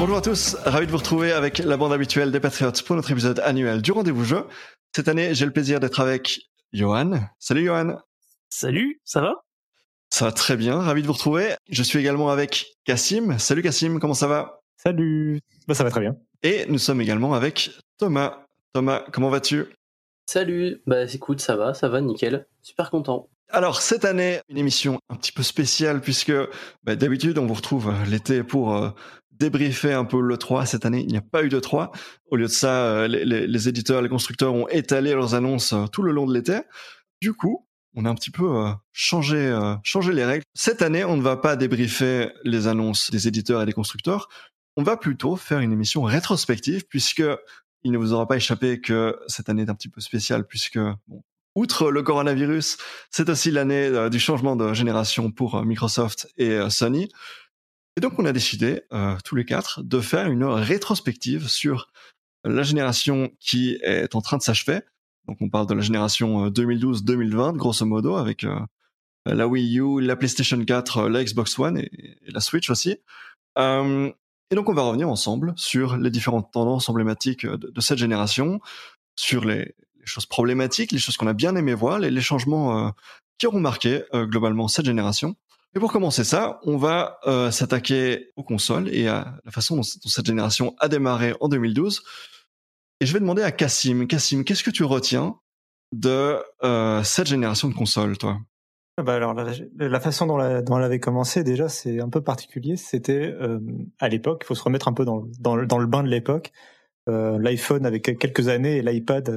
Bonjour à tous, ravi de vous retrouver avec la bande habituelle des Patriots pour notre épisode annuel du rendez-vous jeu. Cette année, j'ai le plaisir d'être avec Johan. Salut Johan. Salut, ça va? Ça va très bien, ravi de vous retrouver. Je suis également avec Cassim. Salut Cassim, comment ça va? Salut, bah, ça va très bien. Et nous sommes également avec Thomas. Thomas, comment vas-tu? Salut, bah écoute, ça va, ça va, nickel. Super content. Alors cette année, une émission un petit peu spéciale puisque bah, d'habitude on vous retrouve l'été pour euh, débriefer un peu le 3. Cette année, il n'y a pas eu de 3. Au lieu de ça, euh, les, les- les éditeurs, les constructeurs ont étalé leurs annonces euh, tout le long de l'été. Du coup, on a un petit peu euh, changé, changé les règles. Cette année, on ne va pas débriefer les annonces des éditeurs et des constructeurs. On va plutôt faire une émission rétrospective puisque il ne vous aura pas échappé que cette année est un petit peu spéciale puisque, outre le coronavirus, c'est aussi l'année du changement de génération pour Microsoft et Sony. Et donc, on a décidé, euh, tous les quatre, de faire une rétrospective sur la génération qui est en train de s'achever. Donc, on parle de la génération euh, 2012-2020, grosso modo, avec euh, la Wii U, la PlayStation 4, euh, la Xbox One et, la Switch aussi. Euh, et donc, on va revenir ensemble sur les différentes tendances emblématiques euh, de, cette génération, sur les, choses problématiques, les choses qu'on a bien aimé voir, les, les changements euh, qui auront marqué euh, globalement cette génération. Et pour commencer ça, on va euh, s'attaquer aux consoles et à la façon dont, cette génération a démarré en 2012. Et je vais demander à Cassim. Cassim, qu'est-ce que tu retiens de euh, cette génération de consoles, toi? Ah Bah alors la, façon dont, elle avait commencé déjà c'est un peu particulier. C'était euh, à l'époque, il faut se remettre un peu dans, le- bain de l'époque. L'iPhone avait que- quelques années et l'iPad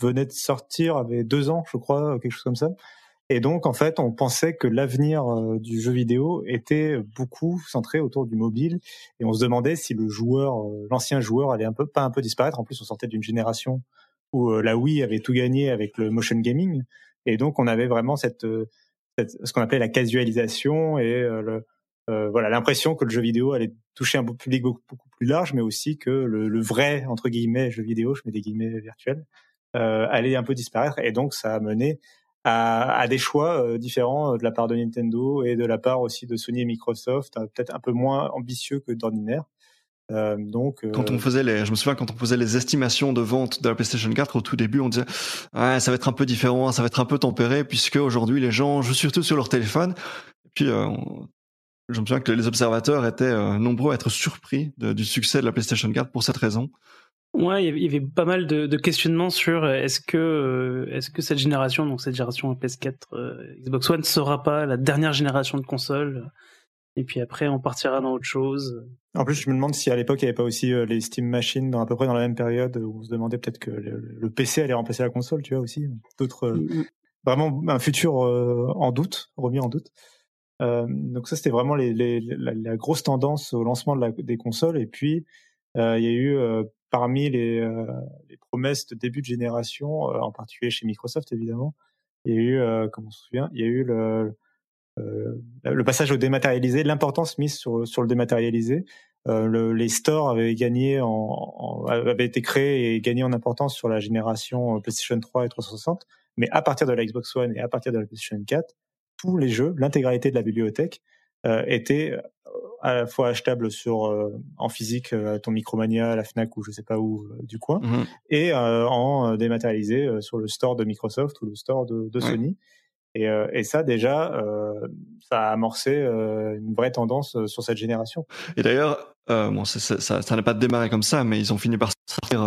venait de sortir, avait deux ans je crois, quelque chose comme ça. Et donc en fait on pensait que l'avenir euh, du jeu vidéo était beaucoup centré autour du mobile et on se demandait si le joueur, euh, l'ancien joueur allait un peu pas un peu disparaître. En plus on sortait d'une génération où euh, la Wii avait tout gagné avec le motion gaming et donc on avait vraiment cette ce qu'on appelait la casualisation et le, voilà l'impression que le jeu vidéo allait toucher un public beaucoup, plus large, mais aussi que le, vrai entre guillemets jeu vidéo, je mets des guillemets virtuels, allait un peu disparaître. Et donc ça a mené à, des choix euh, différents euh, de la part de Nintendo et de la part aussi de Sony et Microsoft, euh, peut-être un peu moins ambitieux que d'ordinaire. Donc Quand on faisait les, je me souviens quand on faisait les estimations de vente de la PlayStation 4 au tout début, on disait ça va être un peu différent, ça va être un peu tempéré puisque aujourd'hui les gens jouent surtout sur leur téléphone. Et puis je me souviens que les observateurs étaient nombreux à être surpris du succès de la PlayStation 4 pour cette raison. Ouais, il y avait- pas mal de, de questionnements sur euh, est-ce que euh, est-ce que cette génération, donc cette génération PS4, euh, Xbox One, sera pas la dernière génération de consoles Et puis après, on partira dans autre chose. En plus, je me demande si à l'époque il n'y avait pas aussi les Steam Machines dans à peu près dans la même période où on se demandait peut-être que le, le PC allait remplacer la console, tu vois aussi. D'autres, euh, Mm, vraiment un futur euh, en doute, remis en doute. Euh, donc ça, c'était vraiment les, les, la, la grosse tendance au lancement de la, des consoles. Et puis, euh, il y a eu parmi les, euh, les promesses de début de génération, euh, en particulier chez Microsoft évidemment, il y a eu, euh, on se souvient, il y a eu le, euh, le passage au dématérialisé, l'importance mise sur, sur le dématérialisé. Euh, le, les stores avaient gagné en, en, avaient été créés et gagné en importance sur la génération PlayStation 3 et 360, mais à partir de la Xbox One et à partir de la PlayStation 4, tous les jeux, l'intégralité de la bibliothèque étaient à la fois achetables sur euh, en physique euh, à ton Micromania, à la Fnac ou je sais pas où euh, du coin, Mhm. et euh, en dématérialisé sur le store de Microsoft ou le store de. Sony. Et, et ça déjà, ça a amorcé une vraie tendance sur cette génération. Et d'ailleurs, bon, ça n'a pas démarré comme ça, mais ils ont fini par sortir,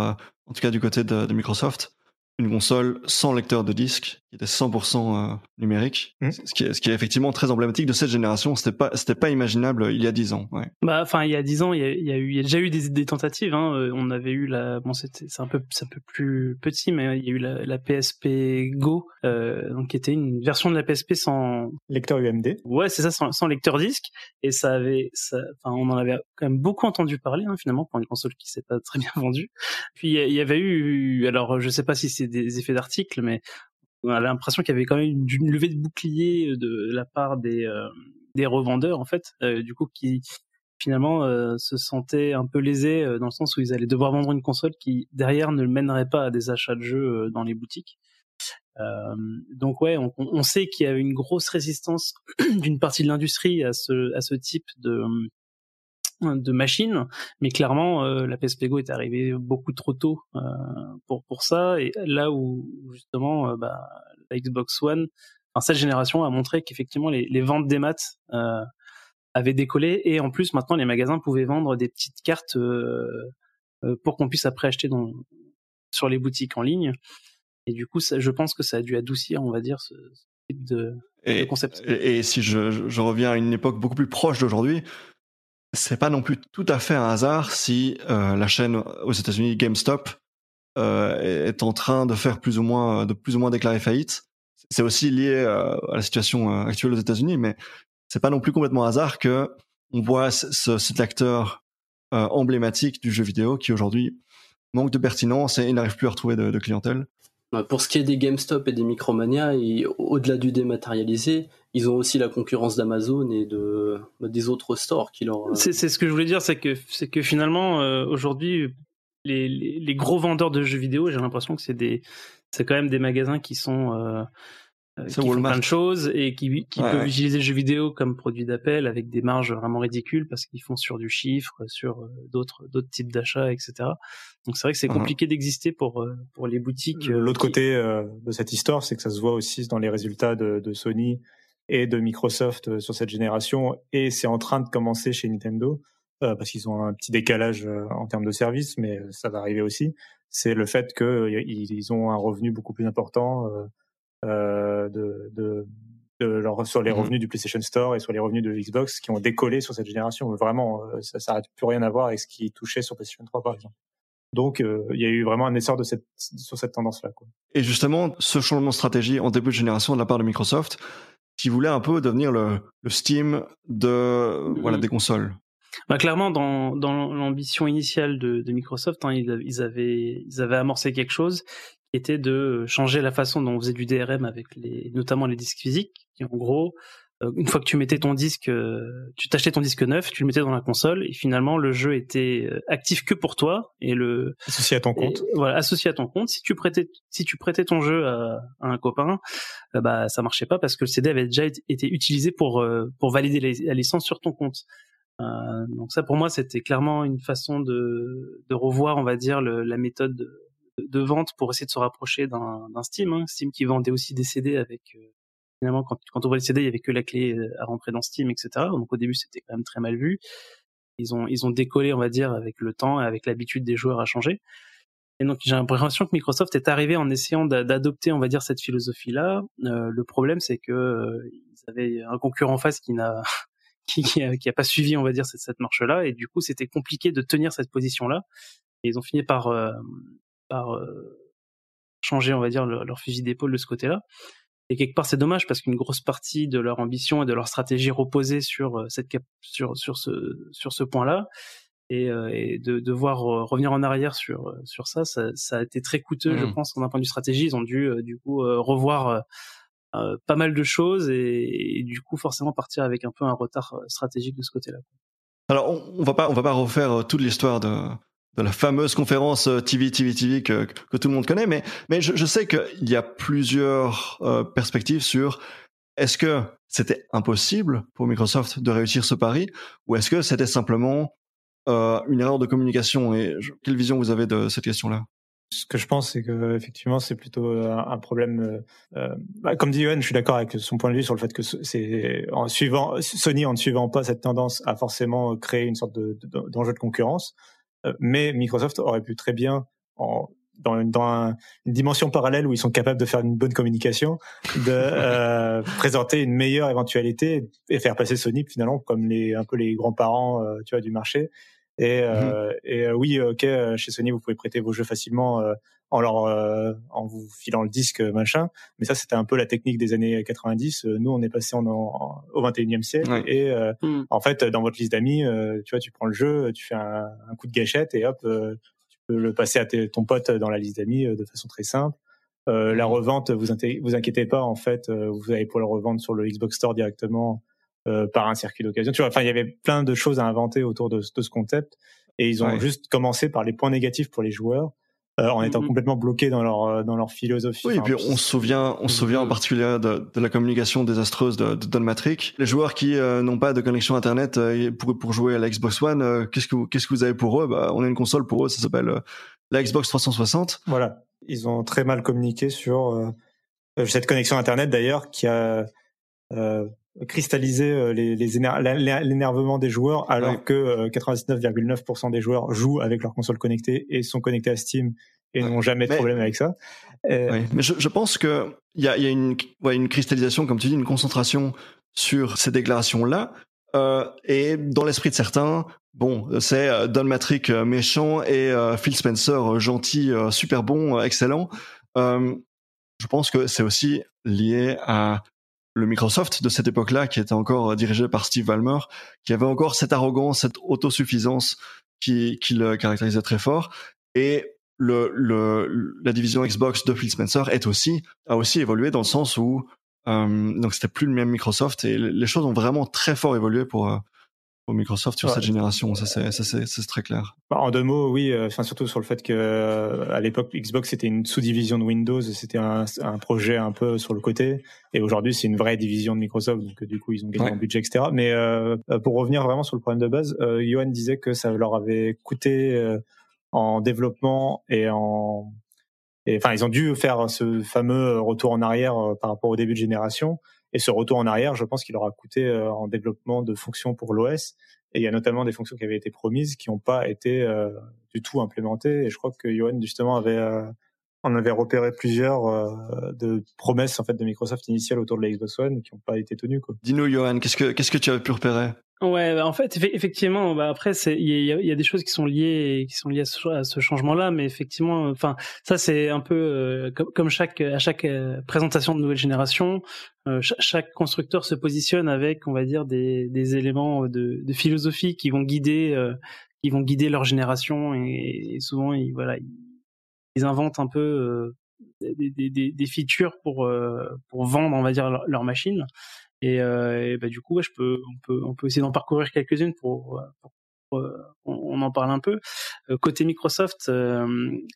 en tout cas du côté de, de Microsoft, une console sans lecteur de disque, qui était 100% euh, numérique, Mm. ce, qui est, ce qui est effectivement très emblématique de cette génération. C'était pas, c'était pas imaginable il y a 10 ans. Ouais. Bah, enfin, il y a dix ans, il y a, il y a eu, il y a déjà eu des, des tentatives. Hein. Euh, On avait eu la, bon, c'était, c'est un peu, c'est un peu plus petit, mais il y a eu la, la PSP Go, euh, donc qui était une version de la PSP sans, Lecteur UMD. ouais, c'est ça, sans, sans lecteur disque. Et ça avait, ça, enfin, on en avait quand même beaucoup entendu parler, hein, finalement, pour une console qui s'est pas très bien vendue. Puis il y a- il y avait eu, alors je sais pas si c'est des effets d'article, mais on a l'impression qu'il y avait quand même une, levée de bouclier de la part des euh, revendeurs en fait, euh, du coup qui finalement euh, se sentaient un peu lésés euh, dans le sens où ils allaient devoir vendre une console qui derrière ne mènerait pas à des achats de jeux euh, dans les boutiques. Euh, donc ouais, on, sait qu'il y a une grosse résistance d'une partie de l'industrie à ce type de de machine, mais clairement euh, la PSP Go est arrivée beaucoup trop tôt euh, pour pour ça. Et là où justement euh, bah, la Xbox One, enfin cette génération a montré qu'effectivement les, les ventes des maths euh, avaient décollé. Et en plus maintenant les magasins pouvaient vendre des petites cartes euh, pour qu'on puisse après acheter dans, sur les boutiques en ligne. Et du coup ça, je pense que ça a dû adoucir on va dire ce, ce type de, de concept. et, et si je- je reviens à une époque beaucoup plus proche d'aujourd'hui, c'est pas non plus tout à fait un hasard si euh, la chaîne aux États-Unis GameStop euh, est en train de faire plus ou moins de plus ou moins déclarer faillite. C'est aussi lié euh, à la situation actuelle aux États-Unis, mais c'est pas non plus complètement hasard que on voit ce- ce- cet acteur emblématique du jeu vidéo qui aujourd'hui manque de pertinence et n'arrive plus à retrouver de clientèle. Ouais, Pour ce qui est des GameStop et des Micromania, au-delà du dématérialisé, ils ont aussi la concurrence d'Amazon et de bah, des autres stores qui leur. euh, C'est ce que je voulais dire, c'est que que finalement euh, aujourd'hui les, les, gros vendeurs de jeux vidéo, j'ai l'impression que c'est des c'est quand même des magasins qui sont euh, qui C'est font plein de choses et qui, qui Ouais, peuvent ouais. utiliser le jeu vidéo comme produit d'appel avec des marges vraiment ridicules parce qu'ils font sur du chiffre, sur euh, d'autres d'autres types d'achats, etc. Donc c'est vrai que c'est Mhm. compliqué d'exister pour euh, pour les boutiques. euh, L'autre qui- côté euh, de cette histoire, c'est que ça se voit aussi dans les résultats de, de Sony et de Microsoft euh, sur cette génération, et c'est en train de commencer chez Nintendo, euh, parce qu'ils ont un petit décalage euh, en termes de services, mais euh, ça va arriver aussi. C'est le fait qu'ils ils ont un revenu beaucoup plus important euh, euh, de, de, de leur, sur les Mhm. revenus du PlayStation Store et sur les revenus de Xbox qui ont décollé sur cette génération. Vraiment, euh, ça n'a plus rien à voir avec ce qui touchait sur PlayStation 3 par exemple. Donc, euh, il y a eu vraiment un essor de cette, sur cette tendance-là. Et justement, ce changement de stratégie en début de génération de la part de Microsoft, qui voulait un peu devenir le, le Steam de voilà Mhm. des consoles. Bah, clairement, dans, dans l'ambition initiale de, de Microsoft, hein, ils, avaient- ils, avaient, ils avaient amorcé quelque chose était de changer la façon dont on faisait du DRM avec les, notamment les disques physiques. Qui, en gros, euh, une fois que tu mettais ton disque, euh, tu t'achetais ton disque neuf, tu le mettais dans la console, et finalement le jeu était euh, actif que pour toi et le Associé à ton compte. et, voilà, associé à ton compte. Si tu prêtais, si tu prêtais ton jeu à, à un copain, euh, bah ça marchait pas parce que le CD avait déjà été- utilisé pour euh, pour valider la licence sur ton compte. Euh, donc ça, pour moi, c'était clairement une façon de de revoir, on va dire, le- la méthode de, vente pour essayer de se rapprocher d'un Steam. Hein. Steam qui vendait aussi des CD avec euh, finalement quand quand on voit le CD, il y avait que la clé euh, à rentrer dans Steam, etc. Donc au début, c'était quand même très mal vu. Ils ont ils ont décollé, on va dire, avec le temps et avec l'habitude des joueurs à changer. Et donc j'ai l'impression que Microsoft est arrivé en essayant d'a- d'adopter, on va dire, cette philosophie-là. Euh, le problème, c'est que euh, ils avaient un concurrent en face qui n'a qui, qui a pas suivi, on va dire, cette, cette marche-là, et du coup, c'était compliqué de tenir cette position-là. Et ils ont fini par euh, par changer, on va dire, leur, leur fusil d'épaule de ce côté-là. Et quelque part, c'est dommage parce qu'une grosse partie de leur ambition et de leur stratégie reposait sur cette cap sur sur ce sur ce point-là et, euh, et de devoir revenir en arrière sur sur ça, ça, ça a été très coûteux, je Mhm. pense, d'un point de vue stratégie. Ils ont dû euh, du coup euh, revoir pas mal de choses et, et du coup forcément partir avec un peu un retard stratégique de ce côté-là. Alors on, on va pas on va pas refaire toute l'histoire de de la fameuse conférence euh, TV TV TV que que tout le monde connaît, mais mais je, je sais qu'il y a plusieurs euh, perspectives sur est-ce que c'était impossible pour Microsoft de réussir ce pari ou est-ce que c'était simplement euh, une erreur de communication et quelle vision vous avez de cette question-là? Ce que je pense, c'est que effectivement, c'est plutôt un, un problème. euh, euh, bah, comme dit Yoann, je suis d'accord avec son point de vue sur le fait que ce- c'est en suivant Sony en ne suivant pas cette tendance a forcément créé une sorte de- de- d'enjeu de concurrence. Euh, mais Microsoft aurait pu très bien, en dans, dans une dimension parallèle où ils sont capables de faire une bonne communication, de euh, présenter une meilleure éventualité et faire passer Sony finalement comme les un peu les grands-parents euh, tu vois du marché. Et, euh, mhm. et oui, ok, chez Sony vous pouvez prêter vos jeux facilement en leur en vous filant le disque machin, mais ça c'était un peu la technique des années 90. Nous on est passé en, au 21e siècle et mhm. en fait dans votre liste d'amis, tu vois, tu prends le jeu, tu fais un, un coup de gâchette et hop le passer à ton pote dans la liste d'amis euh, de façon très simple. Euh, la mhm. revente, vous vous inquiétez pas, en fait, euh, vous allez pouvoir le revendre sur le Xbox Store directement par un circuit d'occasion. Tu vois, enfin, il y avait plein de choses à inventer autour de, ce concept, et ils ont juste commencé par les points négatifs pour les joueurs, euh, en étant mm-hmm. complètement bloqués dans leur euh, dans leur philosophie. Oui, et puis on se souvient, on se souvient en particulier de, de la communication désastreuse de, de Don Matrick. Les joueurs qui euh, n'ont pas de connexion internet pour pour jouer à la Xbox One, qu'est-ce que qu'est-ce que vous avez pour eux? Bah, on a une console pour eux, ça s'appelle la Xbox 360. Voilà, ils ont très mal communiqué sur cette connexion internet d'ailleurs qui a cristalliser les, les l'énervement des joueurs alors que 99,9% des joueurs jouent avec leur console connectée et sont connectés à Steam et n'ont jamais de problème avec ça. Euh, mais je, je, pense que il y a, y a une, une cristallisation, comme tu dis, une concentration sur ces déclarations-là. Euh, et dans l'esprit de certains, bon, c'est euh, Don Matrick euh, méchant et Phil Spencer gentil, super bon, excellent. je pense que c'est aussi lié à le Microsoft de cette époque-là, qui était encore dirigé par Steve Ballmer, qui avait encore cette arrogance, cette autosuffisance qui, qui le caractérisait très fort. Et le, le, la division Xbox de Phil Spencer est aussi, a aussi évolué dans le sens où euh, donc c'était plus le même Microsoft et les choses ont vraiment très fort évolué pour euh, Microsoft sur cette génération. Ça, c'est, ça, c'est, très clair. Bah, en deux mots, oui. Euh, enfin, surtout sur le fait que euh, à l'époque, Xbox c'était une sous-division de Windows, c'était un, un, projet un peu sur le côté. Et aujourd'hui, c'est une vraie division de Microsoft. Donc, du coup, ils ont gagné en budget, etc. Mais euh, pour revenir vraiment sur le problème de base, euh, Johan disait que ça leur avait coûté en développement et en et, enfin, ils ont dû faire ce fameux retour en arrière par rapport au début de génération. Et ce retour en arrière, je pense qu'il aura coûté euh, en développement de fonctions pour l'OS. Et il y a notamment des fonctions qui avaient été promises qui n'ont pas été euh, du tout implémentées. Et je crois que Johan justement avait euh, on avait repéré plusieurs de promesses en fait de Microsoft initiales autour de la Xbox One qui n'ont pas été tenues. Dis-nous, Johan, qu'est-ce que qu'est-ce que tu as pu repérer? Ouais, bah en fait, effectivement, bah après, c'est il y a, y a, des choses qui sont liées qui sont liées à ce, changement-là, mais effectivement, enfin, ça c'est un peu euh, comme, comme, chaque à chaque euh, présentation de nouvelle génération, euh, chaque, constructeur se positionne avec, on va dire, des, des éléments de, de, philosophie qui vont guider qui vont guider leur génération et, souvent ils voilà ils, inventent un peu des, des, des, features pour pour vendre, on va dire, leur, leur machine. Et, euh, et bah, du coup, je peux, on peut, on peut essayer d'en parcourir quelques-unes pour, pour, euh, on, en parle un peu. Euh, côté Microsoft,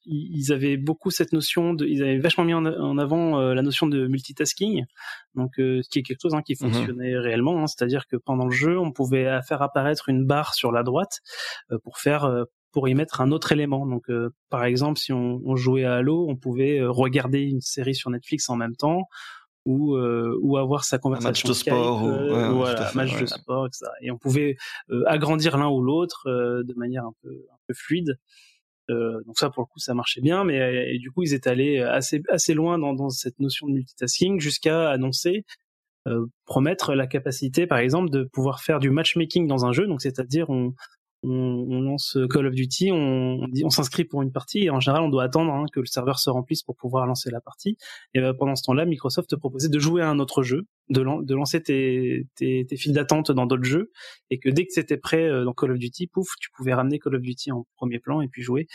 ils avaient beaucoup cette notion de, ils avaient vachement mis en, avant la notion de multitasking, donc ce qui est quelque chose hein, qui mmh fonctionnait réellement, hein, c'est-à-dire que pendant le jeu, on pouvait faire apparaître une barre sur la droite pour faire pour y mettre un autre élément. Donc, par exemple, si on, on, jouait à Halo, on pouvait regarder une série sur Netflix en même temps, ou euh, ou avoir sa conversation. match de sport, ou, euh, voilà, match de sport, etc. Et on pouvait euh, agrandir l'un ou l'autre de manière un peu un peu fluide. donc ça, pour le coup, ça marchait bien, mais et du coup, ils étaient allés assez assez loin dans, dans cette notion de multitasking jusqu'à annoncer promettre la capacité, par exemple, de pouvoir faire du matchmaking dans un jeu. Donc, c'est-à-dire, on, on, lance Call of Duty, on, on s'inscrit pour une partie et en général on doit attendre hein, que le serveur se remplisse pour pouvoir lancer la partie. Et euh, pendant ce temps-là, Microsoft te proposait de jouer à un autre jeu, de, de lancer tes, tes, tes files d'attente dans d'autres jeux et que dès que c'était prêt euh, dans Call of Duty, pouf, tu pouvais ramener Call of Duty en premier plan et puis jouer.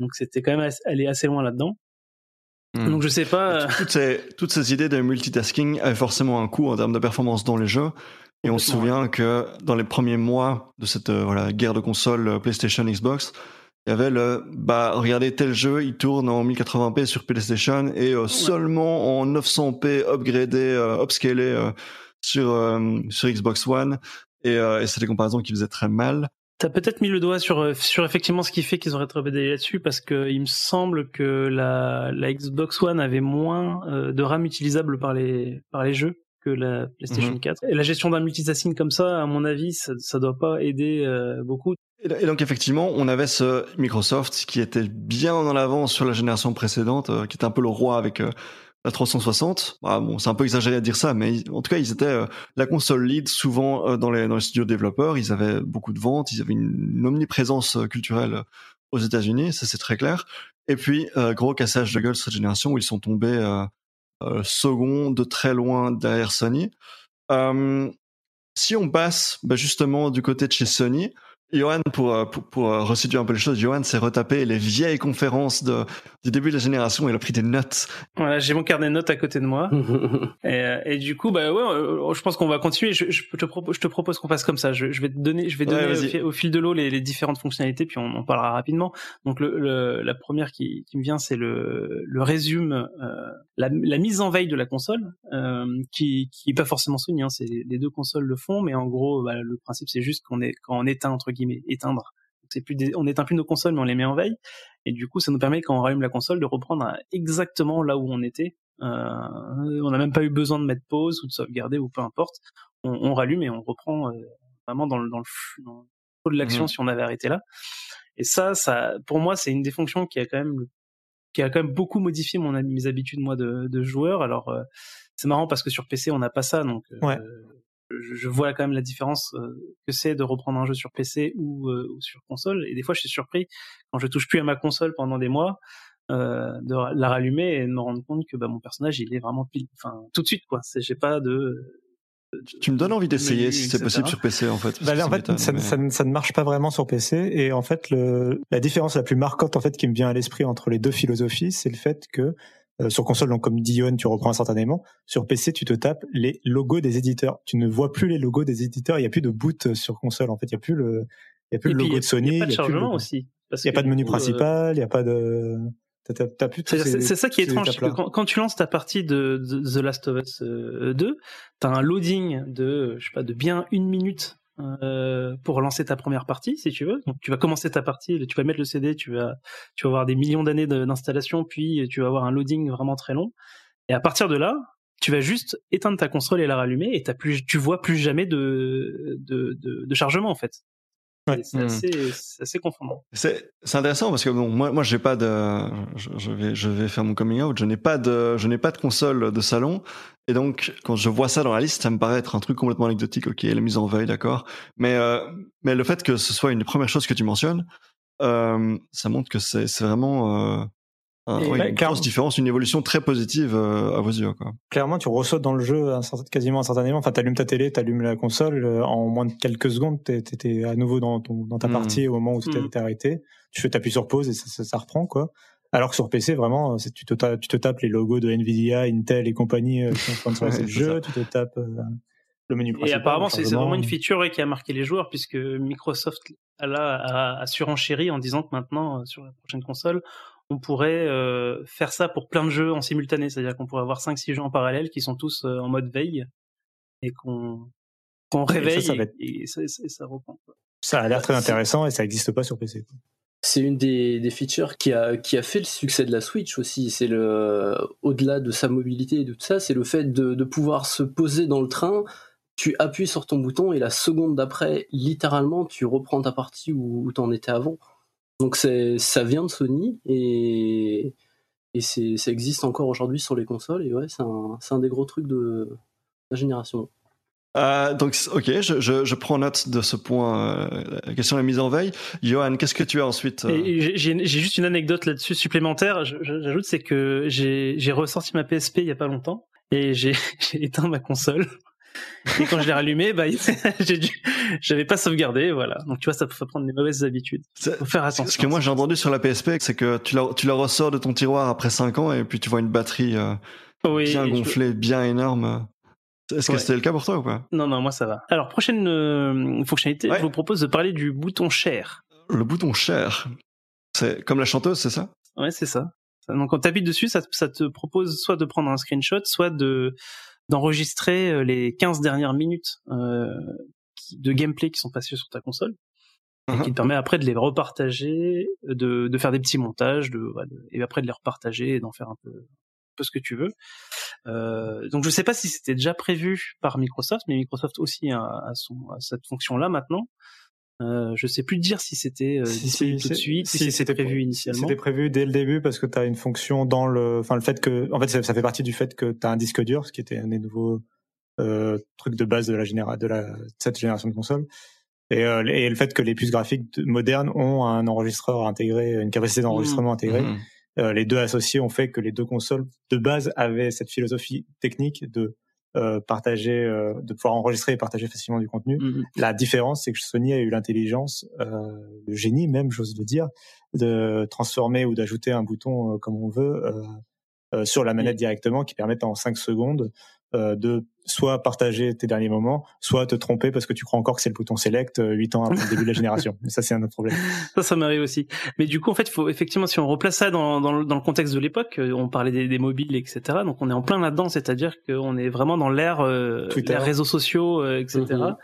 Donc c'était quand même aller assez loin là-dedans. Hmm. Donc je sais pas. Euh, toutes ces, toutes ces idées de multitasking avaient forcément un coût en termes de performance dans les jeux. Et on se souvient que dans les premiers mois de cette euh, voilà, guerre de consoles euh, PlayStation Xbox, il y avait le bah regardez tel jeu, il tourne en 1080p sur PlayStation et euh, seulement en 900p upgradé, upscalé sur sur Xbox One. Et, et c'est des comparaisons qui faisaient très mal. T'as peut-être mis le doigt sur sur effectivement ce qui fait qu'ils auraient travaillé là-dessus parce que il me semble que la la Xbox One avait moins de RAM utilisable par les par les jeux la PlayStation 4. Mhm. Et la gestion d'un multitasking comme ça, à mon avis, ça, ça doit pas aider euh, beaucoup. Et donc effectivement, on avait ce Microsoft qui était bien en avance sur la génération précédente, euh, qui était un peu le roi avec euh, la 360. Ah, bon, c'est un peu exagéré à dire ça, mais en tout cas, ils étaient euh, la console lead souvent dans les dans les studios développeurs. Ils avaient beaucoup de ventes, ils avaient une, omniprésence culturelle aux États-Unis, ça c'est très clair. Et puis gros cassage de gueule cette génération où ils sont tombés second de très loin derrière Sony. si on passe bah, justement du côté de chez Sony, Johan, pour, euh, pour, pour euh, resituer un peu les choses, Johan s'est retapé les vieilles conférences de, du début de la génération. Il a pris des notes. Voilà, j'ai mon carnet de notes à côté de moi. et, euh, et, du coup, bah ouais, je pense qu'on va continuer. Je, je, te, propose, je te propose qu'on fasse comme ça. Je, je, vais te donner, je vais donner au, fil, de l'eau les, les, différentes fonctionnalités, puis on en parlera rapidement. Donc le, le, la première qui, qui me vient, c'est le, le résume, euh, la, la, mise en veille de la console, euh, qui, qui est pas forcément Sony. Hein, c'est les deux consoles le font, mais en gros, bah, le principe c'est juste qu'on est quand on éteint entre guillemets éteindre. C'est plus on n'éteint plus nos consoles, mais on les met en veille. Et du coup, ça nous permet quand on rallume la console de reprendre exactement là où on était. Euh, on n'a même pas eu besoin de mettre pause ou de sauvegarder ou peu importe. On, on rallume et on reprend euh, vraiment dans le dans le flux, de l'action mmh. si on avait arrêté là. Et ça, ça, pour moi, c'est une des fonctions qui a quand même qui a quand même beaucoup modifié mon mes habitudes moi de, de joueur. Alors euh, c'est marrant parce que sur PC on n'a pas ça, donc ouais je vois quand même la différence euh, que c'est de reprendre un jeu sur PC ou, euh, ou, sur console. Et des fois, je suis surpris quand je touche plus à ma console pendant des mois euh, de la rallumer et de me rendre compte que bah, mon personnage il est vraiment pile, enfin tout de suite quoi. C'est j'ai pas de, tu me donnes envie d'essayer si c'est possible sur PC en fait. Bah, en fait, ça, ça, ça, ne marche pas vraiment sur PC et en fait le, la différence la plus marquante en fait qui me vient à l'esprit entre les deux philosophies, c'est le fait que euh, sur console, donc comme dit tu reprends instantanément. Sur PC, tu te tapes les logos des éditeurs. Tu ne vois plus les logos des éditeurs. Il n'y a plus de boot sur console. En fait, il n'y a plus le, il y a plus le logo de Sony. Il n'y a pas de chargement aussi. Il n'y a pas de menu euh, principal. Il n'y a pas de. C'est ça qui est étrange, que quand, tu lances ta partie de, The Last of Us 2, euh, t'as un loading de, je sais pas, de bien une minute euh, pour lancer ta première partie, si tu veux. Donc, tu vas commencer ta partie, tu vas mettre le CD, tu vas, tu vas avoir des millions d'années d'installation, puis tu vas avoir un loading vraiment très long. Et à partir de là, tu vas juste éteindre ta console et la rallumer, et as plus, tu vois plus jamais de, de, de, de chargement en fait. Ouais. C'est assez, assez, confondant. C'est intéressant parce que bon, moi, moi, j'ai pas de, je, je, vais, je vais faire mon coming out. Je n'ai pas de, je n'ai pas de console de salon, et donc quand je vois ça dans la liste, ça me paraît être un truc complètement anecdotique. Ok, la mise en veille, d'accord, mais euh, mais le fait que ce soit une des premières choses que tu mentionnes, euh, ça montre que c'est vraiment euh, ah, une grosse différence, une évolution très positive euh, à vos yeux. Quoi. Clairement, tu ressautes dans le jeu quasiment instantanément. Enfin, t'allumes ta télé, t'allumes la console, euh, en moins de quelques secondes, t'étais à nouveau dans, ton, dans ta hmm. partie au moment où tu t'es hmm. arrêté. Tu fais t'appuies sur pause et ça, ça, reprend quoi. Alors que sur PC, vraiment, tu te, tapes, tu te tapes les logos de Nvidia, Intel et compagnie euh, qui ont sponsorisé le jeu. Tu te tapes le menu principal. Et apparemment, c'est vraiment une feature qui a marqué les joueurs puisque Microsoft a, a, a surenchéri en disant que maintenant, sur la prochaine console, on pourrait euh, faire ça pour plein de jeux en simultané, c'est-à-dire qu'on pourrait avoir 5-6 jeux en parallèle qui sont tous euh, en mode veille et qu'on réveille et, ça, ça, reprend. Ça a l'air très intéressant et ça n'existe pas sur PC. C'est une des, des, features qui a, qui a fait le succès de la Switch aussi. C'est le au-delà de sa mobilité et de tout ça, c'est le fait de, de pouvoir se poser dans le train, tu appuies sur ton bouton et la seconde d'après, littéralement, tu reprends ta partie où, où t'en étais avant. Donc ça vient de Sony et, et ça existe encore aujourd'hui sur les consoles et ouais, c'est un, un, des gros trucs de la génération. Euh, donc, ok, je, je, je, prends note de ce point, euh, la question de la mise en veille. Johan, qu'est-ce que tu as ensuite euh? J'ai juste une anecdote là-dessus supplémentaire. J'ajoute, c'est que j'ai ressorti ma PSP il y a pas longtemps et j'ai éteint ma console et quand je l'ai rallumé, bah, j'avais pas sauvegardé, voilà. Donc tu vois, ça peut prendre des mauvaises habitudes. Faut faire attention. Ce que moi j'ai entendu sur la PSP, c'est que tu la, tu la ressors de ton tiroir après 5 ans et puis tu vois une batterie euh, bien gonflée, bien énorme. Est-ce que c'était le cas pour toi ou pas? Non, non, moi ça va. Alors prochaine euh, fonctionnalité, je vous propose de parler du bouton share. Le bouton share, c'est comme la chanteuse, c'est ça? Ouais, c'est ça. Donc quand tu dessus, ça, ça te propose soit de prendre un screenshot, soit de d'enregistrer euh, les 15 dernières minutes euh, de gameplay qui sont passées sur ta console et qui uh-huh. te permet après de les repartager, de, de faire des petits montages, de, et après de les repartager et d'en faire un peu, un peu ce que tu veux. Euh, donc je sais pas si c'était déjà prévu par Microsoft, mais Microsoft aussi a, son, a cette fonction-là maintenant. Euh, je sais plus dire si c'était euh, Si, disponible si, tout de suite, si, si, c'était prévu initialement. C'était prévu dès le début parce que tu as une fonction dans le, enfin le fait que, en fait, ça, ça fait partie du fait que tu as un disque dur, ce qui était un des nouveaux euh, trucs de base de la généra de la de cette génération de consoles. Et, euh, et le fait que les puces graphiques de- modernes ont un enregistreur intégré, une capacité d'enregistrement intégrée. Mhm. Euh, les deux associés ont fait que les deux consoles de base avaient cette philosophie technique de euh, partager, euh, de pouvoir enregistrer et partager facilement du contenu. Mhm. La différence, c'est que Sony a eu l'intelligence, euh, le génie même, j'ose le dire, de transformer ou d'ajouter un bouton comme on veut sur la manette directement, qui permet en 5 secondes de soit partager tes derniers moments, soit te tromper parce que tu crois encore que c'est le bouton select euh, 8 ans après le début de la génération. Mais ça, c'est un autre problème. Ça, ça m'arrive aussi. Mais du coup, en fait, faut effectivement, si on replace ça dans, dans, le, dans le contexte de l'époque, euh, on parlait des, des mobiles, etc. Donc, on est en plein là-dedans, c'est-à-dire qu'on est vraiment dans l'ère, euh, réseaux sociaux, euh, etc. Mhm.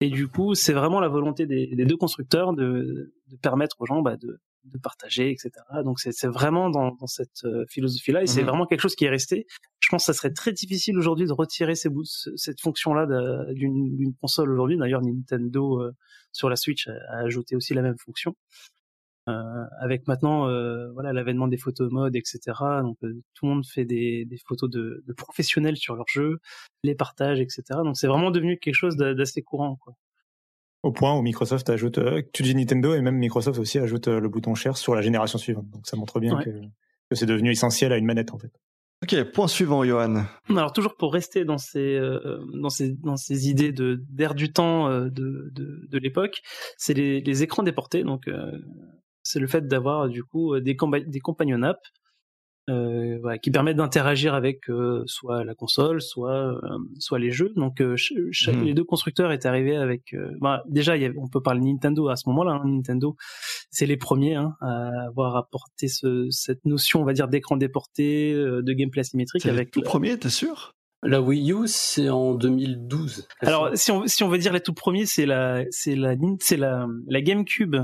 Et du coup, c'est vraiment la volonté des, des deux constructeurs de, de permettre aux gens bah, de, de partager, etc. Donc, c'est, vraiment dans, dans cette euh, philosophie-là, et c'est Mhm. vraiment quelque chose qui est resté. Je pense que ça serait très difficile aujourd'hui de retirer ces bouts, cette fonction-là d'une, console aujourd'hui. D'ailleurs, Nintendo euh, sur la Switch a, ajouté aussi la même fonction. Euh, avec maintenant euh, voilà l'avènement des photos mode etc donc euh, tout le monde fait des, des photos de, de professionnels sur leur jeu les partages etc donc c'est vraiment devenu quelque chose d'a- d'assez courant quoi Au point où Microsoft ajoute, euh, tu dis Nintendo et même Microsoft aussi ajoute euh, le bouton share sur la génération suivante. Donc ça montre bien Ouais. que, que c'est devenu essentiel à une manette en fait. Ok, point suivant, Johan. alors toujours pour rester dans ces euh, dans ces dans ces idées de d'air du temps euh, de de, de l'époque c'est les, les écrans déportés donc euh, c'est le fait d'avoir du coup des des companion apps euh, voilà, qui permettent d'interagir avec euh, soit la console, soit euh, soit les jeux. Donc euh, ch- ch- Mhm. les deux constructeurs étaient arrivés avec. euh, bah, déjà, il y avait- on peut parler Nintendo à ce moment-là. hein. Nintendo, c'est les premiers hein, à avoir apporté ce, cette notion, on va dire, d'écran déporté, euh, de gameplay asymétrique avec. tout premier, t'es sûr? La Wii U, c'est en 2012. Alors, si on si on veut dire les tout premiers, c'est la c'est la c'est la la GameCube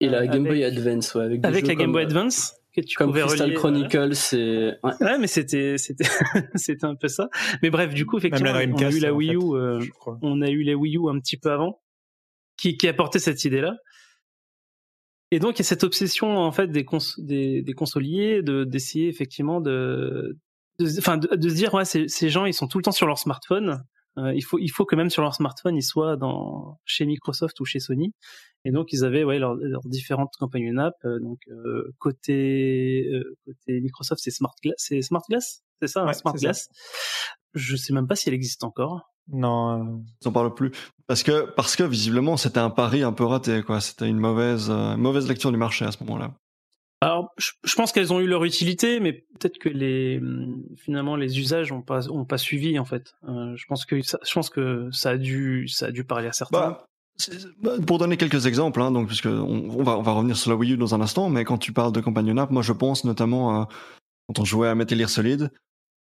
et la Game Boy Advance, ouais, avec, des avec jeux la Game comme, Boy euh, Advance que tu Comme pouvais Crystal relier, voilà. Chronicle, c'est. Ouais. Ouais, mais c'était c'était c'était un peu ça. Mais bref, du coup, effectivement, on a eu la Wii fait, U, euh, on a eu les Wii U un petit peu avant, qui qui apportait cette idée-là. Et donc, il y a cette obsession en fait des cons des, des consoliers de d'essayer effectivement de de, enfin, de, de se dire ouais ces, ces gens ils sont tout le temps sur leur smartphone. Euh, il faut il faut que même sur leur smartphone ils soient dans chez Microsoft ou chez Sony. Et donc ils avaient ouais leurs leurs différentes companion apps. euh, donc euh, côté euh, côté Microsoft c'est Smart Glass, c'est Smart Glass, c'est ça, hein, Ouais, Smart c'est ça. Glass? Je sais même pas si elle existe encore. Non, euh, Ils en parlent plus. Parce que, parce que visiblement, c'était un pari un peu raté, quoi. C'était une mauvaise, euh, mauvaise lecture du marché à ce moment-là. Alors, je, pense qu'elles ont eu leur utilité, mais peut-être que les finalement les usages ont pas ont pas suivi en fait. Euh, je pense que ça, je pense que ça a dû ça a dû parler à certains. Bah, bah, pour donner quelques exemples, hein, donc puisque on, va on va revenir sur la Wii U dans un instant, mais quand tu parles de companion app, moi je pense notamment à quand on jouait à Metal Gear Solid,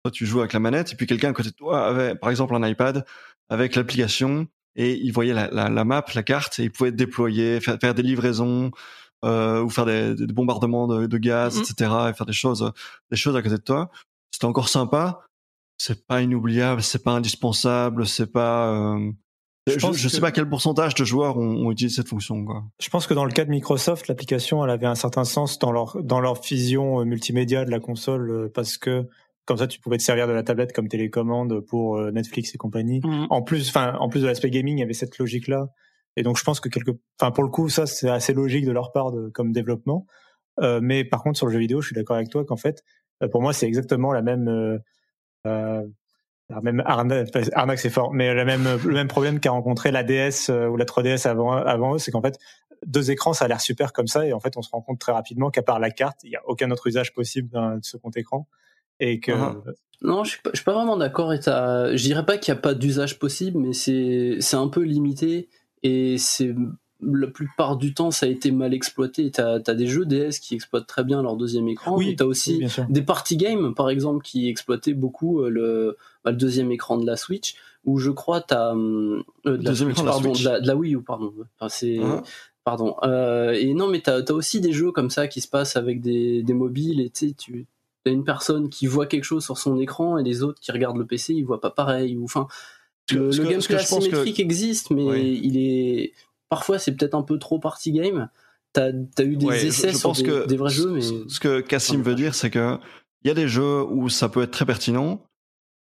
toi tu joues avec la manette et puis quelqu'un à côté de toi avait par exemple un iPad avec l'application et il voyait la, la, la map, la carte et il pouvait déployer, faire, faire des livraisons euh, ou faire des, des bombardements de, de gaz, Mhm. etc. et faire des choses des choses à côté de toi. C'était encore sympa. C'est pas inoubliable, c'est pas indispensable, c'est pas euh, Je je, pense je que- sais pas quel pourcentage de joueurs ont, ont utilisé cette fonction. Quoi. je pense que dans le cas de Microsoft, l'application, elle avait un certain sens dans leur dans leur fusion euh, multimédia de la console euh, parce que comme ça, tu pouvais te servir de la tablette comme télécommande pour euh, Netflix et compagnie. Mhm. En plus, enfin, en plus de l'aspect gaming, il y avait cette logique-là. Et donc, je pense que quelque, enfin, pour le coup, ça, c'est assez logique de leur part de, comme développement. Euh, mais par contre, sur le jeu vidéo, je suis d'accord avec toi qu'en fait, euh, pour moi, c'est exactement la même, euh, euh, la même c'est fort, mais la même, le même problème qu'a rencontré la DS ou la 3DS avant, avant eux, c'est qu'en fait, deux écrans, ça a l'air super comme ça, et en fait, on se rend compte très rapidement qu'à part la carte, il n'y a aucun autre usage possible de ce compte écran. Et que, Mhm. Non, je suis pas, suis pas vraiment d'accord. Et je dirais pas qu'il n'y a pas d'usage possible, mais c'est c'est un peu limité et c'est la plupart du temps ça a été mal exploité. T'as as des jeux DS qui exploitent très bien leur deuxième écran. Oui, t'as aussi oui, des party games par exemple qui exploitaient beaucoup euh, le, bah, le deuxième écran de la Switch. Où je crois t'as euh, de la Switch, écran la pardon, Switch. de la, de la Wii U pardon. Enfin, c'est Hein? pardon. Euh, et non, mais t'as as aussi des jeux comme ça qui se passent avec des, des mobiles et tu as une personne qui voit quelque chose sur son écran et les autres qui regardent le PC, ils voient pas pareil. Ou enfin, le, le gameplay que- asymétrique existe, mais Oui. il est parfois c'est peut-être un peu trop party game. T'as as eu des Ouais, essais je sur pense des, que des vrais jeux, mais ce- Ce que Cassim veut dire, c'est que il y a des jeux où ça peut être très pertinent.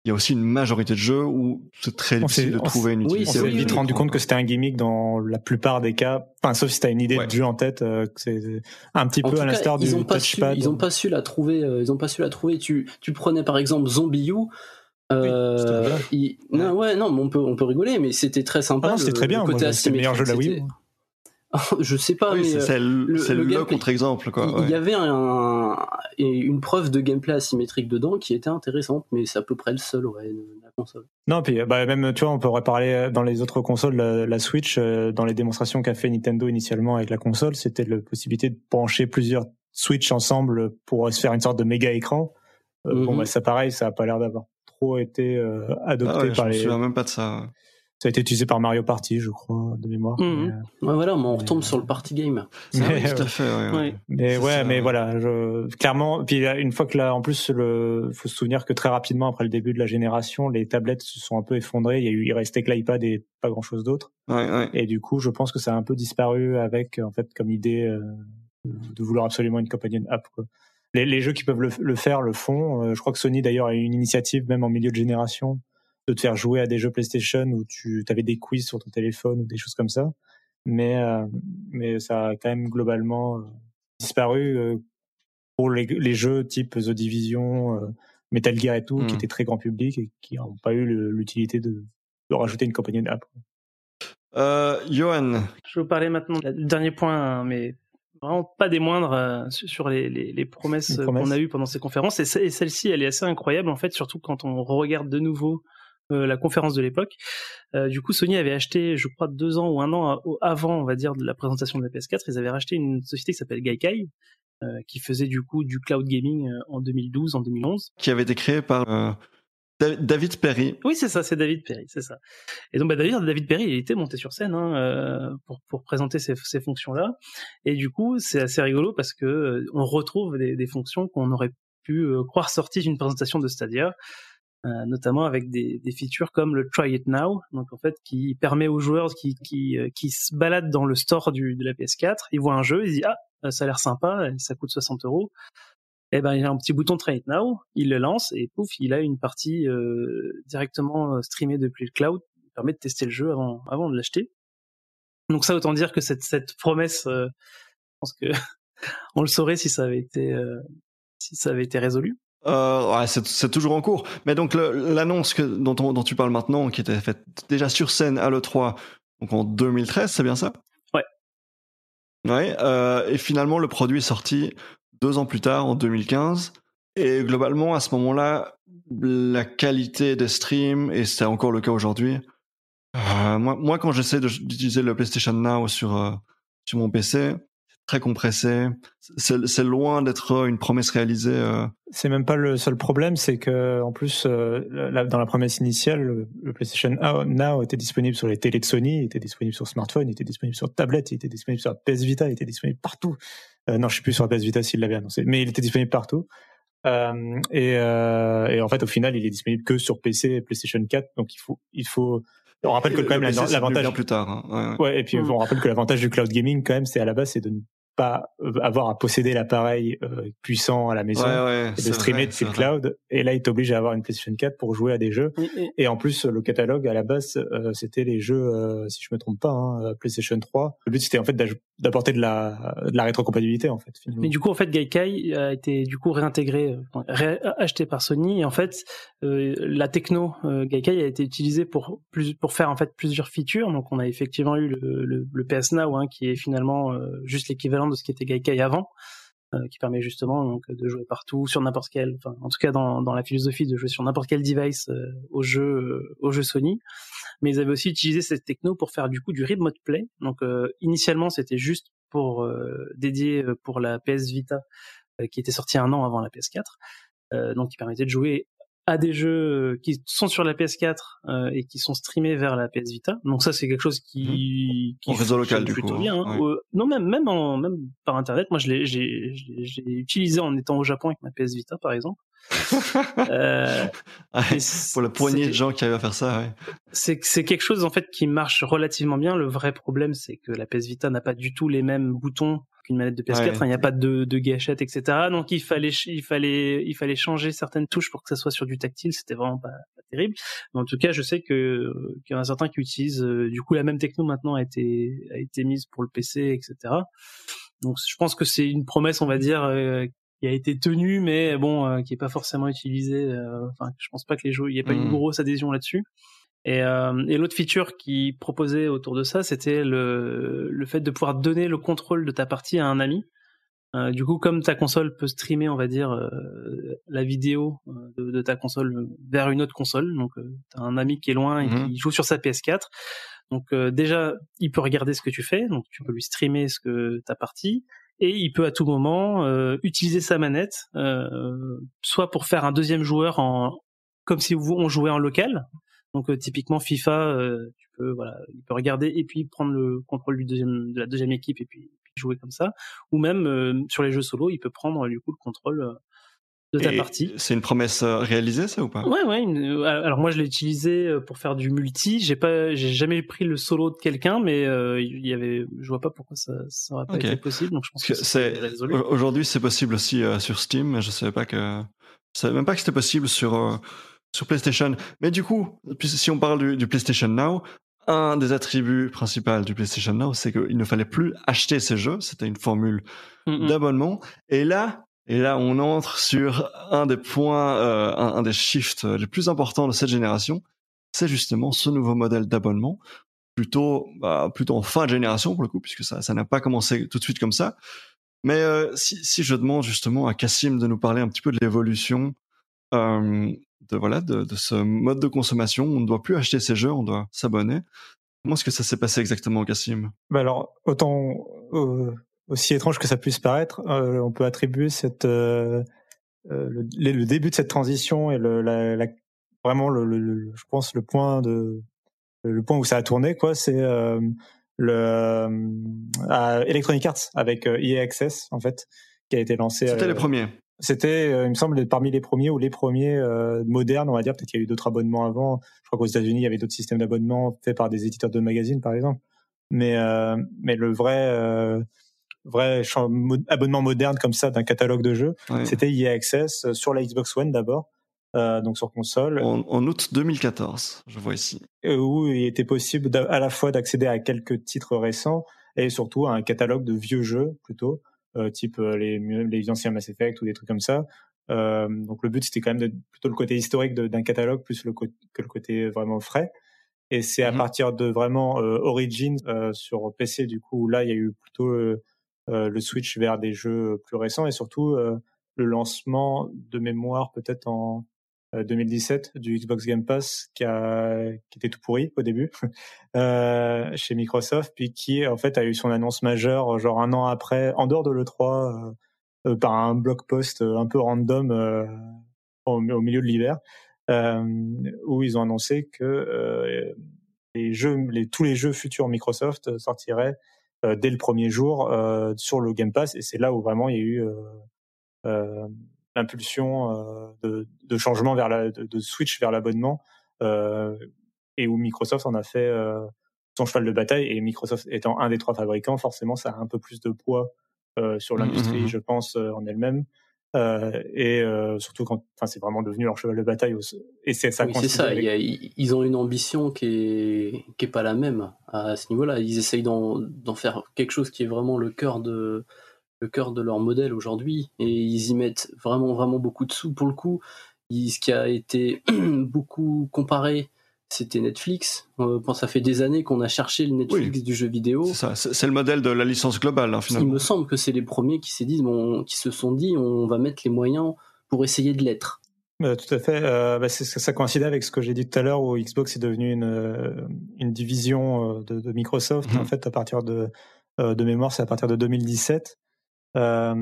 Il y a aussi une majorité de jeux où c'est très On difficile de trouver une oui, On utilité. s'est vite rendu compte que c'était un gimmick dans la plupart des cas. Enfin, sauf si t'as une idée Ouais. de jeu en tête, euh, que c'est un petit En peu à l'instar du ils ont pas su, touchpad. ils ont pas su la trouver. euh, ils ont pas su la trouver. Tu, tu prenais par exemple Zombie U. euh, il- non, ouais, non, mais on peut, on peut rigoler, mais c'était très sympa. Ah non, c'était très bien. C'était le meilleur jeu de la Wii je sais pas, Oui, mais c'est euh, c'est le, le- contre-exemple. quoi. il ouais. y avait un, une preuve de gameplay asymétrique dedans qui était intéressante, mais c'est à peu près le seul ouais, de la console. Non, puis bah, même, tu vois, on pourrait parler dans les autres consoles, la, la Switch, euh, dans les démonstrations qu'a fait Nintendo initialement avec la console, c'était la possibilité de brancher plusieurs Switch ensemble pour se faire une sorte de méga écran. Euh, Bon, Mhm. bah, ça pareil, ça a pas l'air d'avoir trop été euh, adopté Ah ouais, je par me les. souviens même pas de ça. Ça a été utilisé par Mario Party, je crois, de mémoire. Mhm. Mais, euh, Ouais, voilà, mais on retombe euh, sur le party game. Ah mais, tout à fait. ouais, ouais. Ouais. Mais ouais, ça, mais voilà, je, clairement. Puis une fois que là, en plus, le, faut se souvenir que très rapidement après le début de la génération, les tablettes se sont un peu effondrées. Il y a eu, il restait que l'iPad et pas grand chose d'autre. Ouais, ouais. Et du coup, je pense que ça a un peu disparu avec, en fait, comme idée euh, de vouloir absolument une companion app. Quoi. Les, les jeux qui peuvent le, le faire le font. Euh, je crois que Sony d'ailleurs a eu une initiative, même en milieu de génération, de te faire jouer à des jeux PlayStation où tu avais des quiz sur ton téléphone ou des choses comme ça. Mais euh, mais ça a quand même globalement euh, disparu euh, pour les, les jeux type The Division, euh, Metal Gear et tout, qui étaient très grand public et qui n'ont pas eu l'utilité de, de rajouter une companion app. Euh, Johan, Je vais vous parler maintenant du dernier point, hein, mais vraiment pas des moindres euh, sur les, les, les promesses, Les euh, promesses. qu'on a eues pendant ces conférences. Et, ce- et celle-ci, elle est assez incroyable en fait, surtout quand on regarde de nouveau euh, la conférence de l'époque. Euh, du coup, Sony avait acheté, je crois, deux ans ou un an avant, on va dire, de la présentation de la PS4, ils avaient racheté une société qui s'appelle Gaikai, euh, qui faisait du coup du cloud gaming euh, en 2012, en 2011. qui avait été créé par euh, David Perry. Oui, c'est ça, c'est David Perry, c'est ça. Et donc, bah, d'ailleurs, David Perry, il était monté sur scène hein, euh, pour, présenter ces, fonctions-là. Et du coup, c'est assez rigolo parce que euh, on retrouve des, fonctions qu'on aurait pu euh, croire sorties d'une présentation de Stadia, notamment avec des, features comme le Try It Now, donc en fait qui permet aux joueurs qui, se baladent dans le store de la PS4, ils voient un jeu, ils disent ah ça a l'air sympa, ça coûte 60 euros. Eh ben, il a un petit bouton It Now, il le lance et pouf, il a une partie euh, directement euh, streamée depuis le cloud, qui permet de tester le jeu avant, avant de l'acheter. Donc ça, autant dire que cette, cette promesse, euh, je pense que on le saurait si ça avait été, euh, si ça avait été résolu. Euh, ouais, c'est toujours en cours. Mais donc l'annonce dont, on- dont tu parles maintenant, qui était faite déjà sur scène à l'E3, donc en 2013, c'est bien ça? Ouais. Ouais. euh, et finalement, le produit est sorti deux ans plus tard, en 2015. Et globalement, à ce moment-là, la qualité des streams, et c'est encore le cas aujourd'hui, euh, moi, quand j'essaie d'utiliser le PlayStation Now sur, euh, sur mon PC, c'est très compressé. C'est loin d'être une promesse réalisée. euh, C'est même pas le seul problème, c'est que en plus, euh, dans la promesse initiale, le, PlayStation Now était disponible sur les télés de Sony, il était disponible sur smartphone, il était disponible sur tablette, il était disponible sur PS Vita, il était disponible partout. Euh, non, je sais plus sur la PS Vita s'il l'avait annoncé, mais il était disponible partout. Euh, et, euh, et en fait, au final, il est disponible que sur PC et PlayStation 4, donc il faut, il faut. On rappelle que quand même venu l'avantage plus tard. hein. Ouais, ouais. Ouais, et puis Mm. on rappelle que l'avantage du cloud gaming, quand même, c'est à la base, c'est de ne pas euh, avoir à posséder l'appareil euh, puissant à la maison Ouais, ouais, et de streamer depuis le vrai. cloud. Et là, il t'oblige à avoir une PlayStation 4 pour jouer à des jeux. Et- en plus, le catalogue à la base, euh, c'était les jeux, euh, si je me trompe pas, hein, euh, PlayStation 3. Le but, c'était en fait d'aj- d'apporter de la, de la rétrocompatibilité, en fait. Mais du coup, en fait, Gaikai a été du coup réintégré, euh, ré- acheté par Sony. Et en fait, euh, la techno euh, Gaikai a été utilisée pour plus, pour faire en fait plusieurs features. Donc, on a effectivement eu le, le, PS Now, hein, qui est finalement juste l'équivalent de ce qui était Gaikai avant, qui permet justement de jouer partout sur n'importe quel, enfin, en tout cas dans, dans la philosophie de jouer sur n'importe quel device euh, au jeu euh, au jeu Sony. Mais ils avaient aussi utilisé cette techno pour faire du coup du remote play. Donc, euh, initialement, c'était juste pour euh, dédié euh, pour la PS Vita euh, qui était sortie un an avant la PS4, euh, donc qui permettait de jouer à des jeux qui sont sur la PS4 et qui sont streamés vers la PS Vita. Donc ça, c'est quelque chose qui, qui en réseau local du plutôt coup. bien. Hein. non, même même en même par internet. Moi, je l'ai j'ai j'ai utilisé en étant au Japon avec ma PS Vita, par exemple. euh, pour la poignée de gens qui arrivent à faire ça, ouais. C'est c'est quelque chose en fait qui marche relativement bien. Le vrai problème, c'est que la PS Vita n'a pas du tout les mêmes boutons qu'une manette de PS4. Il n'y a pas de, de gâchette, etc. Donc il fallait il fallait il fallait changer certaines touches pour que ça soit sur du tactile. C'était vraiment pas, pas, terrible. Mais en tout cas, je sais que qu'il y en a certains qui utilisent. Euh, du coup, la même techno maintenant a été a été mise pour le PC, etc. Donc je pense que c'est une promesse, on va dire, euh, qui a été tenue, mais bon, euh, qui est pas forcément utilisée. Euh, enfin, je pense pas que les jeux, il y a pas une grosse adhésion là-dessus. Et, euh, et l'autre feature qui proposait autour de ça, c'était le, le fait de pouvoir donner le contrôle de ta partie à un ami. Euh, du coup, comme ta console peut streamer, on va dire, euh, la vidéo de, de, ta console vers une autre console, donc tu as un ami qui est loin et qui joue sur sa PS4. Donc déjà, il peut regarder ce que tu fais, donc tu peux lui streamer ce que ta partie, et il peut à tout moment utiliser sa manette, soit pour faire un deuxième joueur en comme si on jouait en local, donc euh, typiquement FIFA, euh, tu peux voilà, il peut regarder et puis prendre le contrôle du deuxième de la deuxième équipe et puis, puis jouer comme ça. Ou même euh, sur les jeux solo, il peut prendre du coup le contrôle de ta partie. C'est une promesse réalisée, ça ou pas? Ouais, ouais. une- alors moi, je l'ai utilisé pour faire du multi. J'ai pas, j'ai jamais pris le solo de quelqu'un, mais euh, il y avait, je vois pas pourquoi ça, ça aurait pas été possible. Donc je pense que c'est aujourd'hui c'est possible aussi euh, sur Steam, mais je savais pas que je savais même pas que c'était possible sur euh, sur PlayStation. Mais du coup, si on parle du, du PlayStation Now, un des attributs principaux du PlayStation Now, c'est qu'il ne fallait plus acheter ces jeux. C'était une formule Mm, d'abonnement. Et là, et là, on entre sur un des points, euh, un, un des shifts les plus importants de cette génération. C'est justement ce nouveau modèle d'abonnement, plutôt, bah, plutôt en fin de génération pour le coup, puisque ça, ça n'a pas commencé tout de suite comme ça. Mais euh, si, si je demande justement à Cassim de nous parler un petit peu de l'évolution euh, de voilà de, de ce mode de consommation, on ne doit plus acheter ces jeux, on doit s'abonner. Comment est-ce que ça s'est passé exactement, Cassim? Bah alors, autant euh, aussi étrange que ça puisse paraître, euh, on peut attribuer cette euh, le, début de cette transition et le, la, la- vraiment le, je pense le point de le point où ça a tourné quoi, c'est le à Electronic Arts avec EA Access en fait qui a été lancé. C'était les premiers. C'était, euh, il me semble, parmi les premiers ou les premiers euh, modernes, on va dire. Peut-être qu'il y a eu d'autres abonnements avant. Je crois qu'aux États-Unis, il y avait d'autres systèmes d'abonnement faits par des éditeurs de magazines, par exemple. Mais, euh, mais le vrai, euh, vrai abonnement moderne comme ça d'un catalogue de jeux, Ouais. c'était EA Access sur la Xbox One d'abord, euh, donc sur console, En, en août 2014, je vois ici. où il était possible à la fois d'accéder à quelques titres récents et surtout à un catalogue de vieux jeux plutôt, type euh, les, les anciens Mass Effect ou des trucs comme ça. Euh, donc le but c'était quand même de, plutôt le côté historique d'un catalogue plus le que le côté vraiment frais. Et c'est à Mhm. partir de vraiment euh, Origins euh, sur PC du coup où là il y a eu plutôt euh, euh, le switch vers des jeux plus récents et surtout euh, le lancement de mémoire peut-être en euh, 2017 du Xbox Game Pass qui, a, était tout pourri au début euh, chez Microsoft, puis qui en fait a eu son annonce majeure genre un an après, en dehors de l'E3, euh, euh, par un blog post euh, un peu random euh, au, milieu de l'hiver, euh, où ils ont annoncé que euh, les jeux, tous les jeux futurs Microsoft sortiraient euh, dès le premier jour euh, sur le Game Pass, et c'est là où vraiment il y a eu euh, euh, l'impulsion euh, de, de changement vers la, de, de switch vers l'abonnement euh, et où Microsoft en a fait euh, son cheval de bataille et Microsoft étant un des trois fabricants, forcément ça a un peu plus de poids sur l'industrie, Mhm. je pense, en elle-même. Euh, et euh, surtout quand, enfin, c'est vraiment devenu leur cheval de bataille. Et c'est ça Oui, c'est coïncide ça. avec- il y a- ils ils ont une ambition qui est, qui est pas la même à ce niveau-là. Ils essayent d'en faire quelque chose qui est vraiment le cœur de, le cœur de leur modèle aujourd'hui. Et ils y mettent vraiment, vraiment beaucoup de sous pour le coup. Ce qui a été beaucoup comparé, c'était Netflix. Euh, ça fait des années qu'on a cherché le Netflix du jeu vidéo. C'est ça, c'est c'est le modèle de la licence globale, hein, Il finalement. me semble que c'est les premiers qui, s'est dit, bon, qui se sont dit on va mettre les moyens pour essayer de l'être. Euh, tout à fait. Euh, bah, ça coïncidait avec ce que j'ai dit tout à l'heure où Xbox est devenu une, euh, une division de, de Microsoft. Mhm. En fait, à partir de, de mémoire, c'est à partir de 2017. Euh,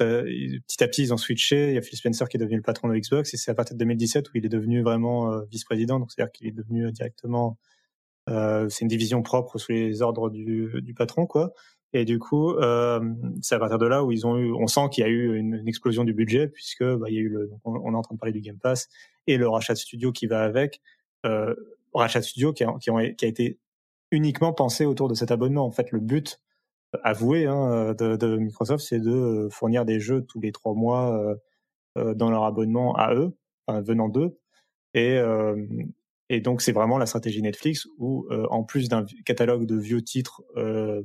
petit à petit, ils ont switché. Il y a Phil Spencer qui est devenu le patron de Xbox et c'est à partir de 2017 où il est devenu vraiment euh, vice-président. Donc c'est-à-dire qu'il est devenu directement, euh, c'est une division propre sous les ordres du, patron, quoi. Et du coup, c'est à partir de là où ils ont eu, on sent qu'il y a eu une, explosion du budget puisque bah, il y a eu on, est en train de parler du Game Pass et le rachat de studio qui va avec. Rachat de studio qui a été uniquement pensé autour de cet abonnement. En fait, le but avoué hein, de, de, Microsoft, c'est de fournir des jeux tous les trois mois euh, euh dans leur abonnement à eux, venant d'eux. Et, euh, et donc c'est vraiment la stratégie Netflix où, euh, en plus d'un catalogue de vieux titres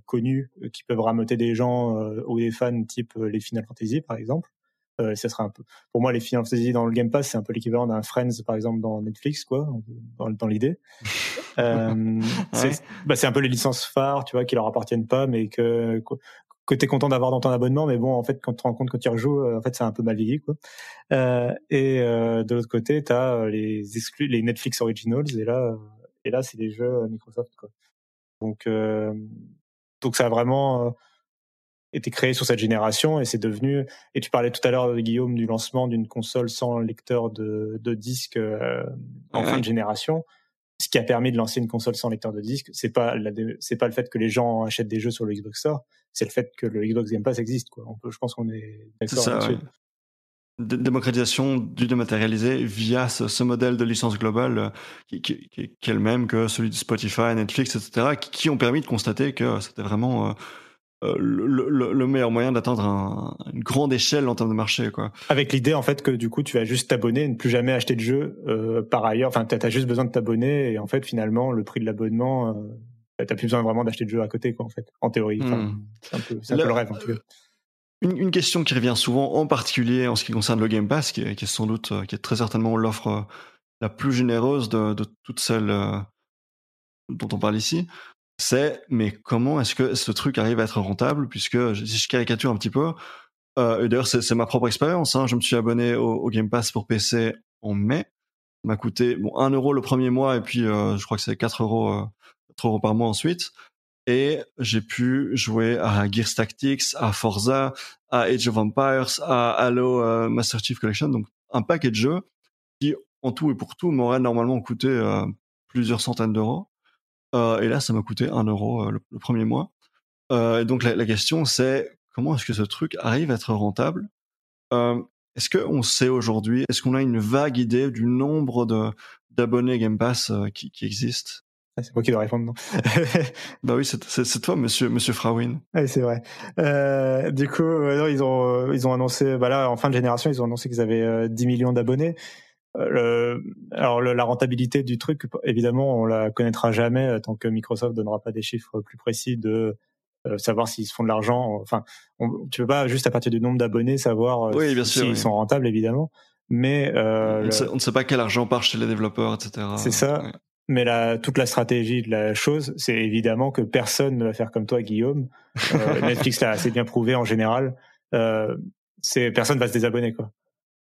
connus qui peuvent rameuter des gens ou des fans, type les Final Fantasy par exemple, euh, ça serait un peu, pour moi, les Final Fantasy dans le Game Pass, c'est un peu l'équivalent d'un Friends, par exemple, dans Netflix, quoi, dans, dans l'idée. euh, c'est bah, un peu les licences phares, tu vois, qui leur appartiennent pas, mais que, que t'es content d'avoir dans ton abonnement, mais bon, en fait, quand tu te rends compte quand tu rejoues, euh, en fait, c'est un peu mal vieilli, quoi. Euh, et euh, de l'autre côté, t'as euh, les exclus, les Netflix Originals, et là, et là, c'est des jeux Microsoft, quoi. Donc, donc ça a vraiment été créé sur cette génération et c'est devenu. Et tu parlais tout à l'heure, Guillaume, du lancement d'une console sans lecteur de, de disque euh, en fin de génération. Ce qui a permis de lancer une console sans lecteur de disque, c'est pas c'est pas le fait que les gens achètent des jeux sur le Xbox Store, c'est le fait que le Xbox Game Pass existe. Quoi. On peut, je pense qu'on est d'accord là-dessus. démocratisation du dématérialisé via ce, ce, modèle de licence globale euh, qui, qui, qui, est le même que celui de Spotify, Netflix, etc., qui, qui ont permis de constater que c'était vraiment euh, euh, le, le, meilleur moyen d'atteindre un, une grande échelle en termes de marché quoi. Avec l'idée en fait que du coup tu vas juste t'abonner, ne plus jamais acheter de jeu euh, par ailleurs. Enfin t'as as juste besoin de t'abonner et en fait finalement le prix de l'abonnement, euh, t'as plus besoin vraiment d'acheter de jeu à côté quoi en fait. En théorie, hmm. c'est un, peu, un peu le rêve en tout cas. Une, une, question qui revient souvent, en particulier en ce qui concerne le Game Pass, qui est, qui est sans doute, qui est très certainement l'offre la plus généreuse de, de toutes celles dont on parle ici, c'est mais comment est-ce que ce truc arrive à être rentable puisque si je caricature un petit peu euh, et d'ailleurs c'est ma propre expérience hein, je me suis abonné au, Game Pass pour PC en mai. M'a coûté bon 1 euro le premier mois et puis euh, je crois que c'est 4 euros euh, 4 euros par mois ensuite. Et j'ai pu jouer à Gears Tactics à Forza à Age of Empires à Halo Master Chief Collection donc un paquet de jeux qui en tout et pour tout m'aurait normalement coûté plusieurs centaines d'euros et là, ça m'a coûté un euro euh, le, premier mois. Euh, et donc la, la question, c'est comment est-ce que ce truc arrive à être rentable? Est-ce qu'on sait aujourd'hui, est-ce qu'on a une vague idée du nombre de d'abonnés Game Pass qui, qui existent? Ah, c'est moi qui dois répondre, non Bah oui, c'est toi, monsieur, monsieur Frawin. Oui, c'est vrai. Euh, du coup, euh, ils ont, ils ont annoncé, bah là, en fin de génération, ils ont annoncé qu'ils avaient euh, 10 millions d'abonnés. Euh, alors la rentabilité du truc, évidemment, on la connaîtra jamais euh, tant que Microsoft donnera pas des chiffres plus précis de euh, savoir s'ils se font de l'argent. Enfin, on, tu peux pas juste à partir du nombre d'abonnés savoir oui, s'ils sont rentables, évidemment. Mais on, ne sait, on, ne sait, pas quel argent part chez les développeurs, etc. C'est ça. Ouais. Mais la, toute la stratégie de la chose, c'est évidemment que personne ne va faire comme toi, Guillaume. Euh, Netflix l'a assez bien prouvé en général. Euh, c'est personne va se désabonner, quoi.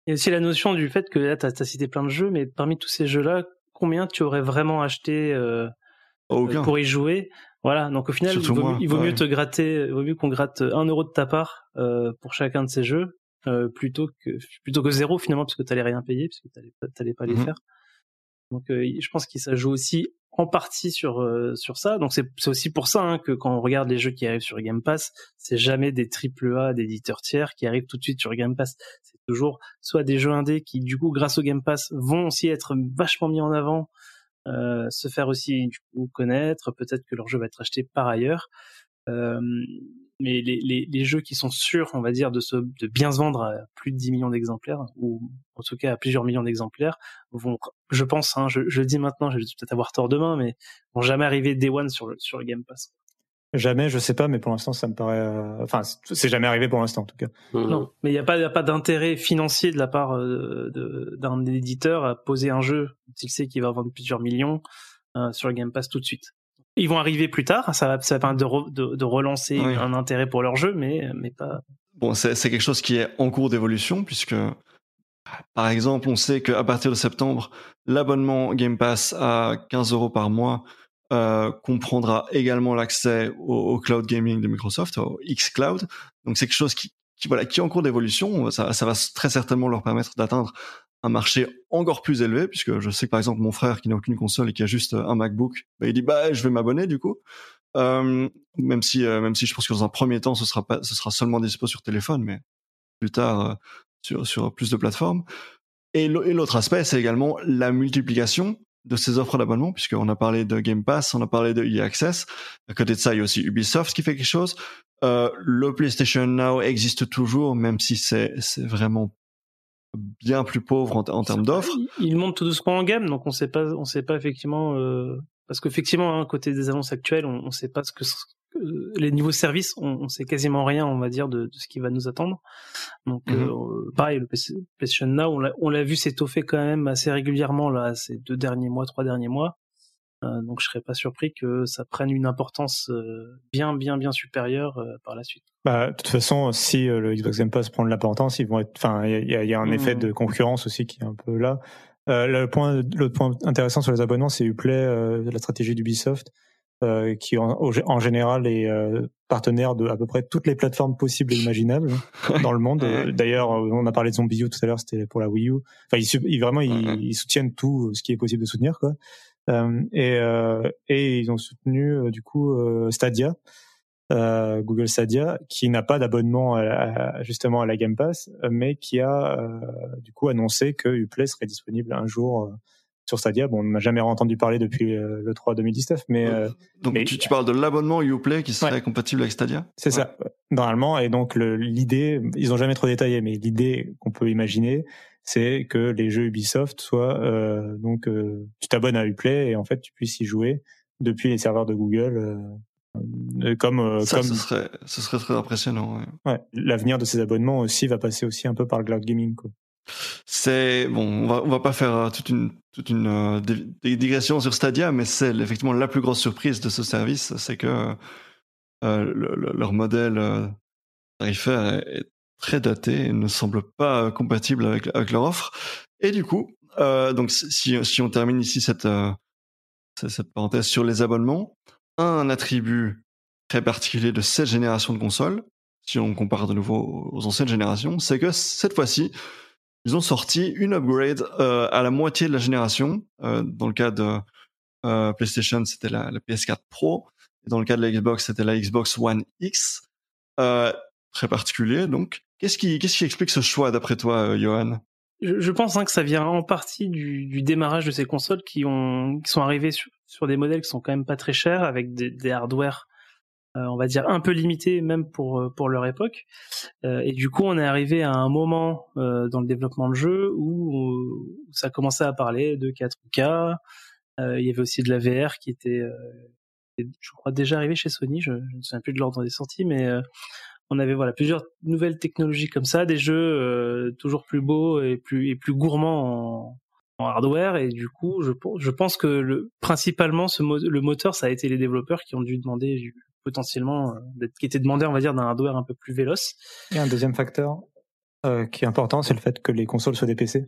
Il y a aussi la notion du fait que là, tu as, cité plein de jeux, mais parmi tous ces jeux-là, combien tu aurais vraiment acheté euh, pour y jouer? Voilà, donc au final, il vaut, moi, il vaut ouais. mieux te gratter, il vaut mieux qu'on gratte un euro de ta part euh, pour chacun de ces jeux, euh, plutôt que plutôt que zéro finalement, parce que tu n'allais rien payer, parce que tu n'allais pas les mmh. faire. Donc je pense que ça joue aussi en partie sur sur ça. Donc c'est c'est aussi pour ça hein, que quand on regarde les jeux qui arrivent sur Game Pass, c'est jamais des triple A d'éditeurs tiers qui arrivent tout de suite sur Game Pass. Toujours soit des jeux indés qui du coup grâce au Game Pass vont aussi être vachement mis en avant, euh, se faire aussi du coup connaître. Peut-être que leur jeu va être acheté par ailleurs. Euh, mais les, jeux qui sont sûrs, on va dire, de, se, de bien se vendre à plus de 10 millions d'exemplaires, ou en tout cas à plusieurs millions d'exemplaires, vont, je pense, hein, je, je le dis maintenant, je vais peut-être avoir tort demain, mais vont jamais arriver Day One sur le, sur le Game Pass. Jamais, je sais pas, mais pour l'instant, ça me paraît. Euh... Enfin, c'est jamais arrivé pour l'instant, en tout cas. Non, mais il n'y a pas, y a pas d'intérêt financier de la part euh, d'un éditeur à poser un jeu s'il sait qu'il va vendre plusieurs millions euh, sur le Game Pass tout de suite. Ils vont arriver plus tard, ça va, ça va permettre de, re, de, de relancer oui. un intérêt pour leur jeu, mais, mais pas. Bon, c'est quelque chose qui est en cours d'évolution, puisque, par exemple, on sait qu'à partir de septembre, l'abonnement Game Pass à 15 euros par mois euh, comprendra également l'accès au, cloud gaming de Microsoft, au xCloud. Donc c'est quelque chose qui, voilà, qui est en cours d'évolution. Ça, ça va très certainement leur permettre d'atteindre un marché encore plus élevé, puisque je sais que par exemple mon frère qui n'a aucune console et qui a juste un MacBook, bah, il dit bah je vais m'abonner du coup. Euh, même si euh, même si je pense que dans un premier temps ce sera pas ce sera seulement dispo sur téléphone, mais plus tard euh, sur sur plus de plateformes. Et l'autre aspect, c'est également la multiplication de ces offres d'abonnement, puisqu'on a parlé de Game Pass, on a parlé de EA Access. À côté de ça, il y a aussi Ubisoft qui fait quelque chose. Euh, le PlayStation Now existe toujours, même si c'est c'est vraiment bien plus pauvre en, termes d'offres. Il monte tout doucement en gamme, donc on sait pas, on sait pas effectivement, euh, parce qu'effectivement, hein, côté des annonces actuelles, on, on sait pas ce que les niveaux services, on, on sait quasiment rien, on va dire, de, ce qui va nous attendre. Donc, mhm. euh, pareil, le PlayStation Now, on l'a vu s'étoffer quand même assez régulièrement là, ces deux derniers mois, trois derniers mois. Euh, donc, je serais pas surpris que ça prenne une importance euh, bien, bien, bien supérieure par la suite. Bah, de toute façon, si le Xbox Game Pass prend de l'importance, ils vont être. Enfin, il y a, y a, un mmh. effet de concurrence aussi qui est un peu là. Euh, le point, l'autre point intéressant sur les abonnements, c'est Uplay, euh, la stratégie d'Ubisoft. Euh, qui en, en, général est euh, partenaire de à peu près toutes les plateformes possibles et imaginables dans le monde. D'ailleurs, on a parlé de Zombie U tout à l'heure, c'était pour la Wii U. Enfin, ils, vraiment ils, soutiennent tout ce qui est possible de soutenir, quoi. Euh, et, et ils ont soutenu du coup Stadia, Google Stadia, qui n'a pas d'abonnement justement à la Game Pass, mais qui a du coup annoncé que Uplay serait disponible un jour sur Stadia. Bon, on n'a jamais entendu parler depuis euh, le 3 2019, mais euh, donc tu, tu, parles de l'abonnement Uplay qui serait compatible avec Stadia? C'est ça, normalement. Et donc l'idée, ils ont jamais trop détaillé, mais l'idée qu'on peut imaginer, c'est que les jeux Ubisoft soient euh, donc euh, tu t'abonnes à Uplay et en fait tu puisses y jouer depuis les serveurs de Google. comme ça, comme ce serait ce serait très impressionnant. Ouais. ouais L'avenir de ces abonnements aussi va passer aussi un peu par le cloud gaming. Quoi. C'est bon, on va va pas faire toute une toute euh, digression sur Stadia, mais c'est effectivement la plus grosse surprise de ce service, c'est que euh, leur modèle euh, tarifaire est très daté et ne semble pas compatible avec, leur offre. Et du coup, donc si, on termine ici cette parenthèse sur les abonnements, un attribut très particulier de cette génération de consoles, si on compare de nouveau aux anciennes générations, c'est que cette fois-ci, ils ont sorti une upgrade euh, à la moitié de la génération. Euh, dans le cas de euh, PlayStation, c'était la, la, PS4 Pro. Et dans le cas de la Xbox, c'était la Xbox One X. Très particulier. Donc, qu'est-ce qui, explique ce choix d'après toi, Johan? Je, pense hein, que ça vient en partie du, démarrage de ces consoles qui ont, qui sont arrivées sur, des modèles qui sont quand même pas très chers, avec des, des hardware on va dire un peu limité même pour euh, pour leur époque. Euh, et du coup, on est arrivé à un moment dans le développement de jeu où, ça commençait à parler de 4K. il y avait aussi de la VR qui était, je crois, déjà arrivé chez Sony. Je, je ne sais plus de l'ordre des sorties, mais on avait voilà plusieurs nouvelles technologies comme ça, des jeux toujours plus beaux et plus et plus gourmands en, en hardware et du coup je, je pense que le, principalement ce le moteur ça a été les développeurs qui ont dû demander potentiellement euh, qui était demandé, on va dire, d'un hardware un peu plus véloce. Et un deuxième facteur euh, qui est important, c'est le fait que les consoles soient des PC.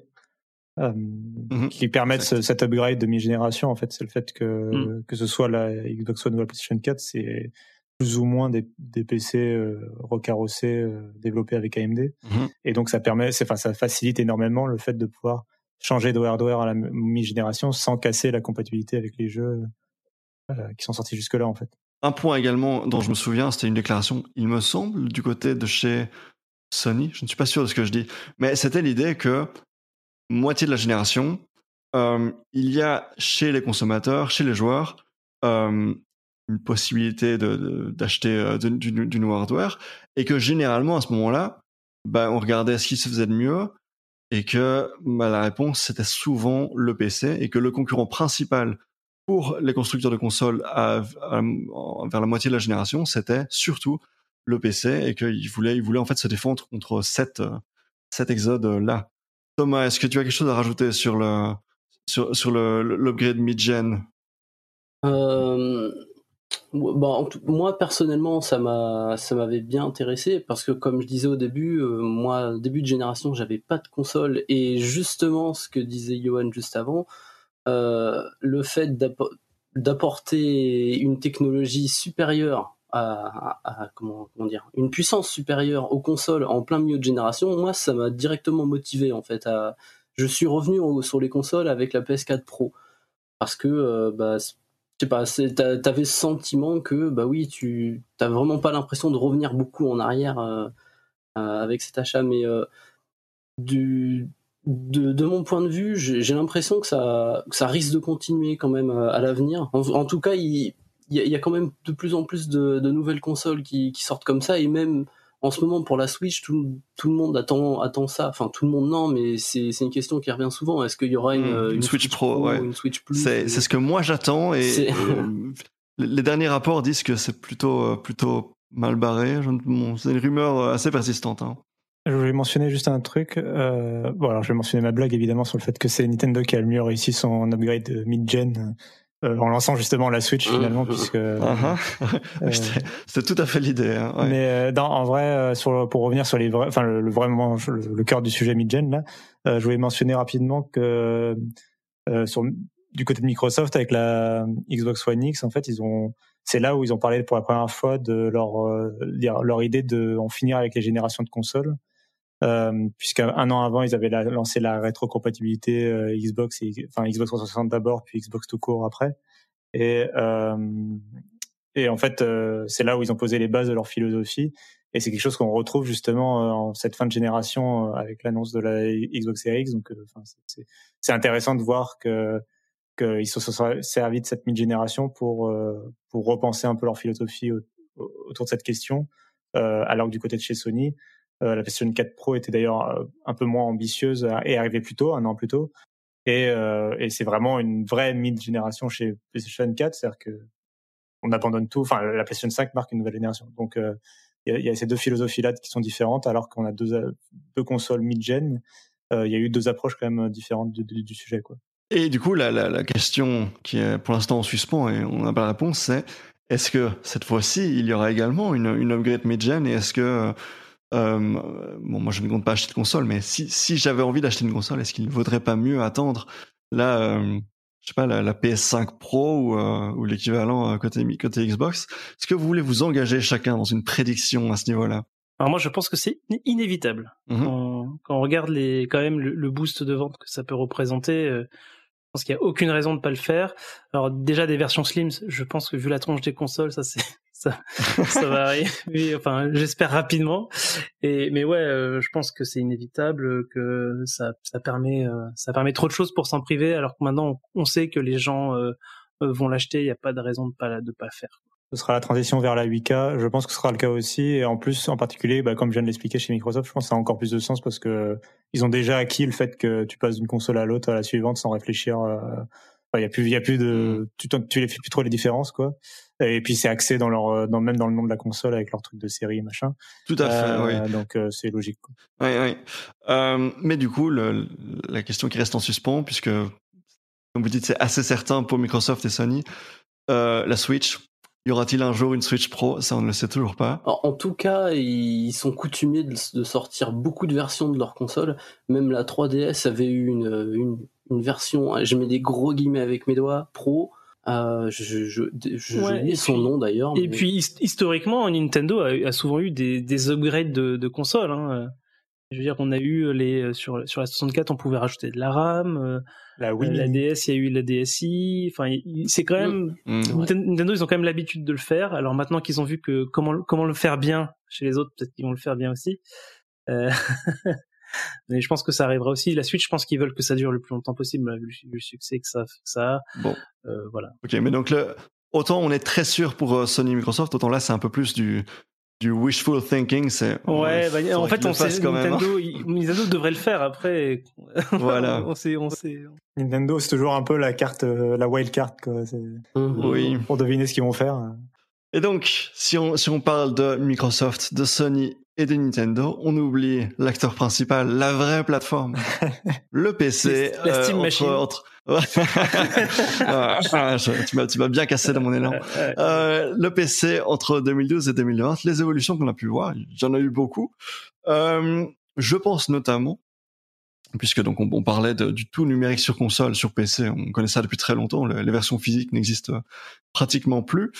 Euh, mhm. qui permettent cet upgrade de mi-génération en fait c'est le fait que mhm. que ce soit la Xbox One ou la PlayStation 4 c'est plus ou moins des, des PC euh, recarrossés euh, développés avec AMD mhm. et donc ça permet enfin ça facilite énormément le fait de pouvoir changer de hardware à la mi-génération sans casser la compatibilité avec les jeux euh, qui sont sortis jusque là en fait un point également dont je me souviens, c'était une déclaration, il me semble, du côté de chez Sony, je ne suis pas sûr de ce que je dis, mais c'était l'idée que moitié de la génération, euh, il y a chez les consommateurs, chez les joueurs, euh, une possibilité d'acheter euh, du, du, nouveau hardware, et que généralement à ce moment-là, bah, on regardait ce qui se faisait de mieux, et que bah, la réponse c'était souvent le PC, et que le concurrent principal pour les constructeurs de consoles vers la moitié de la génération, c'était surtout le PC et qu'ils voulaient, ils voulaient en fait se défendre contre cette, cet exode-là. Thomas, est-ce que tu as quelque chose à rajouter sur le sur, le l'upgrade mid-gen? Euh, bon, moi personnellement, ça m'a ça m'avait bien intéressé parce que comme je disais au début, euh, moi début de génération, j'avais pas de console et justement ce que disait Johan juste avant, le fait d'apporter une technologie supérieure à, comment, dire une puissance supérieure aux consoles en plein milieu de génération, moi ça m'a directement motivé en fait je suis revenu sur les consoles avec la PS4 Pro. Parce que euh, bah sais pas t'avais ce sentiment que bah oui tu t'as vraiment pas l'impression de revenir beaucoup en arrière euh, euh, avec cet achat. Mais du de, de, mon point de vue, j'ai l'impression que ça, que ça risque de continuer quand même à, l'avenir. En, tout cas, il, il y, a quand même de plus en plus de, de nouvelles consoles qui, qui, sortent comme ça, et même en ce moment pour la Switch, tout, tout, le monde attend, attend ça. Enfin, tout le monde non, mais c'est une question qui revient souvent. Est-ce qu'il y aura une, mmh, une, Switch, Pro, ouais. une Switch Plus C'est ce que moi j'attends, et euh, les derniers rapports disent que c'est plutôt, euh, plutôt mal barré. C'est une rumeur assez persistante. Hein. Je voulais mentionner juste un truc. Euh, bon, alors je vais mentionner ma blague évidemment sur le fait que c'est Nintendo qui a le mieux réussi son upgrade mid-gen euh, en lançant justement la Switch finalement, mmh. puisque. Euh, C'était tout à fait l'idée. Hein, ouais. Mais euh, dans, en vrai, sur, pour revenir sur les vrais, enfin le, le vraiment le, cœur du sujet mid-gen là, je voulais mentionner rapidement que sur du côté de Microsoft avec la Xbox One X, en fait, ils ont c'est là où ils ont parlé pour la première fois de leur leur idée de en finir avec les générations de consoles euh, puisqu'un an avant ils avaient lancé la rétrocompatibilité euh, Xbox enfin Xbox 360 d'abord puis Xbox tout court après. Et euh, en fait euh, c'est là où ils ont posé les bases de leur philosophie. Et c'est quelque chose qu'on retrouve justement en cette fin de génération avec l'annonce de la Xbox Series X. Donc c'est intéressant de voir qu'ils se sont servis de cette mid-génération pour repenser un peu leur philosophie autour de cette question alors que du côté de chez Sony la PlayStation 4 Pro était d'ailleurs euh, un peu moins ambitieuse et arrivait plus tôt, un an plus tôt. Et, euh, c'est vraiment une vraie mid-génération chez PlayStation 4, c'est-à-dire que on abandonne tout. Enfin, la PlayStation 5 marque une nouvelle génération. Donc, il y, a ces deux philosophies-là qui sont différentes, alors qu'on a deux, consoles mid-gen. Il y a eu deux approches quand même différentes du, sujet. Et du coup, la, question qui est pour l'instant en suspens et on n'a pas la réponse, c'est est-ce que cette fois-ci, il y aura également une, une upgrade mid-gen et est-ce que euh, bon, moi je ne compte pas acheter de console, mais si, si j'avais envie d'acheter une console, est-ce qu'il ne vaudrait pas mieux attendre la, euh, je sais pas, la, la PS5 Pro ou, euh, ou l'équivalent côté, côté Xbox? Est-ce que vous voulez vous engager chacun dans une prédiction à ce niveau-là? Alors moi je pense que c'est inévitable. Mmh quand, quand, on regarde les, quand même le, le, boost de vente que ça peut représenter, euh, pense qu'il n'y a aucune raison de pas le faire. Alors déjà des versions slims, je pense que vu la tronche des consoles, ça c'est ça, ça va arriver. Enfin, j'espère rapidement. Et mais ouais, euh, je pense que c'est inévitable que ça ça permet euh, ça permet trop de choses pour s'en priver. Alors que maintenant on, sait que les gens euh, vont l'acheter, il n'y a pas de raison de pas de pas faire ce sera la transition vers la 8K. Je pense que ce sera le cas aussi. Et en plus, en particulier, bah, comme je viens de l'expliquer chez Microsoft, je pense que ça a encore plus de sens parce que ils ont déjà acquis le fait que tu passes d'une console à l'autre, à la suivante, sans réfléchir. Euh... Il y a plus, il y a plus de, mm. tu, tu les fais plus trop les différences, quoi. Et puis c'est axé dans leur, dans même dans le nom de la console avec leur truc de série, machin. Tout à fait, euh, oui. Donc euh, c'est logique. Quoi. Oui, oui. Euh, mais du coup, le, la question qui reste en suspens, puisque comme vous dites, c'est assez certain pour Microsoft et Sony, euh, la Switch, y aura-t-il un jour une Switch Pro? Ça, on ne le sait toujours pas. En, tout cas, ils sont coutumiers de, sortir beaucoup de versions de leur console. Même la 3DS avait eu une, une, une version, je mets des gros guillemets avec mes doigts, Pro. Euh, je je, je, son nom d'ailleurs. Et puis historiquement, Nintendo a, souvent eu des, des upgrades de, de consoles. Hein. Je veux dire, on a eu les sur sur la 64, on pouvait rajouter de la RAM. Euh, la Wii, la DS, il y a eu la DSi. Enfin, c'est quand même mm. Nintendo, ils ont quand même l'habitude de le faire. Alors maintenant qu'ils ont vu que comment comment le faire bien chez les autres, peut-être qu'ils vont le faire bien aussi. Euh... Mais je pense que ça arrivera aussi. La Switch, je pense qu'ils veulent que ça dure le plus longtemps possible, vu le succès que ça, que ça a. Bon. Euh, voilà. Ok, mais donc le, autant on est très sûr pour Sony Microsoft, autant là c'est un peu plus du du wishful thinking, c'est ouais. Bah, en fait, on sait quand Nintendo, même, hein. Nintendo devrait le faire après. Voilà. on sait, on sait. Nintendo, c'est toujours un peu la carte, euh, la wild card, quoi. Mhm. Oui. Pour deviner ce qu'ils vont faire. Et donc, si on si on parle de Microsoft, de Sony et de Nintendo, on oublie l'acteur principal, la vraie plateforme, le PC, la Steam euh, Machine. Ah, tu m'as tu m'as bien cassé dans mon élan. Euh, le PC entre 2012 et 2020, les évolutions qu'on a pu voir, j'en ai eu beaucoup. Euh, je pense notamment puisque donc on, parlait du tout numérique sur console, sur PC, on connaît ça depuis très longtemps. les versions physiques n'existent pratiquement plus.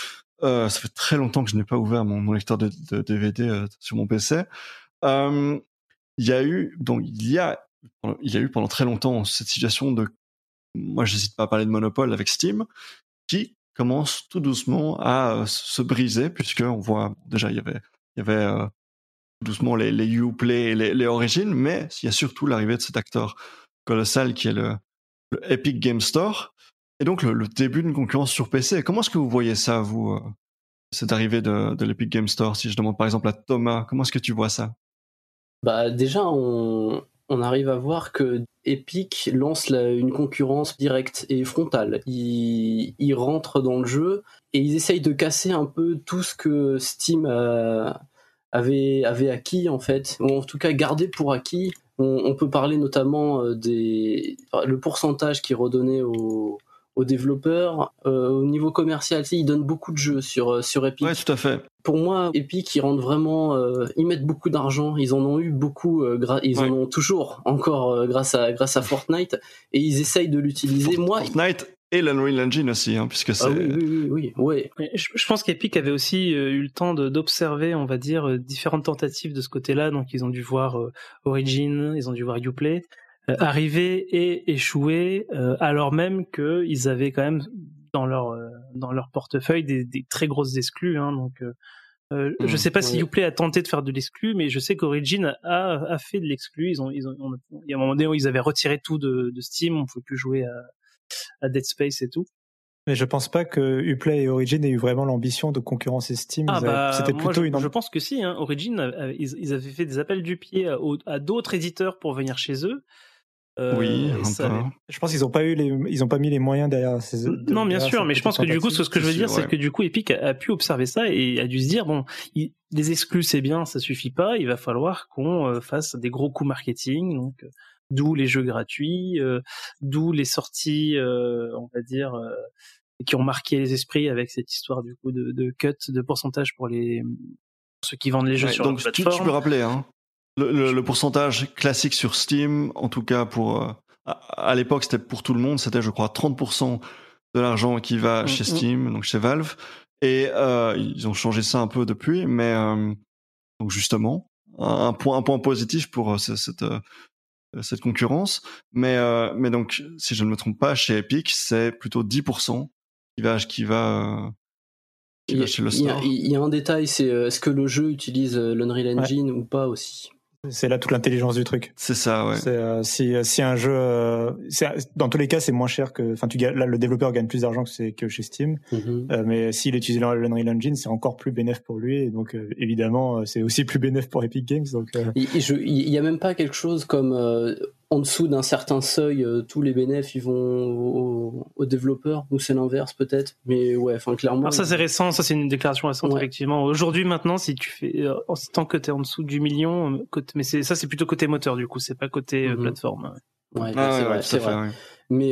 Ça fait très longtemps que je n'ai pas ouvert mon, lecteur de, DVD sur mon PC. il y a eu donc il y a il y a eu pendant très longtemps cette situation de moi j'hésite pas à parler de monopole avec Steam qui commence tout doucement à se briser puisque on voit déjà il y avait il y avait doucement les, les Uplay et les, les origines, mais il y a surtout l'arrivée de cet acteur colossal qui est le, Epic Game Store, et donc le, début d'une concurrence sur PC. Comment est-ce que vous voyez ça, vous, euh, cette arrivée de, l'Epic Game Store Si je demande par exemple à Thomas, comment est-ce que tu vois ça? Bah déjà, on, arrive à voir que Epic lance une concurrence directe et frontale. Ils, ils rentrent dans le jeu et ils essayent de casser un peu tout ce que Steam avait acquis en fait, ou en tout cas gardé pour acquis. On, peut parler notamment euh, des le pourcentage qui est redonné aux, aux développeurs. Euh, au niveau commercial, ils donnent beaucoup de jeux sur, euh, sur Epic. Ouais, tout à fait. Pour moi, Epic, ils rendent vraiment, ils mettent beaucoup d'argent. Ils en ont eu beaucoup, ils en ont toujours encore grâce à grâce à Fortnite, et ils essayent de l'utiliser. Moi, Fortnite et l'Unreal Engine aussi, hein, puisque c'est. Ah oui, oui, oui, oui. Je, pense qu'Epic avait aussi euh, eu le temps d'observer, on va dire, euh, différentes tentatives de ce côté-là. Donc, ils ont dû voir euh, Origin, ils ont dû voir Uplay arriver et échouer, alors même qu'ils avaient quand même dans leur dans leur portefeuille des, des très grosses exclus. Hein, donc, euh, je mmh, sais pas si Uplay a tenté de faire de l'exclu, mais je sais qu'Origin a, a fait de l'exclu. Ils ont, ils ont, il y a un moment donné où ils avaient retiré tout de, de Steam, on pouvait plus jouer à, à Dead Space et tout. Mais je pense pas que Uplay et Origin aient eu vraiment l'ambition de concurrencer Steam. Ah bah, c'était plutôt je, une. Je pense que si. Hein. Origin, ils, avaient fait des appels du pied à, d'autres éditeurs pour venir chez eux. Euh, oui, je pense qu'ils ont pas eu les, ils ont pas mis les moyens derrière ces. non, bien sûr, mais je pense que du coup, ce que je veux dire, c'est que du coup, Epic a, pu observer ça et a dû se dire bon, les exclus c'est bien, ça suffit pas, il va falloir qu'on euh, fasse des gros coups marketing, donc euh, d'où les jeux gratuits, euh, d'où les sorties, euh, on va dire, euh, qui ont marqué les esprits avec cette histoire du coup de, de cut, de pourcentage pour les ceux qui vendent les jeux sur donc la plateforme. Tu, peux rappeler, hein, le, le, pourcentage classique sur Steam, en tout cas pour à, l'époque c'était pour tout le monde, c'était je crois 30% de l'argent qui va mm, chez mm. Steam, donc chez Valve, et euh, ils ont changé ça un peu depuis, mais donc justement un, point un point positif pour cette euh, cette concurrence. Mais, euh, mais donc, si je ne me trompe pas, chez Epic, c'est plutôt 10% qui va, qui va. Il y, a un détail, c'est euh, est-ce que le jeu utilise l'Unreal Engine ou pas aussi? C'est là toute l'intelligence du truc. C'est ça, ouais. Euh, si, si un jeu, euh, dans tous les cas, c'est moins cher que, enfin, tu là, le développeur gagne plus d'argent que c'est que chez Steam. Mm-hmm. euh, mais s'il utilise l'Unreal Engine, c'est encore plus bénéf pour lui. Et donc, euh, évidemment, c'est aussi plus bénéf pour Epic Games. Donc, il, il y a même pas quelque chose comme en dessous d'un certain seuil, euh, tous les bénéfices ils vont aux, développeurs, ou c'est l'inverse peut-être, mais ouais, enfin clairement. Alors ça c'est récent, ça c'est une déclaration récente effectivement. Aujourd'hui maintenant, si tu fais, euh, tant que tu es en dessous du million, euh, côté, mais c'est ça c'est plutôt côté moteur du coup, c'est pas côté mhm. plateforme. Ouais, ah c'est vrai, c'est vrai. Mais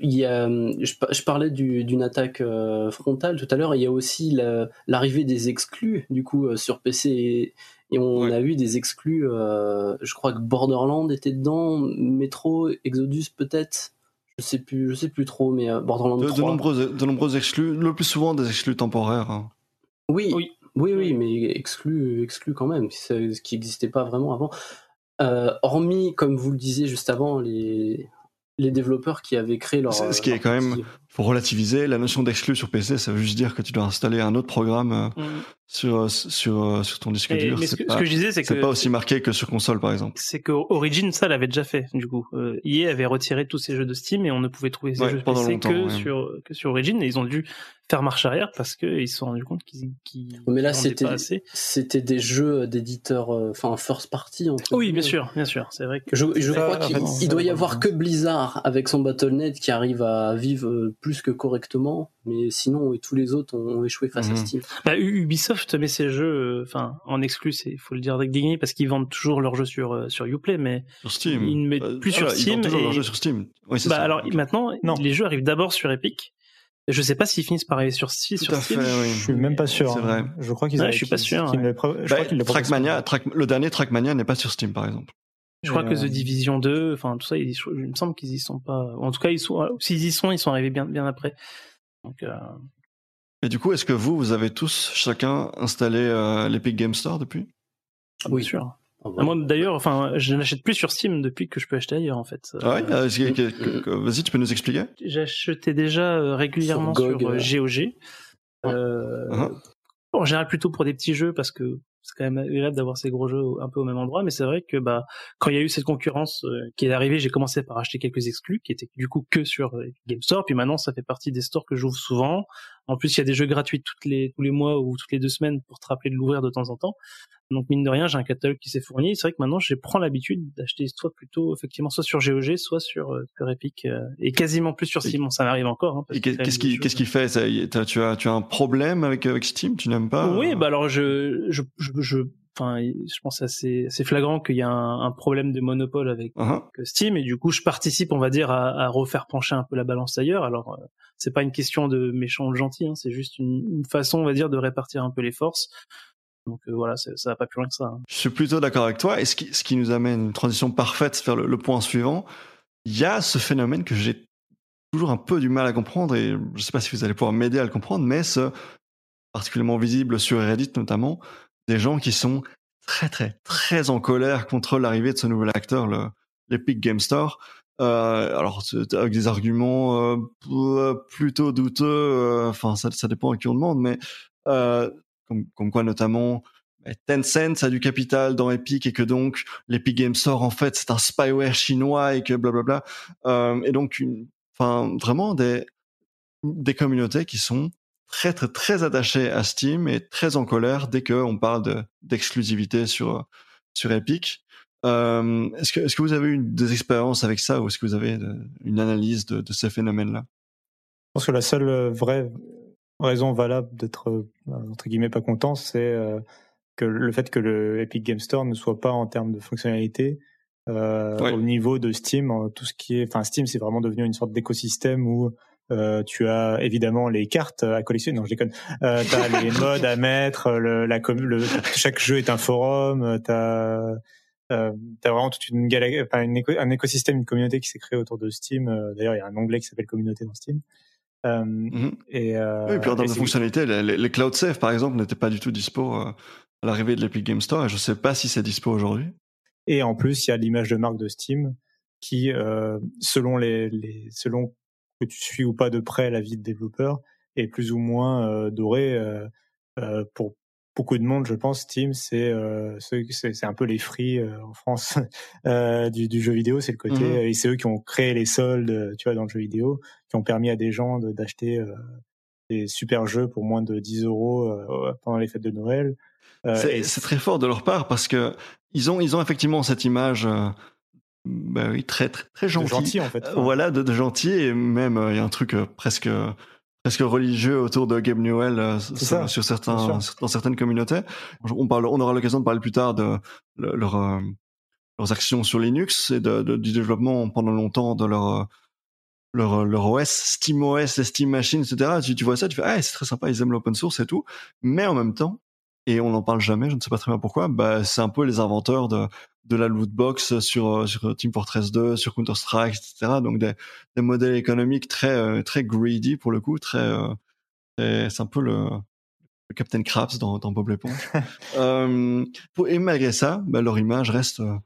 il y a, je, parlais d'une attaque frontale tout à l'heure. Il y a aussi l'arrivée des exclus du coup sur PC et, et on a vu des exclus, euh, je crois que Borderland était dedans, Metro, Exodus peut-être, je sais plus, je sais plus trop, mais euh, Borderland de, 3. De nombreux, de nombreux exclus, le plus souvent des exclus temporaires. Hein. Oui, oui, oui, oui, mais exclus, exclus quand même, ce qui n'existait pas vraiment avant. Euh, hormis, comme vous le disiez juste avant, les, les développeurs qui avaient créé leur. Ce qui est quand même, pour relativiser, la notion d'exclus sur PC, ça veut juste dire que tu dois installer un autre programme euh, mm. sur, euh, sur, euh, sur ton disque dur. Mais ce que, ce que, je disais, c'est que. C'est pas aussi marqué que sur console, par exemple. C'est que Origin, ça l'avait déjà fait, du coup. Euh, EA avait retiré tous ces jeux de Steam et on ne pouvait trouver ces jeux PC que, sur, que sur Origin et ils ont dû faire marche arrière parce qu'ils se sont rendus compte qu'ils qu mais là c'était c'était des jeux d'éditeurs enfin first party oui bien sûr bien sûr c'est vrai que je, je crois qu'il doit y avoir que Blizzard avec son Battle.net qui arrive à vivre plus que correctement mais sinon tous les autres ont échoué face à mhm. Steam bah, Ubisoft met ses jeux enfin en exclu il faut le dire avec dignité parce qu'ils vendent toujours leurs jeux sur euh, sur Uplay mais sur Steam ils ne mettent bah, plus sur Steam ils toujours leurs jeux sur Steam oui, bah, alors maintenant non. les jeux arrivent d'abord sur Epic je sais pas s'ils finissent par arriver sur, sur Steam. Je suis même pas sûr. C'est vrai. Hein. Je crois qu'ils. Ouais, je suis pas sûr. Ouais. Le, Trackmania, le dernier Trackmania n'est pas sur Steam, par exemple. Je crois que The Division 2, enfin tout ça, il, me semble qu'ils y sont pas. En tout cas, ils sont. S'ils y sont, ils sont arrivés bien, bien après. Donc. Euh... Et du coup, est-ce que vous, vous avez tous chacun installé euh, l'Epic Game Store depuis? Ah, Oui, sûr. Ah, bah. Moi, d'ailleurs, enfin, je n'achète plus sur Steam depuis que je peux acheter ailleurs, en fait. Ah ouais Vas-y, tu peux nous expliquer? J'achetais déjà régulièrement sur, GOG. Euh, uh-huh. En général, plutôt pour des petits jeux parce que c'est quand même agréable d'avoir ces gros jeux un peu au même endroit, mais c'est vrai que bah quand il y a eu cette concurrence euh, qui est arrivée, j'ai commencé par acheter quelques exclus qui étaient du coup que sur euh, Game Store, puis maintenant ça fait partie des stores que j'ouvre souvent. En plus, il y a des jeux gratuits toutes les tous les mois ou toutes les deux semaines pour te rappeler de l'ouvrir de temps en temps. Donc mine de rien, j'ai un catalogue qui s'est fourni. C'est vrai que maintenant, je prends l'habitude d'acheter soit plutôt effectivement soit sur GOG, soit sur euh, sur Epic euh, et quasiment plus sur Steam. ça m'arrive encore. Hein, qu'est-ce qui qu'est-ce qui fait? Ça Tu as tu as un problème avec avec Steam? Tu n'aimes pas? Oui, bah alors je je je, je enfin, je pense assez, assez flagrant qu'il y a un, un, problème de monopole avec uh-huh. Steam et du coup, je participe, on va dire, à, à refaire pencher un peu la balance ailleurs. Alors, euh, c'est pas une question de méchant ou gentil, hein, c'est juste une, une, façon, on va dire, de répartir un peu les forces. Donc euh, voilà, ça va pas plus loin que ça. Hein. Je suis plutôt d'accord avec toi. Et ce qui, ce qui nous amène une transition parfaite vers le, point suivant, il y a ce phénomène que j'ai toujours un peu du mal à comprendre, et je sais pas si vous allez pouvoir m'aider à le comprendre, mais ce particulièrement visible sur Reddit notamment, des gens qui sont très très très en colère contre l'arrivée de ce nouvel acteur, l'Epic Game Store. Euh, alors avec des arguments euh, plutôt douteux, euh, enfin ça, dépend à qui on demande, mais euh, comme, quoi notamment bah, Tencent a du capital dans Epic et que donc l'Epic Game Store en fait c'est un spyware chinois et que blablabla. Et donc enfin vraiment des des communautés qui sont très très très attachées à Steam et très en colère dès qu'on parle de d'exclusivité sur sur Epic. Euh, est-ce que est-ce que vous avez eu des expériences avec ça ou est-ce que vous avez une analyse de, de ces phénomènes-là? Je pense que la seule euh, vraie raison valable d'être euh, entre guillemets pas content, c'est euh, que le fait que le Epic Game Store ne soit pas en termes de fonctionnalité euh, au niveau de Steam, tout ce qui est, enfin Steam, c'est vraiment devenu une sorte d'écosystème où euh, tu as évidemment les cartes à collectionner. Non, je déconne. Euh, t'as les modes à mettre. Le, la le, chaque jeu est un forum. T'as euh, t'as vraiment toute une galaxie, enfin, un écosystème, une communauté qui s'est créée autour de Steam. D'ailleurs, il y a un onglet qui s'appelle communauté dans Steam. Euh, mhm. et, euh, oui, et puis en termes de fonctionnalité, les, les, cloud save par exemple n'étaient pas du tout dispo euh, à l'arrivée de l'Epic Game Store et je sais pas si c'est dispo aujourd'hui. Et en plus, il y a l'image de marque de Steam qui, euh, selon les, les, selon que tu suis ou pas de près la vie de développeur, est plus ou moins euh, doré euh, pour beaucoup de monde, je pense, Steam, c'est euh, c'est un peu les free euh, en France euh, du, du, jeu vidéo. C'est le côté mhm. et c'est eux qui ont créé les soldes, tu vois, dans le jeu vidéo, qui ont permis à des gens d'acheter des super jeux pour moins de 10 euros pendant les fêtes de Noël. c'est très fort de leur part parce que ils ont ils ont effectivement cette image. Bah oui, très très très gentil. gentil en fait. voilà, de, de, gentil et même il y a un truc presque presque religieux autour de Gabe Newell euh, sur, certains dans certaines communautés. On parle, on aura l'occasion de parler plus tard de leur, euh, leurs actions sur Linux et de, du développement pendant longtemps de leur leur, leur OS, SteamOS, les Steam Machines, etc. Tu, tu vois ça, tu fais ah c'est très sympa, ils aiment l'open source et tout, mais en même temps, et on n'en parle jamais, je ne sais pas très bien pourquoi, bah c'est un peu les inventeurs de de la loot box sur sur Team Fortress 2, sur Counter Strike, etc. Donc des, des modèles économiques très euh, très greedy pour le coup, très, euh, c'est un peu le, le Captain Krabs dans, dans Bob l'éponge. euh, et malgré ça, bah, leur image reste euh,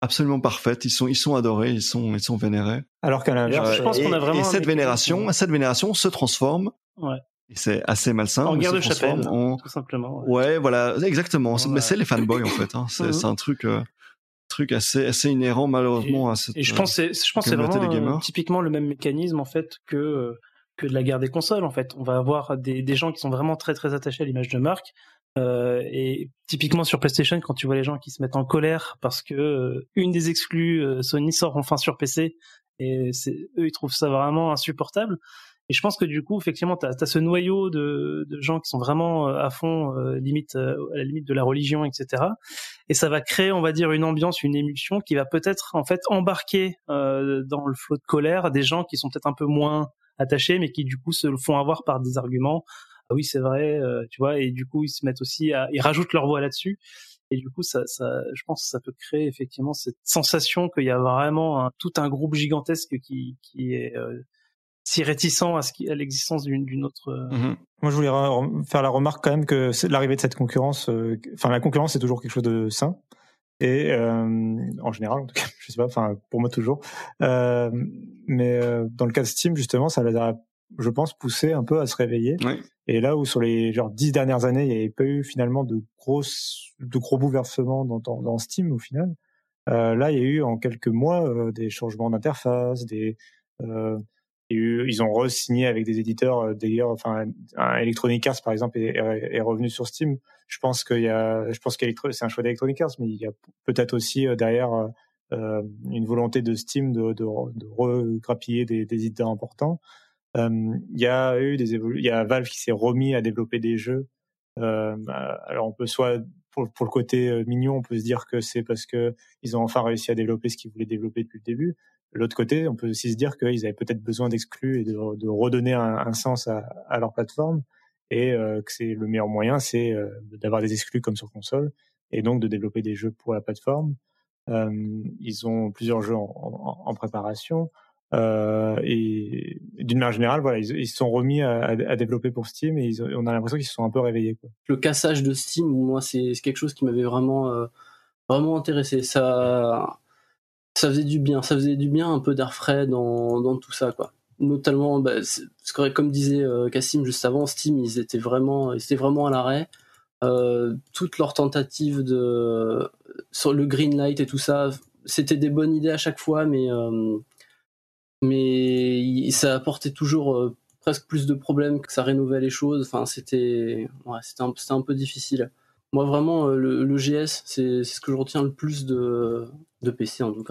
absolument parfaite. Ils sont ils sont adorés, ils sont ils sont vénérés. Alors qu'à l'inverse, je pense qu'on a vraiment et cette vénération, cette vénération se transforme. Ouais. C'est assez malsain. En guerre de chapelle, tout simplement. Ouais, voilà, exactement. Mais c'est les fanboys en fait. Hein. C'est mhm. un truc truc assez assez inhérent malheureusement à cette. Et je pense c'est je pense c'est vraiment typiquement le même mécanisme en fait que euh, que de la guerre des consoles en fait. On va avoir des des gens qui sont vraiment très très attachés à l'image de marque. Euh, et typiquement sur PlayStation, quand tu vois les gens qui se mettent en colère parce que euh, une des exclus euh, Sony sort enfin sur PC et c'est eux ils trouvent ça vraiment insupportable. Et je pense que du coup, effectivement, tu as, ce noyau de, de, gens qui sont vraiment euh, à fond, euh, limite euh, à la limite de la religion, etc. Et ça va créer, on va dire, une ambiance, une émulsion qui va peut-être en fait embarquer euh, dans le flot de colère des gens qui sont peut-être un peu moins attachés, mais qui du coup se font avoir par des arguments. Ah oui, c'est vrai, tu vois. Et du coup, ils se mettent aussi, à, ils rajoutent leur voix là-dessus. Et du coup, ça, ça, je pense que ça peut créer effectivement cette sensation qu'il y a vraiment un, tout un groupe gigantesque qui, qui est si réticents à, ce qui, à l'existence d'une autre. Mhm. Moi, je voulais faire la remarque quand même que l'arrivée de cette concurrence, enfin la concurrence c'est toujours quelque chose de sain et en général en tout cas, je sais pas, enfin pour moi toujours. mais dans le cas de Steam justement, ça les a, je pense, poussé un peu à se réveiller. Oui. Et là où sur les genre dix dernières années, il n'y avait pas eu finalement de grosses, de gros bouleversements dans, dans, dans Steam au final. Euh, là, il y a eu en quelques mois euh, des changements d'interface, des ils ont re-signé avec des éditeurs euh, d'ailleurs, enfin Electronic Arts par exemple est, revenu sur Steam. Je pense qu'il y a, je pense que c'est un choix d'Electronic Arts, mais il y a peut-être aussi euh, derrière euh, une volonté de Steam de, de, de des, des éditeurs importants. Il y a eu des il y a Valve qui s'est remis à développer des jeux. Alors on peut soit pour, pour, le côté mignon, on peut se dire que c'est parce que ils ont enfin réussi à développer ce qu'ils voulaient développer depuis le début. L'autre côté, on peut aussi se dire qu'ils avaient peut-être besoin d'exclus et de, redonner un, sens à, leur plateforme et euh, que c'est le meilleur moyen, c'est euh, d'avoir des exclus comme sur console et donc de développer des jeux pour la plateforme. Euh, ils ont plusieurs jeux en, préparation. Et d'une manière générale, voilà, ils, se sont remis à, développer pour Steam et on a l'impression qu'ils se sont un peu réveillés. Le cassage de Steam, moi, c'est quelque chose qui m'avait vraiment, vraiment intéressé. Ça, ça faisait du bien, ça faisait du bien, un peu d'air frais dans, tout ça, quoi. Notamment, bah, comme disait euh, Cassim juste avant, Steam, ils étaient vraiment, ils étaient vraiment à l'arrêt. Euh, toutes leurs tentatives de sur le green light et tout ça, c'était des bonnes idées à chaque fois, mais euh, mais ça apportait toujours presque plus de problèmes que ça rénovait les choses. Enfin, c'était un, un, peu difficile. Moi, vraiment, le, GS, c'est ce que je retiens le plus de PC en tout cas.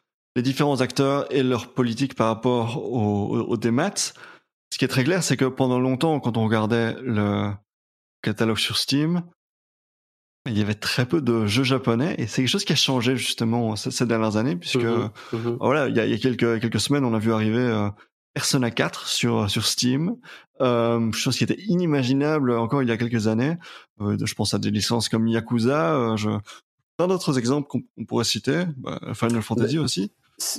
les différents acteurs et leur politique par rapport au, au, démat, ce qui est très clair, c'est que pendant longtemps, quand on regardait le catalogue sur Steam, il y avait très peu de jeux japonais et c'est quelque chose qui a changé justement ces, dernières années puisque mhm, mhm. voilà il y a, il y a quelques quelques semaines on a vu arriver euh, Persona 4 sur sur Steam euh, chose qui était inimaginable encore il y a quelques années. Euh, je pense à des licences comme Yakuza je d'autres exemples qu'on pourrait citer bah, Final Fantasy aussi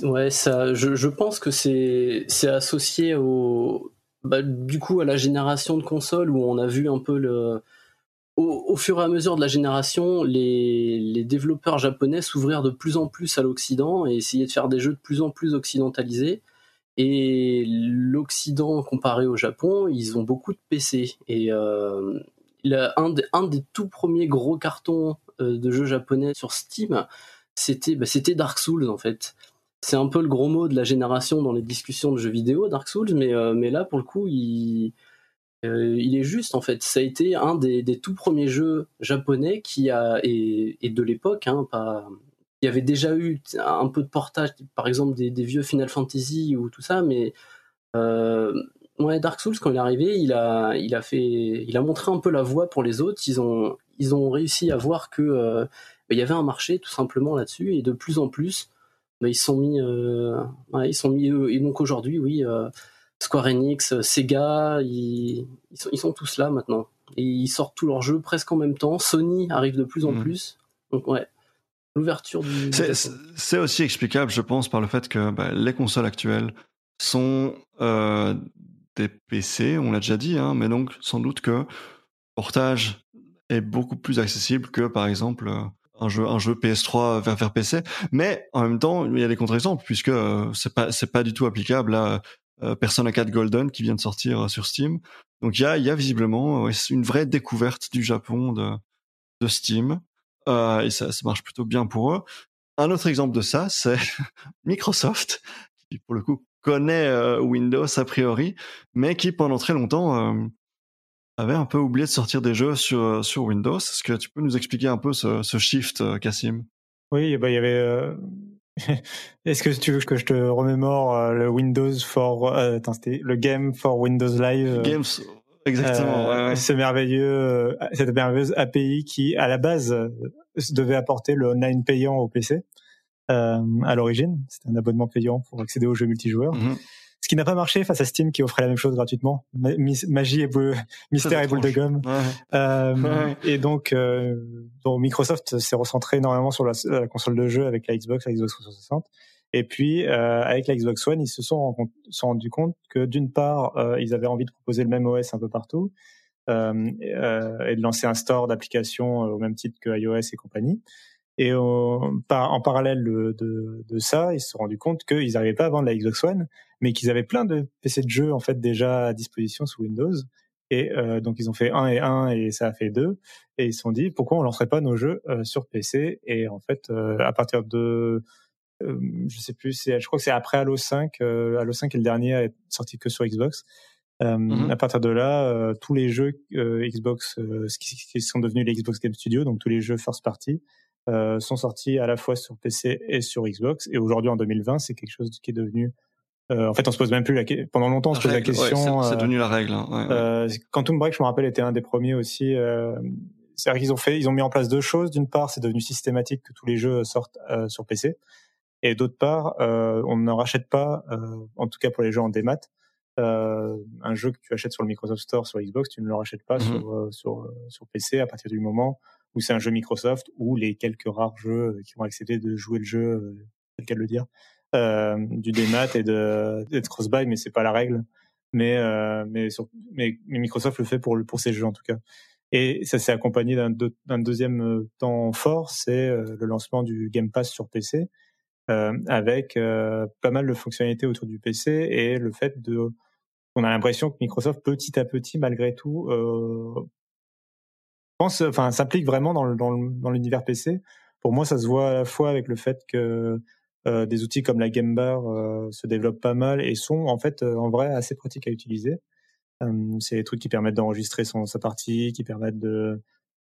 Ouais, ça, je, je pense que c'est associé au bah, du coup à la génération de consoles où on a vu un peu le au, fur et à mesure de la génération, les, les développeurs japonais s'ouvrir de plus en plus à l'Occident et essayer de faire des jeux de plus en plus occidentalisés. Et l'Occident comparé au Japon, ils ont beaucoup de PC. Et euh, un, un, des tout premiers gros cartons euh, de jeux japonais sur Steam, c'était bah, Dark Souls en fait. C'est un peu le gros mot de la génération dans les discussions de jeux vidéo, Dark Souls, mais, euh, là pour le coup, il, euh, il est juste en fait. Ça a été un des, des tout premiers jeux japonais qui a et, de l'époque, hein. Il y avait déjà eu un peu de portage, par exemple des, vieux Final Fantasy ou tout ça, mais euh, ouais, Dark Souls quand il est arrivé, il a, il a fait, il a montré un peu la voie pour les autres. Ils ont, ils ont réussi à voir que il y avait un marché tout simplement là-dessus et de plus en plus, bah, ils sont mis, euh, ouais, ils sont mis et donc aujourd'hui, oui, euh, Square Enix, Sega, ils, ils, sont, ils sont tous là maintenant et ils sortent tous leurs jeux presque en même temps. Sony arrive de plus en mmh. plus, donc ouais. L'ouverture du. C'est aussi explicable, je pense, par le fait que bah, les consoles actuelles sont euh, des PC, on l'a déjà dit, hein, mais donc sans doute que portage est beaucoup plus accessible que par exemple un jeu un jeu PS3 vers, vers PC mais en même temps il y a des contre-exemples puisque euh, c'est pas c'est pas du tout applicable à euh, Persona 4 Golden qui vient de sortir sur Steam donc il y a il y a visiblement une vraie découverte du Japon de de Steam euh, et ça, ça marche plutôt bien pour eux. Un autre exemple de ça, c'est Microsoft, qui pour le coup connaît euh, Windows a priori, mais qui pendant très longtemps euh, avait un peu oublié de sortir des jeux sur, sur Windows. Est-ce que tu peux nous expliquer un peu ce, ce shift, Cassim Oui, bah, il y avait. Est-ce que tu veux que je te remémore le Windows for. attends, c'était le Game for Windows Live Games. Exactement. Euh, ouais, ouais. Ce merveilleux, cette merveilleuse API qui, à la base, devait apporter le online payant au PC euh, à l'origine. C'était un abonnement payant pour accéder aux jeux multijoueurs. Mhm. Ce qui n'a pas marché face à Steam qui offrait la même chose gratuitement. Magie et boule, mystère et boule de gomme. Ouais. Euh, Ouais. Et donc, euh, donc Microsoft s'est recentré énormément sur la, la console de jeu avec la Xbox, la Xbox 360. Et puis, euh, avec la Xbox One, ils se sont, sont rendus compte que d'une part, ils avaient envie de proposer le même OS un peu partout euh, et, euh, et de lancer un store d'applications euh, au même titre que iOS et compagnie. Et par, en parallèle de, de, de ça, ils se sont rendus compte qu'ils n'arrivaient pas à vendre la Xbox One, mais qu'ils avaient plein de PC de jeux en fait déjà à disposition sous Windows. Et euh, donc ils ont fait un et un et ça a fait deux. Et ils se sont dit pourquoi on lancerait pas nos jeux euh, sur PC Et en fait, euh, à partir de je sais plus, je crois que c'est après Halo 5. Euh, Halo 5 est le dernier à être sorti que sur Xbox. Mhm. À partir de là, tous les jeux Xbox, ce qui, qui sont devenus les Xbox Game Studio, donc tous les jeux first party, sont sortis à la fois sur PC et sur Xbox. Et aujourd'hui, en 2020, c'est quelque chose qui est devenu. Euh, en fait, on se pose même plus la que- pendant longtemps, on se pose la Règle, ouais, question. c'est- euh, devenu la règle. hein, ouais, euh, Quantum Break, je me rappelle, était un des premiers aussi. Euh, C'est-à-dire qu'ils ont fait, ils ont mis en place deux choses. D'une part, c'est devenu systématique que tous les jeux sortent euh, sur PC, et d'autre part, euh, on ne rachète pas, euh, en tout cas pour les jeux en démat, euh, un jeu que tu achètes sur le Microsoft Store sur Xbox, tu ne le rachètes pas Mhm. sur, euh, sur sur PC à partir du moment où c'est un jeu Microsoft ou les quelques rares jeux qui vont accepter de jouer le jeu, euh, tel qu'à le dire, euh, du démat et de cross-buy, mais c'est pas la règle mais euh, mais, Microsoft le fait pour pour ses jeux en tout cas. Et ça s'est accompagné d'un deux- d'un deuxième euh, temps fort, c'est le lancement du Game Pass sur PC, avec pas mal de fonctionnalités autour du PC et le fait de on a l'impression que Microsoft petit à petit malgré tout enfin s'implique vraiment dans l'univers PC. Pour moi, ça se voit à la fois avec le fait que euh, des outils comme la Game Bar euh, se développent pas mal et sont en fait euh, en vrai assez pratiques à utiliser. C'est des trucs qui permettent d'enregistrer son sa partie, qui permettent de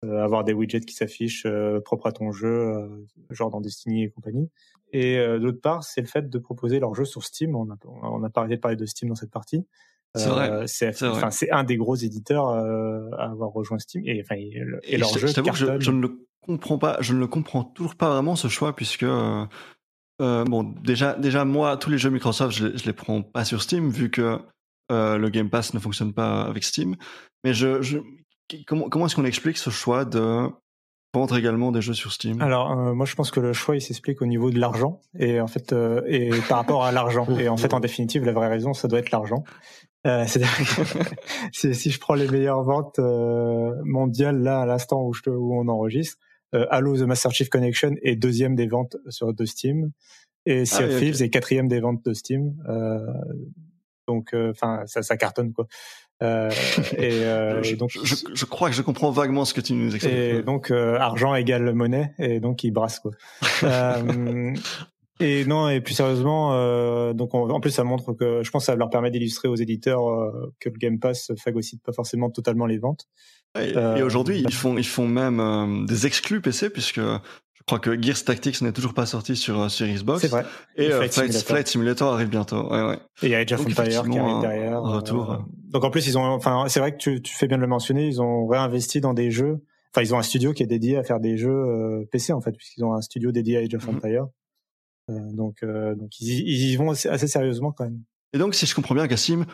euh, avoir des widgets qui s'affichent propres à ton jeu, genre dans Destiny et compagnie. Et d'autre part, c'est le fait de proposer leurs jeux sur Steam. On a, on a pas arrêté de parler de Steam dans cette partie. C'est vrai, C'est enfin, un des gros éditeurs à avoir rejoint Steam et enfin et, et Et leurs je, jeux je ne le comprends pas, je ne le comprends toujours pas vraiment ce choix puisque euh, bon déjà déjà moi tous les jeux Microsoft je, je les prends pas sur Steam vu que euh, le Game Pass ne fonctionne pas avec Steam. Mais je, comment comment est-ce qu'on explique ce choix de vendre également des jeux sur Steam? Alors euh, moi je pense que le choix il s'explique au niveau de l'argent et en fait et par rapport à l'argent et en fait en définitive la vraie raison ça doit être l'argent. C'est-à-dire que si, je prends les meilleures ventes mondiales là à l'instant où, on enregistre, Halo The Master Chief Connection est deuxième des ventes sur de Steam et Sea Ah of oui, est quatrième des ventes de Steam. Euh, donc enfin ça, ça cartonne quoi. Euh, et, euh, je, et donc je, crois que je comprends vaguement ce que tu nous expliques. et donc euh, argent égale monnaie et donc il brasse quoi. Euh, et non et plus sérieusement euh, donc on- en plus ça montre que je pense que ça leur permet d'illustrer aux éditeurs euh, que le Game Pass phagocyte pas forcément totalement les ventes. Et, et Euh, aujourd'hui, ils font, ils font même euh, des exclus PC, puisque je crois que Gears Tactics n'est toujours pas sorti sur, euh, sur Xbox. C'est vrai. Et Et euh, Flight Simulator. Flight Simulator arrive bientôt. Ouais, ouais. Et il y a Age of Donc, Empires qui arrive derrière. retour. Euh, donc en plus ils ont enfin c'est vrai que tu, tu fais bien de le mentionner, ils ont réinvesti dans des jeux. Enfin ils ont un studio qui est dédié à faire des jeux euh, PC en fait puisqu'ils ont un studio dédié à Age of Mhm. Empires. Euh, donc euh, donc ils, y- ils y vont assez, assez sérieusement quand même. Et donc, si je comprends bien, Cassim,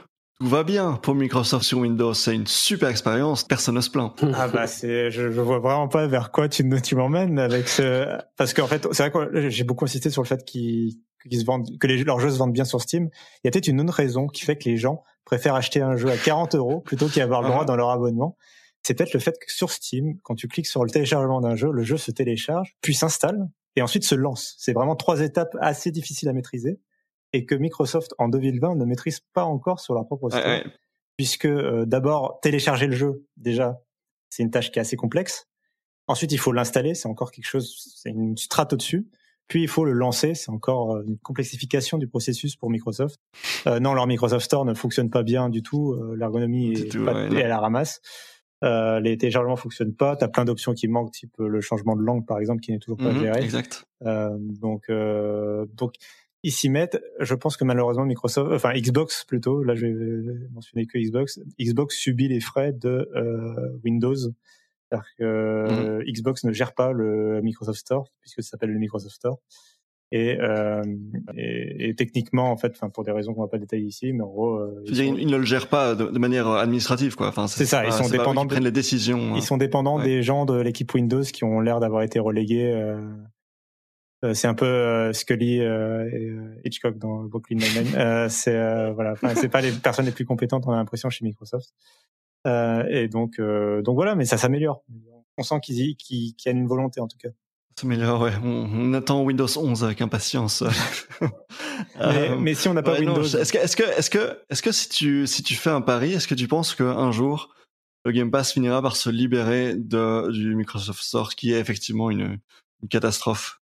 tout va bien pour Microsoft sur Windows. C'est une super expérience. Personne ne se plaint. Ah bah c'est, je, je vois vraiment pas vers quoi tu, tu m'emmènes avec ce, parce qu'en fait c'est vrai que j'ai beaucoup insisté sur le fait qu'ils, qu'ils se vendent, que les, leurs jeux se vendent bien sur Steam. Il y a peut-être une autre raison qui fait que les gens préfèrent acheter un jeu à 40 euros plutôt qu'y avoir le droit Ah. dans leur abonnement. C'est peut-être le fait que sur Steam, quand tu cliques sur le téléchargement d'un jeu, le jeu se télécharge, puis s'installe et ensuite se lance. C'est vraiment trois étapes assez difficiles à maîtriser et que Microsoft en 2020 ne maîtrise pas encore sur leur propre store Ouais, ouais. puisque euh, d'abord télécharger le jeu déjà c'est une tâche qui est assez complexe Ensuite, il faut l'installer, c'est encore quelque chose, c'est une strate au-dessus. Puis il faut le lancer, c'est encore euh, une complexification du processus pour Microsoft. Euh, non, leur Microsoft Store ne fonctionne pas bien du tout, euh, l'ergonomie est, tout, pas, ouais, non. à la ramasse. Euh, les téléchargements fonctionnent pas, tu as plein d'options qui manquent, type euh, le changement de langue par exemple, qui n'est toujours pas Mhm, géré. exact. Euh, donc, euh, donc ils s'y mettent. Je pense que malheureusement Microsoft, enfin Xbox plutôt, là je vais mentionner que Xbox, Xbox subit les frais de euh, Windows. C'est-à-dire que Mhm. Xbox ne gère pas le Microsoft Store puisque ça s'appelle le Microsoft Store. Et, euh, et, et techniquement, en fait, enfin pour des raisons qu'on va pas détailler ici, mais en gros, euh, ils sont- ils, ils ne le gèrent pas de, de manière administrative, quoi. Enfin, C'est ça, pas- ils sont dépendants de- prennent les décisions. hein. Ils sont dépendants Ouais. des gens de l'équipe Windows qui ont l'air d'avoir été relégués. euh, euh, c'est un peu euh, Scully euh, et euh, Hitchcock dans Brooklyn Nine-Nine. Euh, c'est euh, voilà, enfin, c'est pas les personnes les plus compétentes, on a l'impression chez Microsoft. Euh, et donc euh, donc voilà, mais ça s'améliore. On sent qu'ils y- qu'ils qu'il y a une volonté en tout cas. Ça s'améliore, ouais. On, on attend Windows 11 avec impatience. Mais, Euh, mais si on n'a pas ouais, Windows, Est-ce que, est-ce que, est-ce que, est-ce que si tu, si tu fais un pari, est-ce que tu penses qu'un jour le Game Pass finira par se libérer de, du Microsoft Store, qui est effectivement une, une catastrophe?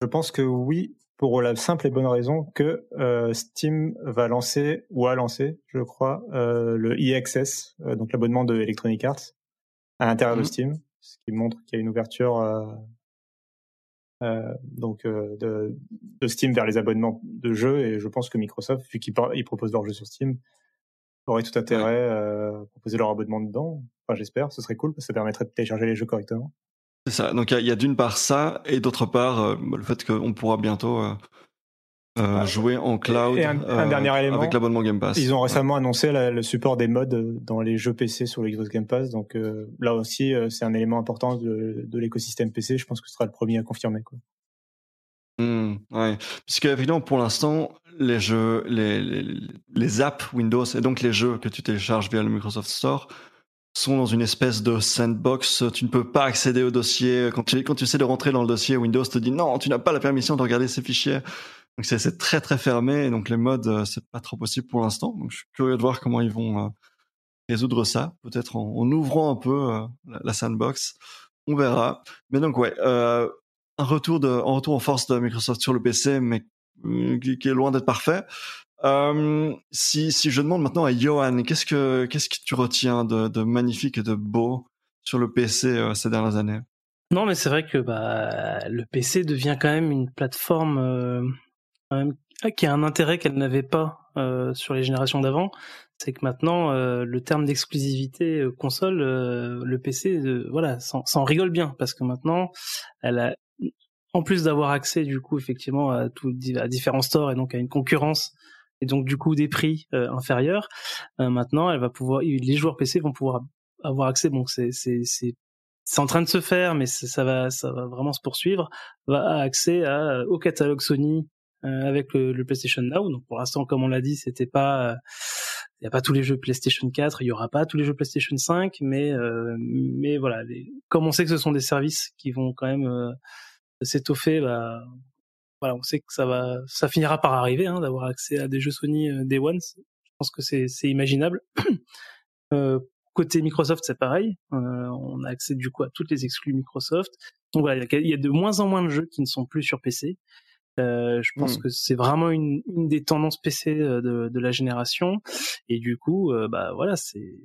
Je pense que oui, pour la simple et bonne raison que euh, Steam va lancer ou a lancé, je crois, euh, le EXS, euh, donc l'abonnement de Electronic Arts, à l'intérieur de Steam, ce qui montre qu'il y a une ouverture donc de, de Steam vers les abonnements de jeux. Et je pense que Microsoft, vu qu'ils ils proposent leurs jeux sur Steam, aurait tout intérêt à proposer leur abonnement dedans. Enfin, j'espère, ce serait cool parce que ça permettrait de télécharger les jeux correctement. C'est ça. Donc il y a, d'une part ça, et d'autre part euh, le fait qu'on pourra bientôt euh, euh, jouer en cloud et un- un dernier élément, avec l'abonnement Game Pass. Ils ont récemment annoncé la- le support des mods dans les jeux PC sur le Xbox Game Pass. Donc là aussi, c'est un élément important de, de l'écosystème PC. Je pense que ce sera le premier à confirmer. Quoi. Ouais. Puisque évidemment pour l'instant les jeux, les, les, les apps Windows et donc les jeux que tu télécharges via le Microsoft Store sont dans une espèce de sandbox. Tu ne peux pas accéder au dossier. Quand tu, essaies de rentrer dans le dossier, Windows te dit non, tu n'as pas la permission de regarder ces fichiers. Donc c'est très très fermé. Donc les modes, euh, c'est pas trop possible pour l'instant. Je suis curieux de voir comment ils vont euh, résoudre ça. Peut-être en, ouvrant un peu euh, la, sandbox. On verra. Mais donc ouais, un retour en force de Microsoft sur le PC, mais qui est loin d'être parfait. Si, je demande maintenant à Johan, qu'est-ce que, tu retiens de, magnifique et de beau sur le PC euh, ces dernières années? Non, mais c'est vrai que bah, le PC devient quand même une plateforme euh, ah, qui a un intérêt qu'elle n'avait pas euh, sur les générations d'avant. C'est que maintenant, le terme d'exclusivité console, le PC, voilà, s'en rigole bien parce que maintenant, en plus d'avoir accès du coup effectivement à différents stores et donc à une concurrence et donc du coup des prix euh, inférieurs, euh, maintenant, elle va pouvoir, les joueurs PC vont pouvoir avoir accès. Bon, c'est c'est c'est c'est en train de se faire, mais ça va, ça va vraiment se poursuivre. Va accès à, au catalogue Sony euh, avec le, le PlayStation Now. Donc pour l'instant, comme on l'a dit, c'était pas, il y a pas tous les jeux PlayStation 4, il y aura pas tous les jeux PlayStation 5, mais euh, mais voilà, les, comme on sait que ce sont des services qui vont quand même euh, s'étoffer, bah voilà, on sait que ça va, ça finira par arriver, hein, d'avoir accès à des jeux Sony euh, Day One. Je pense que c'est c'est imaginable. Euh, côté Microsoft, c'est pareil. Euh, on a accès du coup à toutes les exclus Microsoft. Donc voilà, il y a- il y a de moins en moins de jeux qui ne sont plus sur PC. Euh, je pense Mm. que c'est vraiment une, une des tendances PC euh, de, de la génération. Et du coup, euh, bah voilà, c'est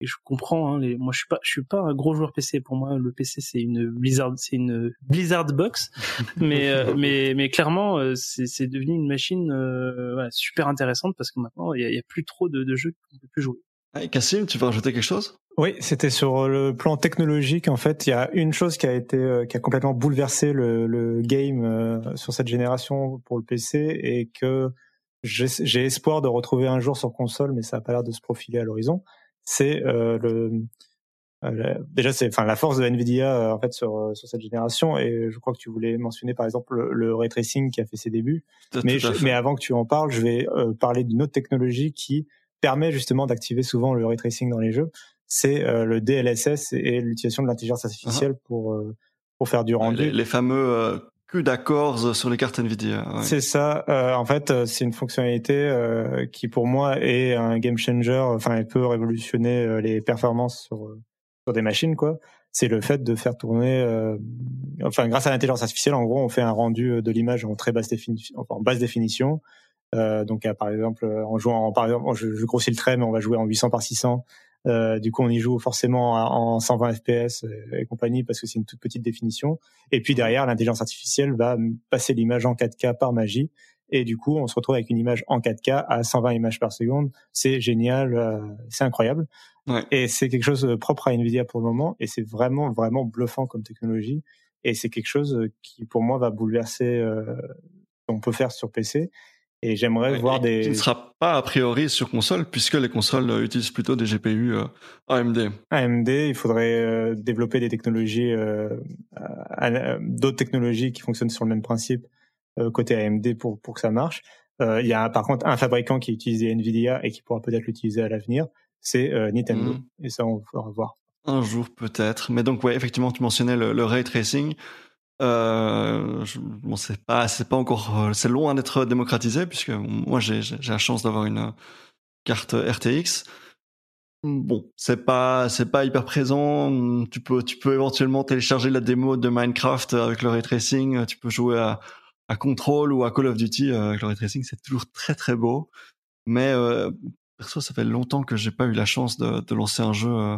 et je comprends. Hein, les, moi, je suis pas, je suis pas un gros joueur PC. Pour moi, le PC c'est une Blizzard, c'est une Blizzard box. mais euh, mais mais clairement, euh, c'est devenu une machine euh, voilà, super intéressante parce que maintenant, il y a, il y a plus trop de, de jeux qu'on peut plus jouer. Hey, Cassim, tu veux rajouter quelque chose? Oui, c'était sur le plan technologique. En fait, il y a une chose qui a été, euh, qui a complètement bouleversé le, le game euh, sur cette génération pour le PC et que j'ai j'ai espoir de retrouver un jour sur console, mais ça a pas l'air de se profiler à l'horizon. C'est euh, le euh, déjà c'est enfin la force de Nvidia euh, en fait sur sur cette génération et je crois que tu voulais mentionner par exemple le, le ray tracing qui a fait ses débuts Tout- mais, tout je- mais avant que tu en parles, je vais euh, parler d'une autre technologie qui permet justement d'activer souvent le ray tracing dans les jeux. C'est euh, le DLSS et l'utilisation de l'intelligence artificielle pour euh, pour faire du rendu. les, les fameux euh, CUDA-cores sur les cartes Nvidia. C'est ça. Euh, en fait, euh, c'est une fonctionnalité euh, qui, pour moi, est un game changer. Enfin, elle peut révolutionner euh, les performances sur euh, sur des machines, quoi. c'est le fait de faire tourner, euh, enfin grâce à l'intelligence artificielle, en gros, on fait un rendu de l'image en très basse définition, enfin, en basse définition. Donc par exemple, en jouant, par exemple, je, je, grossis le trait, mais on va jouer en 800 par 600. Euh, du coup, on y joue forcément en 120 fps et compagnie parce que c'est une toute petite définition. Et puis derrière, l'intelligence artificielle va passer l'image en 4K par magie. Et du coup, on se retrouve avec une image en 4K à 120 images par seconde. C'est génial, c'est incroyable. Et c'est quelque chose de propre à Nvidia pour le moment, et c'est vraiment vraiment bluffant comme technologie. Et c'est quelque chose qui, pour moi, va bouleverser euh, ce qu'on peut faire sur PC. Et j'aimerais voir des. Qui ne sera pas a priori sur console, puisque les consoles euh, utilisent plutôt des GPU euh, AMD. AMD, il faudrait développer des technologies, d'autres technologies qui fonctionnent sur le même principe côté AMD pour pour que ça marche. Il y a par contre un fabricant qui utilise Nvidia et qui pourra peut-être l'utiliser à l'avenir c'est euh, Nintendo. Mm. Et ça, on va voir. Un jour peut-être. Mais donc, ouais, effectivement, tu mentionnais le, ray tracing. Euh, bon, c'est pas, c'est pas encore, euh, c'est loin d'être démocratisé puisque moi j'ai, la chance d'avoir une carte RTX. Bon, c'est pas, c'est pas hyper présent. Tu peux, tu peux éventuellement télécharger la démo de Minecraft avec le ray tracing. Tu peux jouer à, à Control ou à Call of Duty avec le ray tracing. C'est toujours très très beau. Mais euh, perso, ça fait longtemps que j'ai pas eu la chance de, lancer un jeu euh,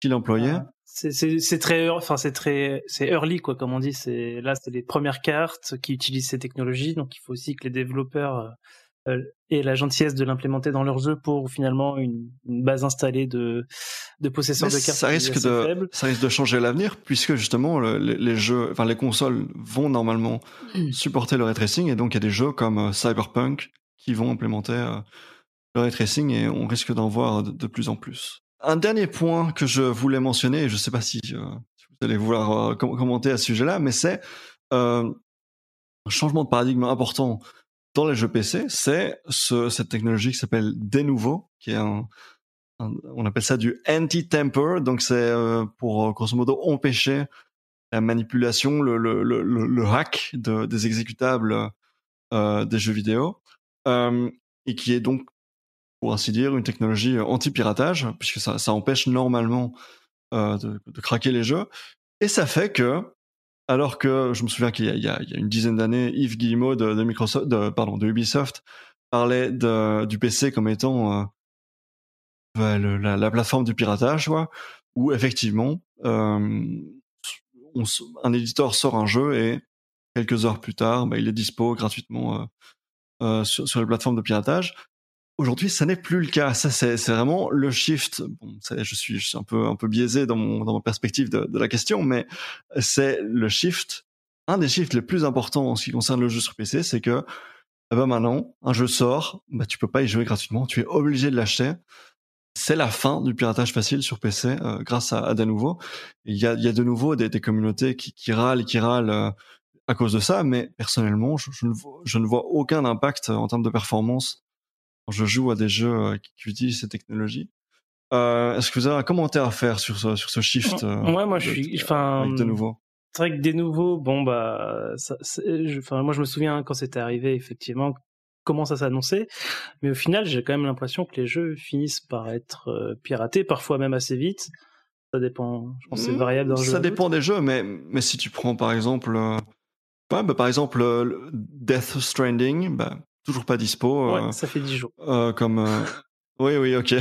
qu'il employait. C'est très, enfin c'est très, c'est early quoi, comme on dit. C'est là, c'est les premières cartes qui utilisent ces technologies, donc il faut aussi que les développeurs euh, euh aient la gentillesse de l'implémenter dans leur jeu pour finalement une, une base installée de, de possesseurs de cartes. Ça risque de, faible. ça risque de changer l'avenir puisque justement les, jeux, enfin les consoles vont normalement mm. supporter le ray tracing et donc il y a des jeux comme euh, Cyberpunk qui vont implémenter le ray tracing et on risque d'en voir de, plus en plus. Un dernier point que je voulais mentionner, et je ne sais pas si, euh, vous allez vouloir euh, commenter à ce sujet-là, mais c'est euh, un changement de paradigme important dans les jeux PC, c'est ce, cette technologie qui s'appelle Denuvo, qui est un, on appelle ça du anti-temper, donc c'est pour grosso modo empêcher la manipulation, le, hack de, des exécutables des jeux vidéo, et qui est donc pour ainsi dire, une technologie euh, anti-piratage, puisque ça, empêche normalement euh, de, craquer les jeux. Et ça fait que, alors que je me souviens qu'il y, a une dizaine d'années, Yves Guillemot de, Microsoft, pardon, de Ubisoft parlait du PC comme étant euh, le, la, la, plateforme du piratage, où effectivement, un éditeur sort un jeu et quelques heures plus tard, bah, il est dispo gratuitement sur les plateformes de piratage. Aujourd'hui, ça n'est plus le cas. Ça, c'est vraiment le shift. Bon, je suis, je un peu un peu biaisé dans mon dans ma perspective de, de la question, mais c'est le shift. Un des shifts les plus importants en ce qui concerne le jeu sur PC, c'est que eh ben maintenant, un jeu sort, bah tu peux pas y jouer gratuitement, tu es obligé de l'acheter. C'est la fin du piratage facile sur PC euh, grâce à, à de nouveau. Il y a, y a de nouveau des, des communautés qui, qui râlent qui râlent euh, à cause de ça, mais personnellement, je, ne je ne vois aucun impact en termes de performance je joue à des jeux euh, qui, utilisent ces technologies. Euh, Est-ce que vous avez un commentaire à faire sur ce, sur ce shift euh, Ouais, moi je suis, enfin, de nouveau? C'est vrai que des nouveaux, bon bah, enfin moi je me souviens quand c'était arrivé effectivement comment ça s'annonçait, mais au final j'ai quand même l'impression que les jeux finissent par être euh, piratés, parfois même assez vite. Ça dépend, je pense c'est mmh, variable dans le jeu. Ça dépend des jeux, mais mais si tu prends par exemple, ouais, bah, par exemple Death Stranding, bah, toujours pas dispo. Ouais, euh, ça fait 10 jours. Euh, comme euh, oui, oui, ok.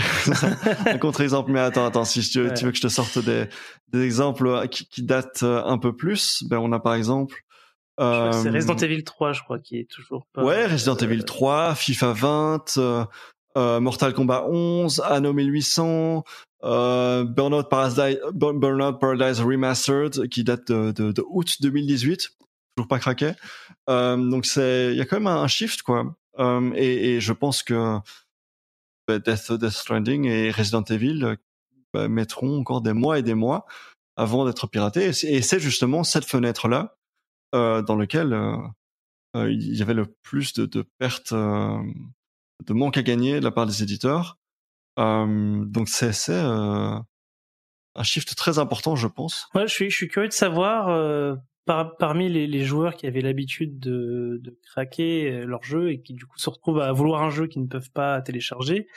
un contre-exemple, mais attends, attends, si tu, tu, veux que je te sorte des, des exemples qui, qui, datent un peu plus, ben on a par exemple. Euh, c'est Resident Evil 3, je crois, qui est toujours pas. Ouais, Resident Evil 3, FIFA 20, euh, Mortal Kombat 11, Anno 1800, euh, Burnout Paradise, Burnout Paradise Remastered, qui date de, de, de août 2018 toujours pas craqué. Euh, donc c'est, il y a quand même un, shift quoi. Euh, et, je pense que bah, Death, Death Stranding et Resident Evil bah, mettront encore des mois et des mois avant d'être piratés. Et c'est justement cette fenêtre là euh, dans laquelle euh, euh, il y avait le plus de, de pertes, euh, de manque à gagner de la part des éditeurs. donc c'est c'est un shift très important, je pense. Ouais, je suis curieux de savoir parmi les, les, joueurs qui avaient l'habitude de, de, craquer euh, leur jeu et qui du coup se retrouvent à vouloir un jeu qu'ils ne peuvent pas télécharger,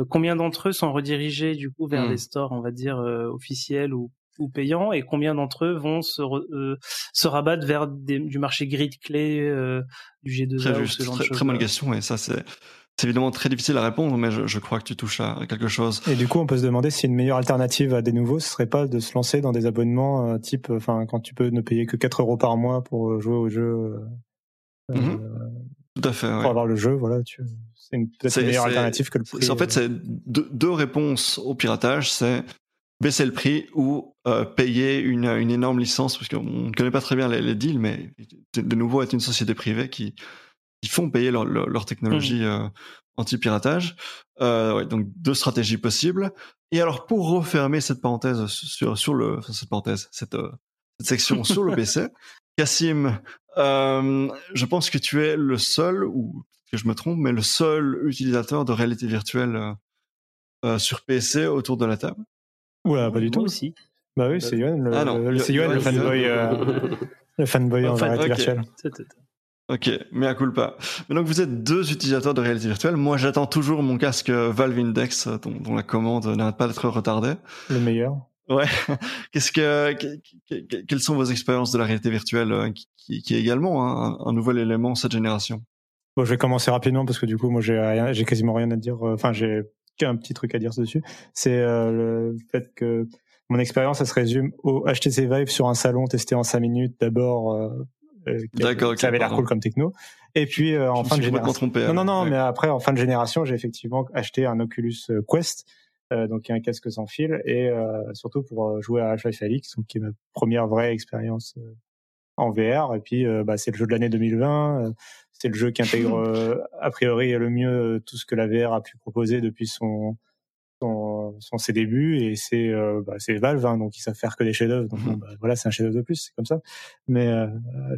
euh, combien d'entre eux sont redirigés du coup vers des hmm. stores, on va dire euh, officiels ou ou payants et combien d'entre eux vont se, se rabattre vers du marché gris de clé, du G2A très ou ce genre très, de. Très bonne question et ça c'est c'est évidemment très difficile à répondre, mais je, je, crois que tu touches à quelque chose. Et du coup, on peut se demander si une meilleure alternative à des nouveaux, ce serait pas de se lancer dans des abonnements type, enfin, quand tu peux ne payer que 4 euros par mois pour jouer au jeu. Mm-hmm. Tout à fait. Pour ouais. avoir le jeu, voilà, tu... c'est une, peut-être une meilleure alternative que le prix. En fait, c'est deux, deux, réponses au piratage, c'est baisser le prix ou euh, payer une, une, énorme licence, parce qu'on ne connaît pas très bien les, les, deals, mais de nouveau, est une société privée qui, qui font payer leur, leur, leur technologie mmh. euh, anti-piratage. Euh, ouais, donc deux stratégies possibles. Et alors, pour refermer cette parenthèse sur, sur le, enfin, cette parenthèse, cette, euh, cette section sur le PC, Cassim, euh, je pense que tu es le seul, ou que je me trompe, mais le seul utilisateur de réalité virtuelle euh, euh, sur PC autour de la table. Oula, pas du tout. Aussi. Bah oui, c'est Yoann, le, ah le, fanboy, euh, le fanboy en réalité okay. virtuelle. Ok, mais à culpa. Mais donc vous êtes deux utilisateurs de réalité virtuelle. Moi, j'attends toujours mon casque Valve Index, dont, dont la commande n'arrête pas d'être retardée. Le meilleur. Ouais. Qu'est-ce que, que, quelles sont vos expériences de la réalité virtuelle, qui, qui est également un, un, nouvel élément cette génération? Bon, je vais commencer rapidement parce que du coup, moi, j'ai quasiment rien à dire. Enfin, j'ai qu'un petit truc à dire dessus. C'est euh, le fait que mon expérience, ça se résume au HTC Vive sur un salon testé en 5 minutes. D'abord, euh, D'accord, okay, ça avait l'air cool comme techno. Et puis euh, en fin de génération. Trompé, non, non, non, mais après en fin de génération, j'ai effectivement acheté un Oculus Quest, euh, donc un casque sans fil, et euh, surtout pour jouer à Half-Life Alyx, qui est ma première vraie expérience en VR. Et puis bah, c'est le jeu de l'année 2020. c'est le jeu qui intègre a priori le mieux tout ce que la VR a pu proposer depuis son son, son ses débuts et c'est euh, bah, c'est Valve hein, donc ils savent faire que des chefs-d'œuvre. Donc bon, bah, voilà c'est un chef-d'œuvre de plus c'est comme ça. Mais euh,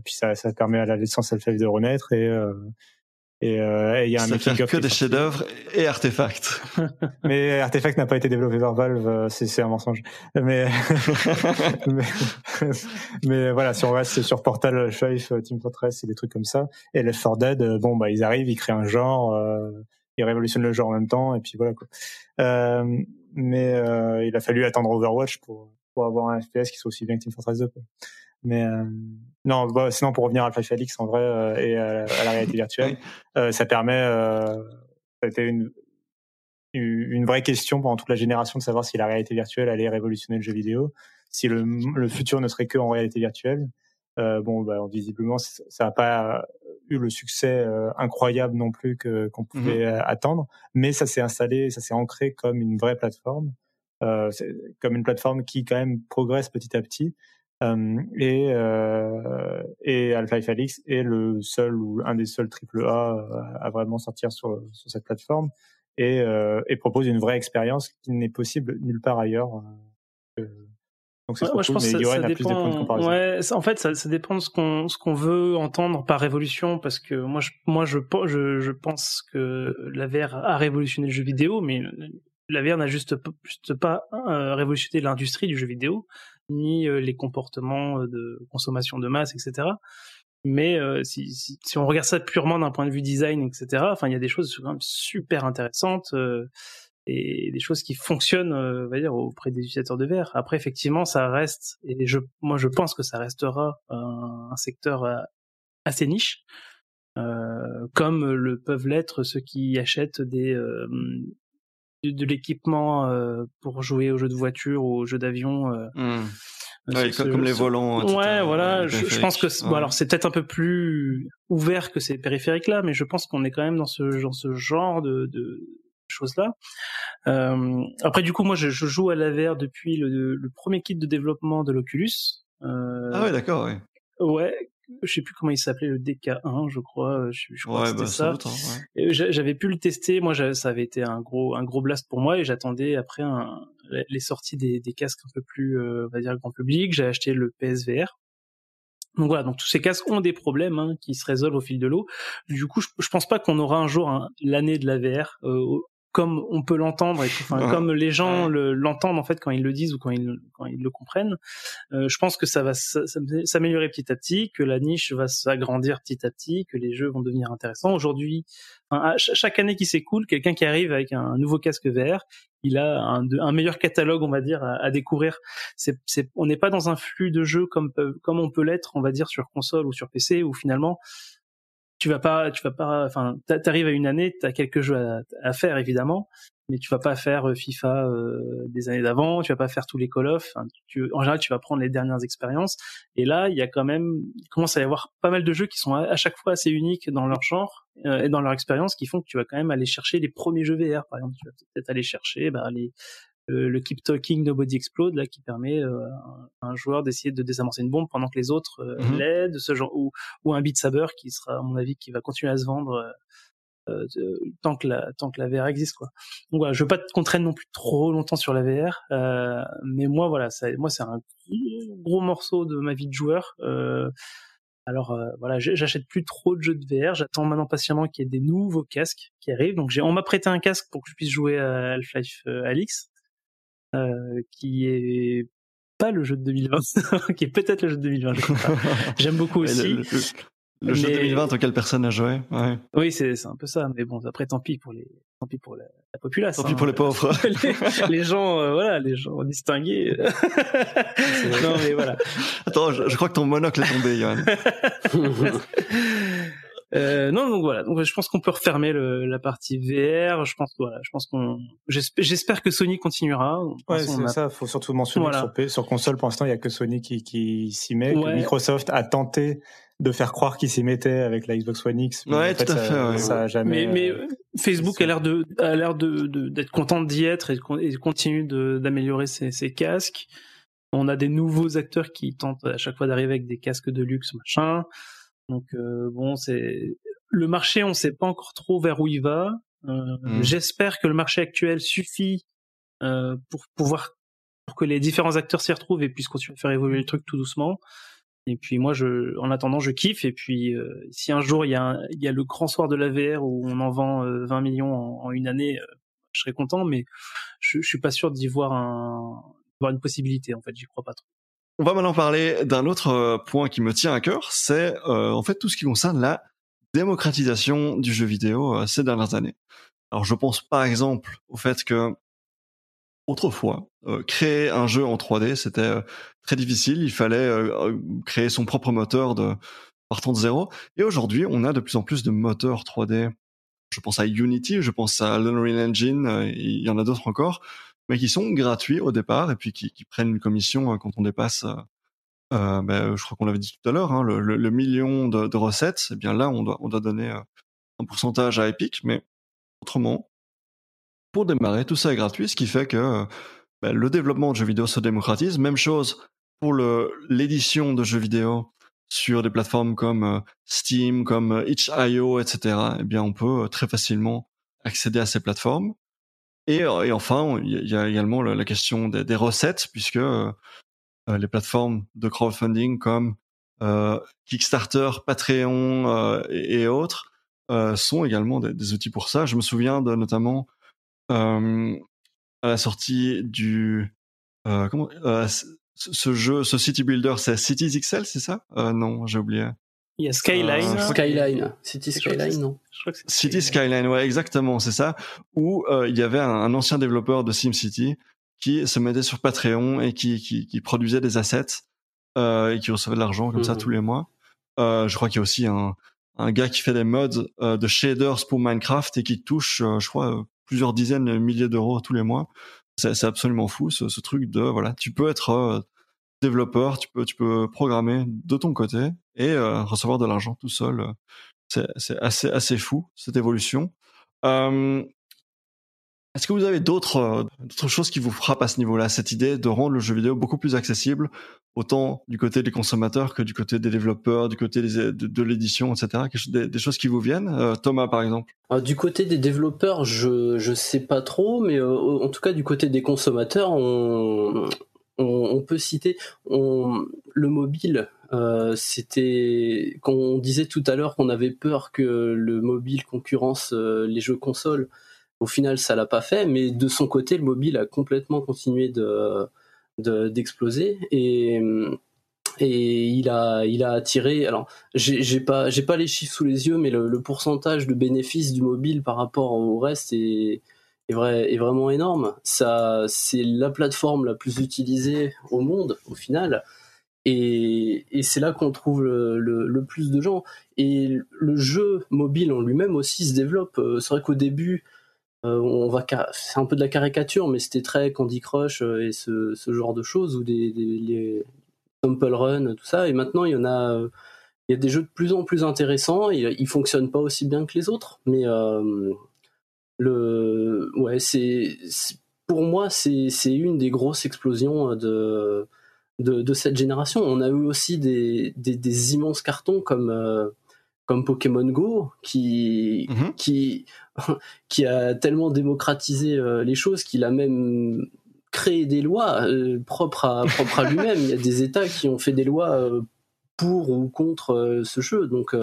puis ça ça permet à la licence Half-Life de renaître et euh, et il y a un ça fait que des chefs-d'œuvre et artefacts. Mais Artefact n'a pas été développé par Valve c'est c'est un mensonge. Mais mais, mais voilà si on reste sur Portal Half-Life Team Fortress et des trucs comme ça et Left 4 Dead bon bah ils arrivent ils créent un genre il révolutionne le genre en même temps et puis voilà quoi. Euh, mais euh, il a fallu attendre Overwatch pour pour avoir un FPS qui soit aussi bien que Team Fortress 2 quoi. Mais euh, non, bah, sinon pour revenir à Half-Life en vrai euh, et à, à, la réalité virtuelle, euh, ça permet euh, ça a été une une vraie question pendant toute la génération de savoir si la réalité virtuelle allait révolutionner le jeu vidéo, si le, le futur ne serait que en réalité virtuelle. Euh, bon, bah, visiblement, ça n'a pas eu le succès euh, incroyable non plus que qu'on pouvait mmh. attendre, mais ça s'est installé, ça s'est ancré comme une vraie plateforme, euh, comme une plateforme qui quand même progresse petit à petit. Euh, et et Half-Life Alyx est le seul ou un des seuls triple A à vraiment sortir sur, sur cette plateforme et, et propose une vraie expérience qui n'est possible nulle part ailleurs. Donc c'est ouais, je cool, pense mais ça, dépend, de. Ouais, ça, en fait, ça, ça dépend de ce qu'on ce qu'on veut entendre par révolution, parce que moi, je, moi, je, je, je pense que la VR a révolutionné le jeu vidéo, mais la VR n'a juste, juste pas euh, révolutionné l'industrie du jeu vidéo, ni euh, les comportements de consommation de masse, etc. Mais euh, si, si, si, on regarde ça purement d'un point de vue design, etc., enfin, il y a des choses quand même super intéressantes. Euh, et des choses qui fonctionnent, euh, on va dire, auprès des utilisateurs de VR. Après, effectivement, ça reste, et je, moi, je pense que ça restera un, un secteur euh, assez niche, euh, comme le peuvent l'être ceux qui achètent des euh, de, de l'équipement euh, pour jouer aux jeux de voiture ou aux jeux d'avion. Mmh. Ouais, ce, comme les volants. Etc. Ouais, voilà. Je, je, pense que ouais. bon, alors c'est peut-être un peu plus ouvert que ces périphériques là, mais je pense qu'on est quand même dans ce dans ce genre de, de choses-là. Euh, après, du coup, moi, je, je, joue à la VR depuis le, le, premier kit de développement de l'Oculus. Euh, ah ouais, d'accord, ouais. Ouais, je sais plus comment il s'appelait, le DK1, je crois. Je, je crois ouais, que c'était bah, ça. Hein, ouais. J'avais pu le tester. Moi, ça avait été un gros, un gros blast pour moi et j'attendais après un, les sorties des, des, casques un peu plus, euh, on va dire, grand public. J'ai acheté le PSVR. Donc voilà, donc tous ces casques ont des problèmes hein, qui se résolvent au fil de l'eau. Du coup, je, je pense pas qu'on aura un jour hein, l'année de la VR. Euh, comme on peut l'entendre et enfin, comme les gens l'entendent en fait quand ils le disent ou quand ils quand ils le comprennent. Euh, je pense que ça va s'améliorer petit à petit, que la niche va s'agrandir petit à petit, que les jeux vont devenir intéressants. Aujourd'hui, enfin, chaque année qui s'écoule, quelqu'un qui arrive avec un nouveau casque VR, il a un, un meilleur catalogue, on va dire, à, à découvrir. C'est, on n'est pas dans un flux de jeux comme comme on peut l'être, on va dire, sur console ou sur PC, où finalement tu vas pas, tu vas pas, enfin, t'arrives à une année, t'as quelques jeux à, faire évidemment, mais tu vas pas faire euh, FIFA euh, des années d'avant, tu vas pas faire tous les Call of. en général, tu vas prendre les dernières expériences. Et là, il y a quand même, il commence à y avoir pas mal de jeux qui sont à, chaque fois assez uniques dans leur genre euh, et dans leur expérience, qui font que tu vas quand même aller chercher les premiers jeux VR, par exemple. Tu vas peut-être aller chercher bah, les euh, le Keep Talking Nobody Explode là qui permet euh, à un joueur d'essayer de désamorcer une bombe pendant que les autres euh, mhm. l'aident ce genre ou, ou un Beat Saber qui sera à mon avis qui va continuer à se vendre tant que la tant que la VR existe quoi. Donc voilà, je veux pas te contraindre non plus trop longtemps sur la VR, mais moi voilà, ça, moi c'est un gros morceau de ma vie de joueur. alors voilà, j'achète plus trop de jeux de VR. J'attends maintenant patiemment qu'il y ait des nouveaux casques qui arrivent. Donc on m'a prêté un casque pour que je puisse jouer à Half-Life Alix. Euh, qui est pas le jeu de 2020, qui est peut-être le jeu de 2020. J'aime beaucoup aussi. Le, jeu de 2020 auquel personne n'a joué. Ouais. Oui, c'est un peu ça. Mais bon, après, tant pis pour les, tant pis pour la, population. Tant pis pour les hein. pauvres. les, gens, euh, voilà, les gens distingués. non, mais voilà. Attends, je, je, crois que ton monocle est tombé, Johan. Euh, non, donc voilà. Donc je pense qu'on peut refermer le, la partie VR. Je pense voilà. Je pense qu'on. J'espère que Sony continuera. Ouais, c'est ça. Faut surtout mentionner sur, sur, console, pour l'instant, il y a que Sony qui, qui s'y met. Que Microsoft a tenté de faire croire qu'il s'y mettait avec la Xbox One X. Mais ouais, tout à fait. Ça a jamais. Mais, mais euh, Facebook a l'air de a l'air de d'être content d'y être et, et continue d'améliorer ses, ses casques. On a des nouveaux acteurs qui tentent à chaque fois d'arriver avec des casques de luxe, machin. Donc euh, bon, c'est le marché, on ne sait pas encore trop vers où il va. Euh, mmh. J'espère que le marché actuel suffit euh, pour pouvoir pour que les différents acteurs s'y retrouvent et puissent continuer à faire évoluer le truc tout doucement. Et puis moi, je, en attendant, je kiffe. Et puis si un jour il y, a il y a le grand soir de la VR où on en vend 20 millions en, une année, je serais content. Mais je, je suis pas sûr d'y voir un, voir une possibilité. En fait, j'y crois pas trop. On va maintenant parler d'un autre euh, point qui me tient à cœur, c'est euh, en fait tout ce qui concerne la démocratisation du jeu vidéo euh, ces dernières années. Alors je pense par exemple au fait que autrefois, créer un jeu en 3D, c'était très difficile, il fallait créer son propre moteur de partant de zéro, et aujourd'hui on a de plus en plus de moteurs 3D. Je pense à Unity, je pense à Unreal Engine, il y en a d'autres encore, mais qui sont gratuits au départ et puis qui, prennent une commission euh, quand on dépasse, euh, euh, ben, je crois qu'on l'avait dit tout à l'heure, hein, le, million de, recettes. Eh bien là, on doit, on doit donner euh, un pourcentage à Epic, mais autrement, pour démarrer, tout ça est gratuit, ce qui fait que ben, le développement de jeux vidéo se démocratise. Même chose pour l'édition de jeux vidéo sur des plateformes comme Steam, comme itch.io, etc. Eh bien, on peut très facilement accéder à ces plateformes. Et, euh, et enfin, il y a également la, question des, recettes, puisque euh, euh, les plateformes de crowdfunding comme Kickstarter, Patreon et, autres sont également des, des, outils pour ça. Je me souviens de notamment à la sortie du comment ce jeu, ce city builder, c'est Cities XL, c'est ça? Non, j'ai oublié. Il y a Skyline. Euh, Skyline. City Skyline, non City Skyline, ouais, exactement, c'est ça. Où euh, il y avait un, ancien développeur de SimCity qui se mettait sur Patreon et qui, qui, qui produisait des assets euh, et qui recevait de l'argent comme ça mhm. tous les mois. Euh, je crois qu'il y a aussi un, un gars qui fait des mods euh, de shaders pour Minecraft et qui touche, je crois, plusieurs dizaines de milliers d'euros tous les mois. C'est absolument fou ce, ce, truc de voilà, tu peux être développeur, tu peux, tu peux programmer de ton côté et euh, recevoir de l'argent tout seul. C'est, c'est assez, assez fou cette évolution. Euh, est-ce que vous avez d'autres, d'autres choses qui vous frappent à ce niveau-là, cette idée de rendre le jeu vidéo beaucoup plus accessible, autant du côté des consommateurs que du côté des développeurs, du côté de, l'édition, etc. Des, choses qui vous viennent, euh, Thomas par exemple? Alors, du côté des développeurs, je je sais pas trop, mais en tout cas du côté des consommateurs, on on, peut citer le mobile. Euh, c'était quand on disait tout à l'heure qu'on avait peur que le mobile concurrence euh, les jeux consoles. Au final, ça l'a pas fait, mais de son côté, le mobile a complètement continué de d'exploser et et il a il a attiré alors j'ai pas j'ai pas les chiffres sous les yeux mais le, pourcentage de bénéfices du mobile par rapport au reste est est, vrai, est vraiment énorme ça c'est la plateforme la plus utilisée au monde au final et, et c'est là qu'on trouve le, le, plus de gens et le jeu mobile en lui-même aussi se développe euh, c'est vrai qu'au début euh, on va c'est un peu de la caricature mais c'était très Candy Crush euh, et ce, ce genre de choses où des, des Temple Run, tout ça. Et maintenant, il y en a, il y a des jeux de plus en plus intéressants. Ils, ils fonctionnent pas aussi bien que les autres, mais le, ouais, c'est, pour moi, c'est, une des grosses explosions de, de, de, cette génération. On a eu aussi des, des, des immenses cartons comme euh, comme Pokémon Go qui mm-hmm. qui qui a tellement démocratisé euh, les choses qu'il a même créer des lois euh, propres à, propres à lui-même. Il y a des États qui ont fait des lois euh, pour ou contre euh, ce jeu. Donc,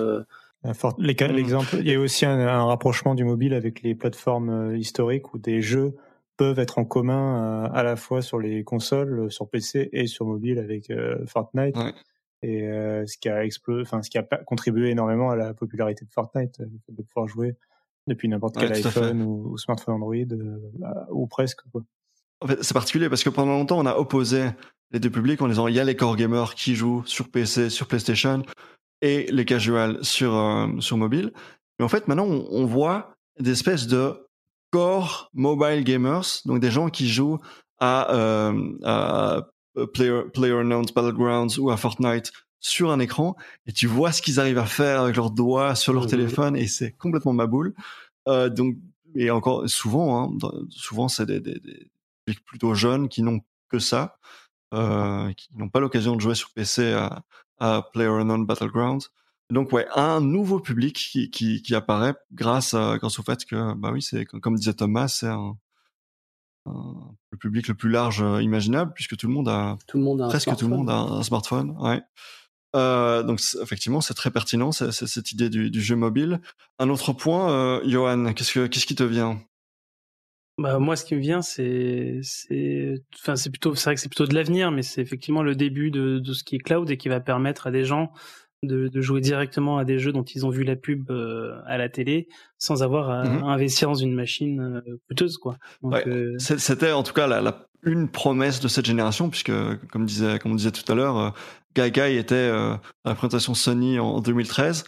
l'exemple, il y a aussi un, rapprochement du mobile avec les plateformes historiques où des jeux peuvent être en commun à la fois sur les consoles, sur PC et sur mobile avec Fortnite. Et ce qui a enfin ce qui a contribué énormément à la popularité de Fortnite, de pouvoir jouer depuis n'importe quel iPhone ou, smartphone Android ou presque. Quoi c'est particulier parce que pendant longtemps, on a opposé les deux publics en disant il y a les core gamers qui jouent sur PC, sur PlayStation et les casuals sur, euh, sur mobile. Mais en fait, maintenant, on, voit des espèces de core mobile gamers, donc des gens qui jouent à, euh, à Player, Player Unknown's Battlegrounds ou à Fortnite sur un écran et tu vois ce qu'ils arrivent à faire avec leurs doigts sur leur téléphone et c'est complètement ma boule. Euh, donc et encore souvent, hein, souvent c'est des, des, plutôt jeunes qui n'ont que ça, euh, qui n'ont pas l'occasion de jouer sur PC à, à PlayerUnknown Battlegrounds. Donc ouais, un nouveau public qui, qui, qui apparaît grâce, à, grâce au fait que, bah oui, c'est comme disait Thomas, c'est un, le public le plus large euh, imaginable puisque tout le monde a, tout le monde a presque tout le monde a un smartphone. Ouais. Euh, donc effectivement, c'est très pertinent cette idée du, du, jeu mobile. Un autre point, euh, Johan, qu'est-ce que qu'est-ce qui te vient? Bah, moi, ce qui me vient, c'est, c'est, enfin, c'est plutôt, c'est vrai que c'est plutôt de l'avenir, mais c'est effectivement le début de, de ce qui est cloud et qui va permettre à des gens de, de jouer directement à des jeux dont ils ont vu la pub euh, à la télé sans avoir à mmh investir dans une machine euh, coûteuse, quoi. Euh, c'était en tout cas la, la, une promesse de cette génération, puisque comme disait, comme on disait tout à l'heure, Guy Guy était à la présentation Sony en 2013.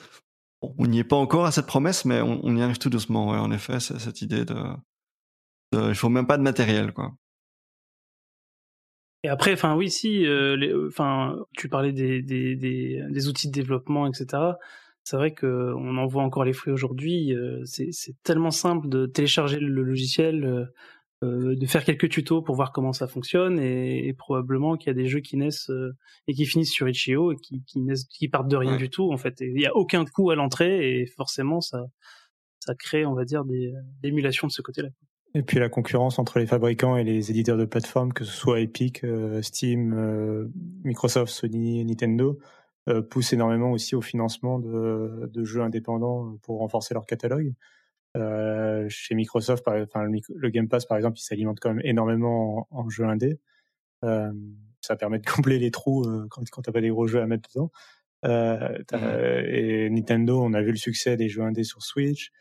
Bon, on n'y est pas encore à cette promesse, mais on, on y arrive tout doucement. Ouais, en effet, c'est cette idée de euh, il faut même pas de matériel, quoi. Et après, enfin oui, si, euh, enfin, tu parlais des, des, des, des, outils de développement, etc. C'est vrai que on en voit encore les fruits aujourd'hui. Euh, c'est tellement simple de télécharger le logiciel, euh, de faire quelques tutos pour voir comment ça fonctionne, et, probablement qu'il y a des jeux qui naissent et qui finissent sur Itch.io et qui, qui, naissent, qui partent de rien du tout en fait. Il n'y a aucun coût à l'entrée et forcément ça, ça crée, on va dire, des, des émulations de ce côté-là. Et puis la concurrence entre les fabricants et les éditeurs de plateformes, que ce soit Epic, euh, Steam, euh, Microsoft, Sony, Nintendo, euh, pousse énormément aussi au financement de, de, jeux indépendants pour renforcer leur catalogue. chez Microsoft, enfin, le, Game Pass par exemple, il s'alimente quand même énormément en, jeux indés. ça permet de combler les trous quand, quand t'as pas des gros jeux à mettre dedans. Mmh. Et Nintendo, on a vu le succès des jeux indés sur Switch.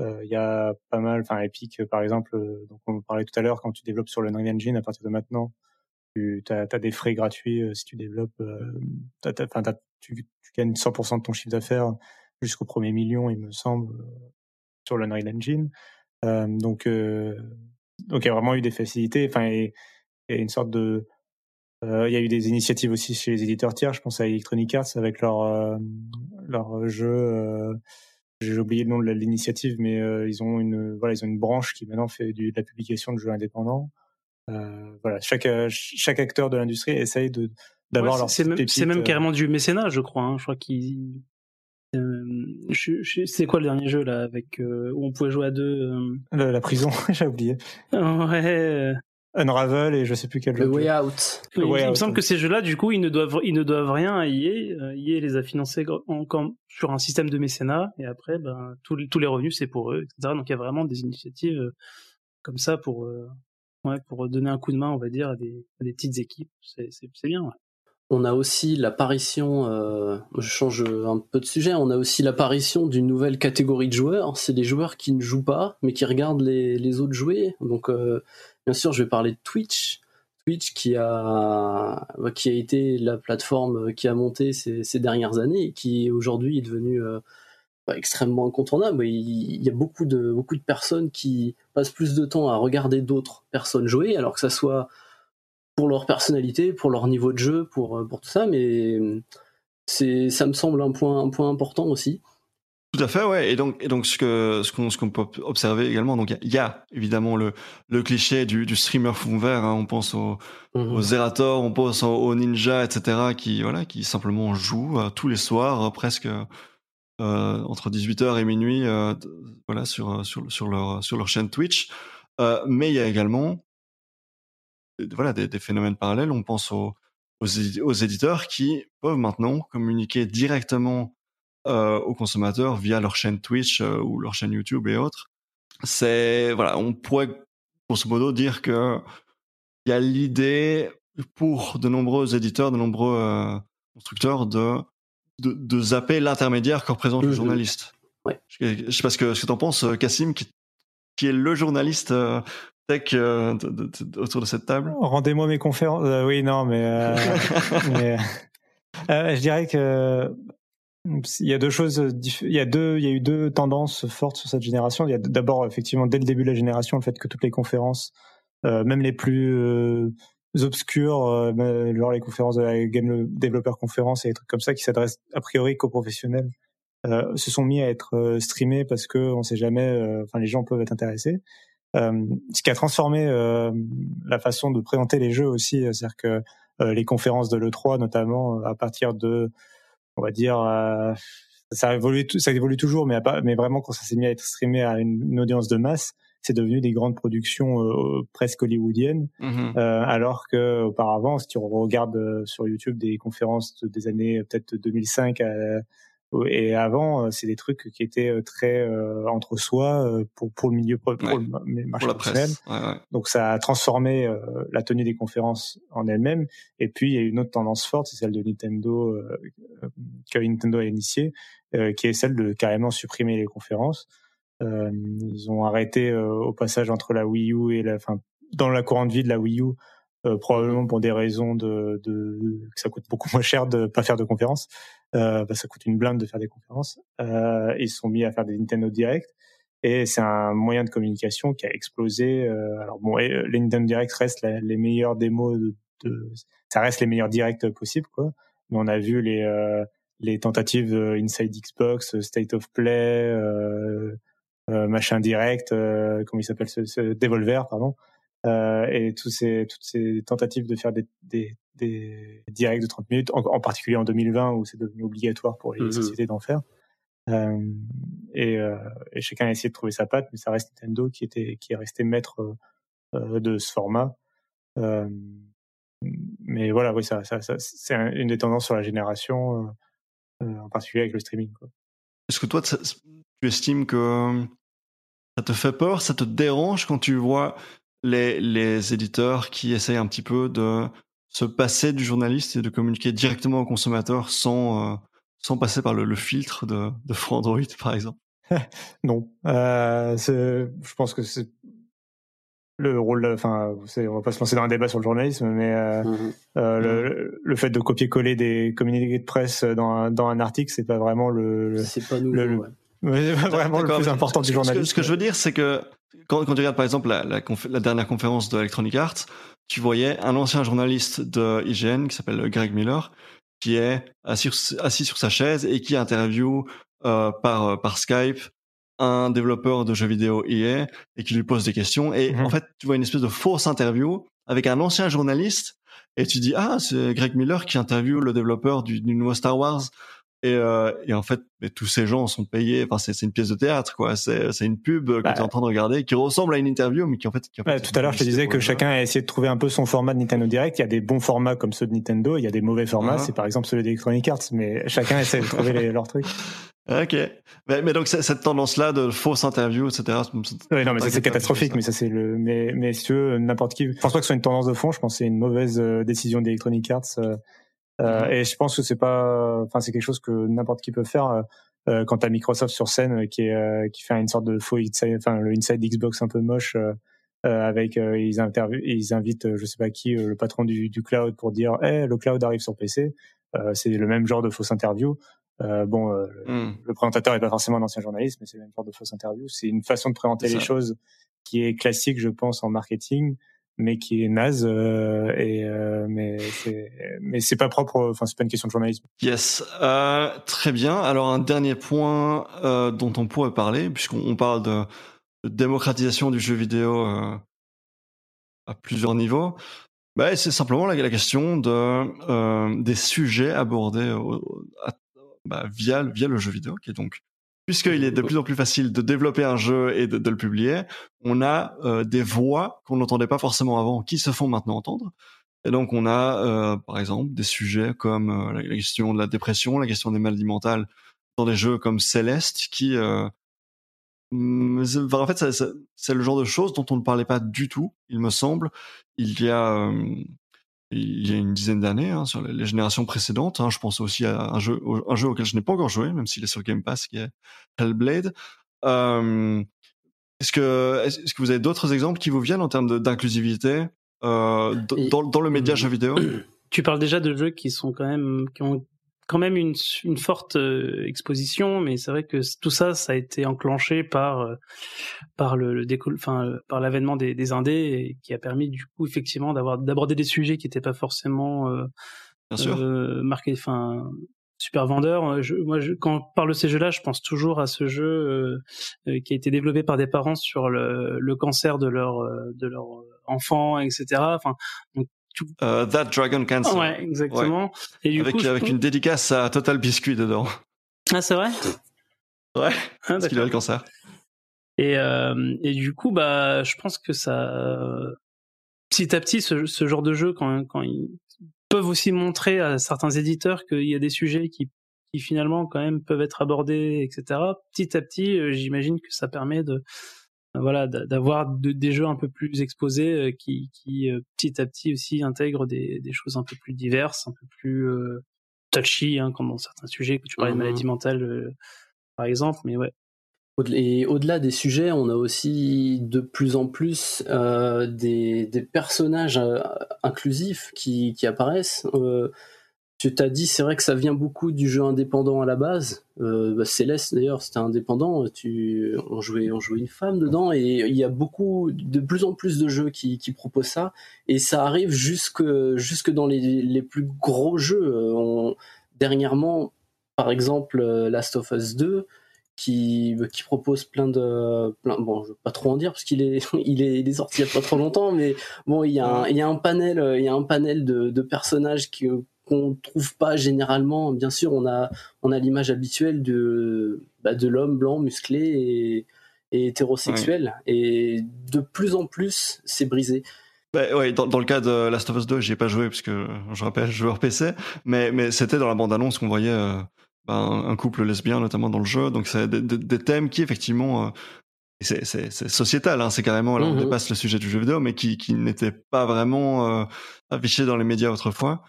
Euh, il y a pas mal, enfin Epic par exemple, euh, donc on parlait tout à l'heure, quand tu développes sur le Unreal Engine, à partir de maintenant, tu as, des frais gratuits euh, si tu développes, tu, tu, gagnes 100% de ton chiffre d'affaires jusqu'au premier million, il me semble, sur le Unreal Engine. donc, donc il y a vraiment eu des facilités. Enfin, et, et une sorte de, il y a eu des initiatives aussi chez les éditeurs tiers. Je pense à Electronic Arts avec leur leur jeu j'ai oublié le nom de l'initiative, mais euh, ils ont une voilà, ils ont une branche qui maintenant fait du, de la publication de jeux indépendants. Euh, voilà, chaque chaque acteur de l'industrie essaye de d'avoir leur c'est même, c'est même euh. carrément du mécénat, je crois. Hein. Je crois qu'ils c'est quoi le dernier jeu là avec où on pouvait jouer à deux la, la, prison, j'ai oublié. Ouais, Unravel et je sais plus quel Le autre Way jeu. Out. Le il, Way il me Out, semble que ces jeux-là, du coup, ils ne doivent, ils ne doivent rien à EA. Euh, EA les a financés en- sur un système de mécénat, et après, ben, tous les- tous les revenus, c'est pour eux, etc. Donc il y a vraiment des initiatives euh, comme ça pour, euh, ouais, pour donner un coup de main, on va dire, à des, à des petites équipes. C'est c'est- c'est bien, ouais. On a aussi l'apparition, euh, je change un peu de sujet, on a aussi l'apparition d'une nouvelle catégorie de joueurs. C'est les joueurs qui ne jouent pas, mais qui regardent les, les autres jouer. Donc, euh, bien sûr, je vais parler de Twitch. Twitch qui a, qui a été la plateforme qui a monté ces, dernières années et qui aujourd'hui est devenue euh, bah, extrêmement incontournable. Il, y a beaucoup de, beaucoup de personnes qui passent plus de temps à regarder d'autres personnes jouer, alors que ça soit pour leur personnalité, pour leur niveau de jeu, pour, pour tout ça, mais c'est, ça me semble un point, un point important aussi. Tout à fait, ouais. Et donc, et donc ce que ce qu'on ce qu'on peut observer également, donc il y a- il y, a évidemment le le cliché du, du streamer fond vert. hein. on pense au, Mhm. Zerator, on pense au, au Ninja, etc. Qui voilà, qui simplement jouent euh, tous les soirs, euh, presque euh, entre 18h et minuit, voilà, sur sur sur leur sur leur chaîne Twitch. Mais il y a également voilà des, des phénomènes parallèles. On pense aux aux, édi- aux éditeurs qui peuvent maintenant communiquer directement aux consommateurs via leur chaîne Twitch euh, ou leur chaîne YouTube et autres. C'est voilà, on pourrait grosso modo dire que il y a l'idée pour de nombreux éditeurs, de nombreux euh, constructeurs de, de de zapper l'intermédiaire que représente le Mhm. journaliste. Ouais. Je, je sais pas ce que ce que t'en penses, euh, Cassim, qui, qui est le journaliste euh, tech euh, de- de- de- autour de cette table. Rendez-moi mes conférences. Euh, oui, non, mais, euh, mais, euh, je dirais que il y a deux choses. diff- Il y a deux, il y a eu deux tendances fortes sur cette génération. Il y a d'abord effectivement dès le début de la génération le fait que toutes les conférences, euh, même les plus euh, obscures, euh, genre les conférences de la Game Developer Conference et des trucs comme ça qui s'adressent a priori qu'aux professionnels, euh, se sont mis à être euh, streamés parce que on sait jamais. euh, Enfin, les gens peuvent être intéressés. Euh, ce qui a transformé euh, la façon de présenter les jeux aussi, euh, c'est-à-dire que euh, les conférences de l'E3 notamment, euh, à partir de, on va dire, euh, ça évolue, ça évolue toujours, mais, pas- mais vraiment quand ça s'est mis à être streamé à une, une audience de masse, c'est devenu des grandes productions euh, presque hollywoodiennes, Mhm. euh, alors que auparavant, si tu regardes sur YouTube des conférences de- des années peut-être 2005 à, et avant, euh, c'est des trucs qui étaient euh, très euh, entre soi euh, pour pour le milieu pour Ouais. le ma- marché Pour la professionnel. presse. Ouais, ouais. Donc ça a transformé euh, la tenue des conférences en elle-même. Et puis il y a une autre tendance forte, c'est celle de Nintendo euh, que Nintendo a initiée, euh, qui est celle de carrément supprimer les conférences. Euh, ils ont arrêté euh, au passage entre la Wii U et la, enfin dans la courante vie de la Wii U, probablement pour des raisons de, que ça coûte beaucoup moins cher de pas faire de conférences. Euh, bah, ça coûte une blinde de faire des conférences. Euh, ils sont mis à faire des Nintendo Direct et c'est un moyen de communication qui a explosé. Euh, alors bon, euh, les Nintendo Direct restent les meilleures démos de, ça reste les meilleurs directs possibles quoi. Mais on a vu les euh, tentatives de Inside Xbox, euh, State of Play, euh, euh, machin direct, euh, comment il s'appelle ce Devolver pardon, euh, et tous ces toutes ces tentatives de faire des des, des directs de 30 minutes, en, en particulier en 2020 où c'est devenu obligatoire pour les Mhm. sociétés d'en faire. Euh, et, euh, et chacun a essayé de trouver sa patte, mais ça reste Nintendo qui était qui est resté maître euh, de ce format. Euh, mais voilà, oui, ça, ça, ça c'est un- une des tendances sur la génération, euh, euh, en particulier avec le streaming. Est-ce que toi, tu estimes que ça te fait peur, ça te dérange quand tu vois les, les éditeurs qui essayent un petit peu de se passer du journaliste et de communiquer directement au consommateur sans, euh, sans passer par le, le filtre de, de Android, par exemple Non, euh, je pense que c'est le rôle. Enfin, on va pas se lancer dans un débat sur le journalisme, mais euh, Mhm. euh, le, le fait de copier-coller des communiqués de presse dans un, dans un article, c'est pas vraiment le, le- C'est pas nouveau. le- ouais. pas vraiment le plus mais important du que- ce que- journalisme. Ce que je veux dire, c'est que quand, quand tu regardes par exemple la, la, la dernière conférence de Electronic Arts, tu voyais un ancien journaliste de IGN qui s'appelle Greg Miller, qui est assis, assis sur sa chaise et qui interview euh, par, par Skype un développeur de jeux vidéo EA et qui lui pose des questions. Et Mhm. en fait, tu vois une espèce de fausse interview avec un ancien journaliste et tu dis, ah, c'est Greg Miller qui interviewe le développeur du, du nouveau Star Wars. Et, euh, et en fait, mais tous ces gens sont payés. Enfin, c'est une pièce de théâtre, quoi. C'est une pub que Bah. tu es en train de regarder, qui ressemble à une interview, mais qui en fait. Qui en fait Ouais, est tout à l'heure, je te disais que chacun a essayé de trouver un peu son format de Nintendo Direct. Il y a des bons formats comme ceux de Nintendo, il y a des mauvais formats, Mhm. c'est par exemple ceux d'Electronic Arts, mais chacun essaie de trouver les- leurs trucs. le jeu. Ok. Mais, mais donc cette tendance-là de fausses interviews, etc. Ouais, non, mais ça c'est catastrophique, mais ça c'est le, mais, mais si tu veux, n'importe qui, je pense pas que ce soit une tendance de fond, je pense que c'est une mauvaise euh, décision d'Electronic Arts, euh, Mhm. et je pense que c'est pas, enfin, c'est quelque chose que n'importe qui peut faire, euh, euh, quand t'as Microsoft sur scène, euh, qui est, euh, qui fait une sorte de faux inside, enfin, le inside Xbox un peu moche, avec, euh, ils interviewent, ils invitent, je sais pas qui, le patron du, du cloud pour dire, eh, le cloud arrive sur PC, euh, c'est le même genre de fausse interview. Euh, bon, euh, le- Hmm. le présentateur est pas forcément un ancien journaliste, mais c'est le même genre de fausse interview. C'est une façon de présenter les choses qui est classique, je pense, en marketing, mais qui est naze. euh, et euh, mais c'est mais c'est pas propre. Enfin, c'est pas une question de journalisme. Yes, euh, très bien. Alors un dernier point euh, dont on pourrait parler, puisqu'on on parle de, démocratisation du jeu vidéo euh, à plusieurs niveaux, bah, c'est simplement la, question de euh, des sujets abordés au- bah, via via le jeu vidéo, qui est donc puisqu'il est de plus en plus facile de développer un jeu et de, le publier, on a euh, des voix qu'on n'entendait pas forcément avant, qui se font maintenant entendre. Et donc on a, euh, par exemple, des sujets comme euh, la, question de la dépression, la question des maladies mentales dans des jeux comme Céleste, qui, enfin, en fait, c'est le genre de choses dont on ne parlait pas du tout, il me semble, il y a, il y a une dizaine d'années, hein, sur les, générations précédentes. hein. je pense aussi à un jeu, un jeu auquel je n'ai pas encore joué, même s'il est sur Game Pass, qui est Hellblade. Euh, est-ce que, est-ce que vous avez d'autres exemples qui vous viennent en termes d'inclusivité euh, dans, dans le média jeu vidéo? Tu parles déjà de jeux qui sont quand même qui ont quand même une, une forte euh, exposition, mais c'est vrai que tout ça, ça a été enclenché par euh, par le, le enfin euh, par l'avènement des, des indés, et qui a permis du coup effectivement d'avoir d'aborder des sujets qui n'étaient pas forcément euh, Bien sûr. euh, marqués, enfin super vendeurs. Je, moi, je, quand on parle de ces jeux-là, je pense toujours à ce jeu euh, euh, qui a été développé par des parents sur le, le cancer de leur euh, de leur enfant, etc. Enfin, Euh, That Dragon Cancer. ouais, exactement. Et du avec coup, je avec trouve- une dédicace à Total Biscuit dedans. ah c'est vrai? Ouais, Ah, parce qu'il a d'accord. le cancer. Et, euh, et du coup, bah, je pense que ça, petit à petit, ce, ce genre de jeu, quand, quand ils peuvent aussi montrer à certains éditeurs qu'il y a des sujets qui, qui finalement quand même peuvent être abordés, etc. Petit à petit, euh, j'imagine que ça permet de, euh, voilà, d'a- d'avoir de- des jeux un peu plus exposés euh, qui, qui euh, petit à petit aussi intègrent des, des choses un peu plus diverses, un peu plus euh, touchy, hein, comme dans certains sujets que tu parlais de maladie mentale, euh, par exemple. Mais ouais. Et au-delà des sujets, on a aussi de plus en plus euh, des, des personnages inclusifs qui, qui apparaissent. Tu t'as dit, c'est vrai que ça vient beaucoup du jeu indépendant à la base. Euh, bah, Céleste d'ailleurs, c'était indépendant. Tu, on jouait, on jouait une femme dedans, et il y a beaucoup, de plus en plus de jeux qui, qui proposent ça. Et ça arrive jusque, jusque dans les, les plus gros jeux. Euh, On, dernièrement, par exemple, euh, Last of Us 2 qui, qui propose plein de plein, bon je veux pas trop en dire parce qu'il est il est, il est sorti il y a pas trop longtemps mais bon il y a un, il y a un panel il y a un panel de, de personnages qui qu'on trouve pas généralement. Bien sûr on a on a l'image habituelle de bah, de l'homme blanc musclé et, et hétérosexuel. Et de plus en plus c'est brisé. Bah, ouais, dans, dans le cas de Last of Us 2, j'y ai pas joué parce que je rappelle, joueur PC, mais, mais c'était dans la bande-annonce qu'on voyait euh, bah, un, un couple lesbien notamment dans le jeu, donc c'est des, des- des thèmes qui effectivement, euh, c'est, sociétal, hein, c'est carrément là on Mhm. dépasse le sujet du jeu vidéo, mais qui, qui n'était pas vraiment euh, affiché dans les médias autrefois.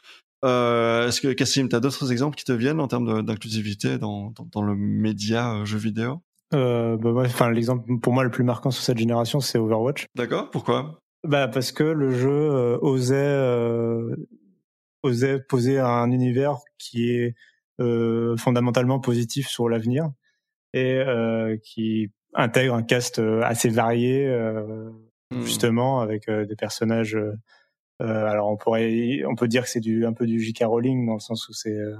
Euh, est-ce que Cassim, tu as d'autres exemples qui te viennent en termes d'inclusivité dans, dans, dans le média euh, jeu vidéo? Euh, bah, ouais, enfin, l'exemple pour moi le plus marquant sur cette génération, c'est Overwatch. D'accord Pourquoi? Bah parce que le jeu euh, osait euh, osait poser un univers qui est fondamentalement positif sur l'avenir et qui intègre un cast assez varié Hmm. justement avec des personnages alors on pourrait on peut dire que c'est du un peu du J.K. Rowling dans le sens où c'est euh,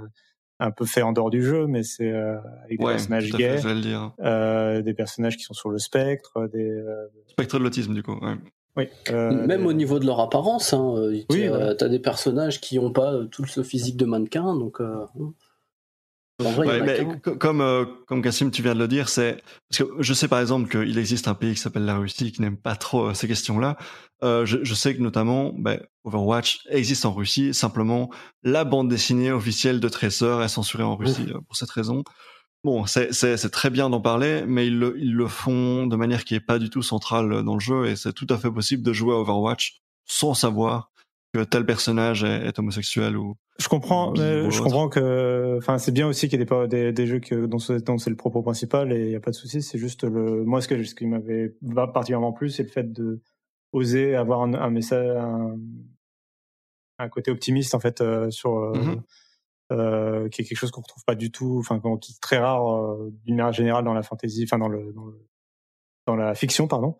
un peu fait en dehors du jeu mais c'est euh, avec des personnages fait, gays j'allais le dire. euh, des personnages qui sont sur le spectre des euh, Spectre de l'autisme du coup, ouais. oui euh, même au niveau de leur apparence hein, euh, Oui, t'as des personnages qui ont pas euh, tout ce physique de mannequin donc euh, comme euh, comme Cassim, tu viens de le dire, c'est parce que je sais par exemple qu'il existe un pays qui s'appelle la Russie qui n'aime pas trop euh, ces questions-là. Euh, je, je, sais que notamment, ben, Overwatch existe en Russie. Simplement, la bande dessinée officielle de Tracer est censurée en Russie pour cette raison. Bon, c'est très bien d'en parler, mais ils le, ils le font de manière qui est pas du tout centrale dans le jeu, et c'est tout à fait possible de jouer à Overwatch sans savoir que tel personnage est, homosexuel ou. Je comprends, je comprends que, enfin, c'est bien aussi qu'il y ait des, des, jeux que, dont c'est le propos principal et il y a pas de souci. C'est juste le, moi, ce que, ce qui m'avait particulièrement plu, c'est le fait de oser avoir un, un message, un, un, côté optimiste en fait euh, sur. Euh, mm-hmm. euh, qui est quelque chose qu'on retrouve pas du tout, enfin qui est très rare euh, d'une manière générale dans la fantasy, enfin dans le, dans le dans la fiction pardon.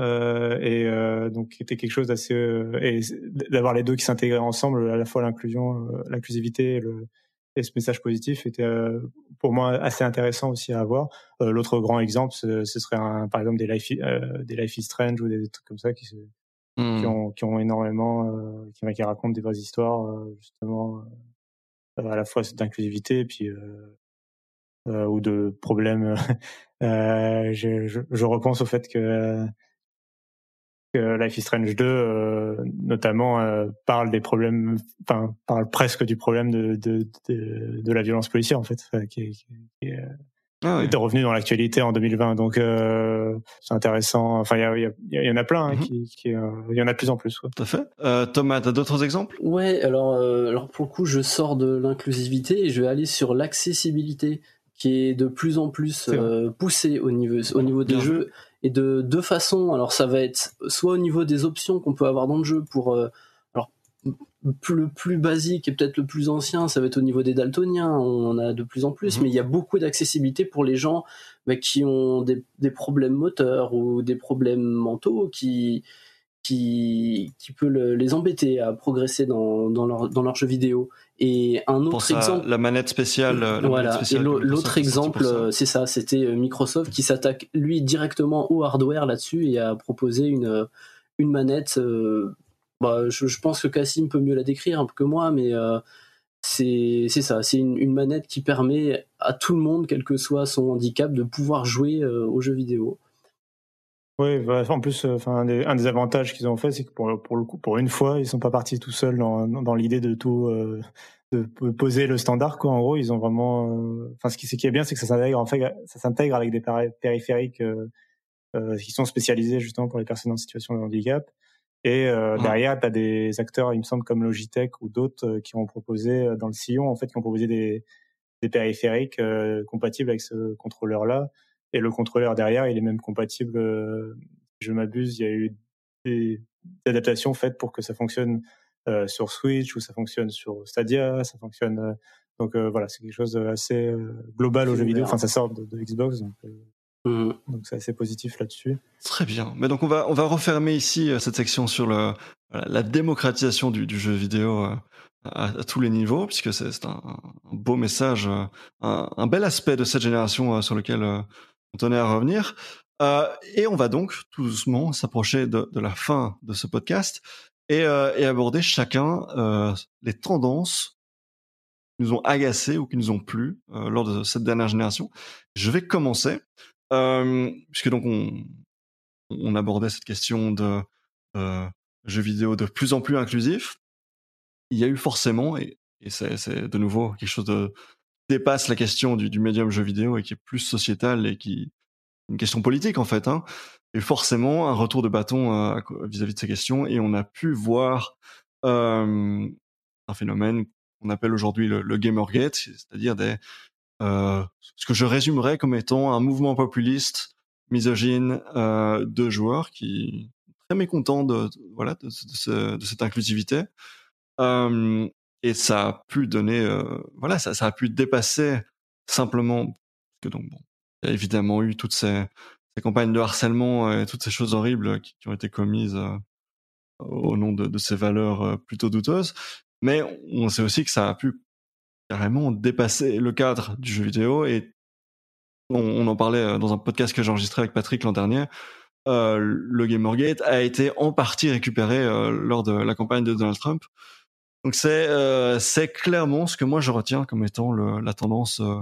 Euh, et euh, donc c'était quelque chose d'assez euh, et d'avoir les deux qui s'intégraient ensemble, à la fois l'inclusion, l'inclusivité et, le, et ce message positif était pour moi assez intéressant aussi à avoir. L'autre grand exemple, ce, serait un, par exemple des Life, des Life is Strange ou des trucs comme ça qui, qui, hmm. ont, qui ont énormément, qui, qui, racontent des vraies histoires justement à la fois d'inclusivité et puis ou de problèmes. je, je, je, repense au fait que Life is Strange 2 euh, notamment euh, parle des problèmes enfin parle presque du problème de de, de, de la violence policière en fait qui, qui, qui est, ah revenu dans l'actualité en 2020 donc euh, c'est intéressant. Enfin il y, a, y, y, en a plein hein, mhm. qui, qui il y en a de plus en plus quoi. tout à fait. Euh, Thomas t'as d'autres exemples? Ouais alors alors pour le coup je sors de l'inclusivité et je vais aller sur l'accessibilité qui est de plus en plus poussée au niveau au niveau des jeux et de deux façons. Alors ça va être soit au niveau des options qu'on peut avoir dans le jeu pour euh, alors le plus basique et peut-être le plus ancien, ça va être au niveau des daltoniens, on en a de plus en plus, mhm. mais il y a beaucoup d'accessibilité pour les gens bah, qui ont des, des, problèmes moteurs ou des problèmes mentaux qui qui, qui peut les embêter à progresser dans, dans, leur, dans leur jeu vidéo. Et un autre exemple, la manette spéciale. La voilà. et l'autre exemple, euh, c'est ça, c'était euh, Microsoft qui s'attaque lui directement au hardware là-dessus et a proposé une une manette. Euh, bah, je, je, pense que Cassim peut mieux la décrire un peu que moi, mais c'est c'est ça, c'est une, une, manette qui permet à tout le monde, quel que soit son handicap, de pouvoir jouer aux jeux vidéo. Oui, bah, en plus, euh, un, des, avantages qu'ils ont fait, c'est que pour, pour le coup, pour une fois, ils sont pas partis tout seuls dans, dans l'idée de tout euh, de poser le standard. Quoi. En gros, ils ont vraiment. Euh, ce qui, ce qui est bien, c'est que ça s'intègre en fait, ça s'intègre avec des périphériques qui sont spécialisés justement pour les personnes en situation de handicap. Et derrière, tu as des acteurs, il me semble, comme Logitech ou d'autres, qui ont proposé dans le sillon, en fait, qui ont proposé des, des périphériques compatibles avec ce contrôleur-là et le contrôleur derrière, il est même compatible. Euh, je m'abuse, il y a eu des, adaptations faites pour que ça fonctionne euh, sur Switch ou ça fonctionne sur Stadia, ça fonctionne. Euh, donc voilà, c'est quelque chose d'assez global aux jeux vidéo. Enfin, ça sort de, Xbox, donc. Mmh. Donc c'est assez positif là-dessus. Très bien. Mais donc on va on va refermer ici cette section sur le la démocratisation du, du jeu vidéo à, tous les niveaux, puisque c'est un, un, beau message, un, un, bel aspect de cette génération sur lequel tenait à revenir. Euh, et on va donc tout doucement s'approcher de, de, la fin de ce podcast et, euh, et aborder chacun euh, les tendances qui nous ont agacés ou qui nous ont plu euh, lors de cette dernière génération. Je vais commencer, euh, puisque donc on, on abordait cette question de euh, jeux vidéo de plus en plus inclusif. Il y a eu forcément, et, et c'est de nouveau quelque chose de, dépasse la question du, du, médium jeu vidéo et qui est plus sociétal et qui une question politique en fait. Hein. Et forcément un retour de bâton vis-à-vis de ces questions et on a pu voir euh, un phénomène qu'on appelle aujourd'hui le, le, Gamergate, c'est-à-dire euh, ce que je résumerais comme étant un mouvement populiste misogyne euh, de joueurs qui sont très mécontents de, voilà de, cette inclusivité et ça a pu donner, euh, voilà, ça, a pu dépasser simplement que donc bon, il y a évidemment eu toutes ces, campagnes de harcèlement et toutes ces choses horribles qui, qui ont été commises euh, au nom de, ces valeurs euh, plutôt douteuses, mais on sait aussi que ça a pu carrément dépasser le cadre du jeu vidéo et on, on en parlait dans un podcast que j'ai enregistré avec Patrick l'an dernier. Euh, le Gamergate a été en partie récupéré lors de la campagne de Donald Trump Donc c'est euh, c'est clairement ce que moi je retiens comme étant le, la tendance euh,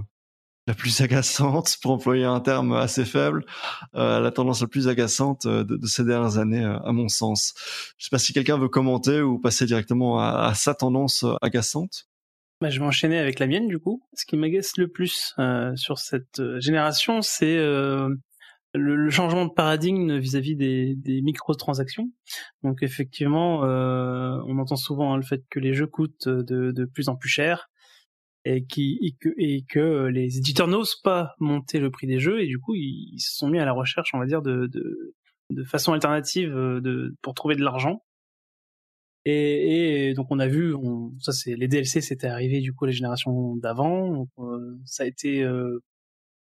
la plus agaçante, pour employer un terme assez faible, euh, la tendance la plus agaçante de, de ces dernières années, à mon sens. Je sais pas si quelqu'un veut commenter ou passer directement à, à sa tendance agaçante. Bah, je vais enchaîner avec la mienne du coup. Ce qui m'agace le plus sur cette génération, c'est le, changement de paradigme vis-à-vis des, des microtransactions. Donc effectivement, euh, on entend souvent hein, le fait que les jeux coûtent de, de plus en plus cher et, qui, et, que, et que les éditeurs n'osent pas monter le prix des jeux et du coup ils, se sont mis à la recherche, on va dire, de, de, de façon alternative de, pour trouver de l'argent. Et, et, donc on a vu, on, ça c'est les DLC, c'était arrivé du coup les générations d'avant. Euh, ça a été euh,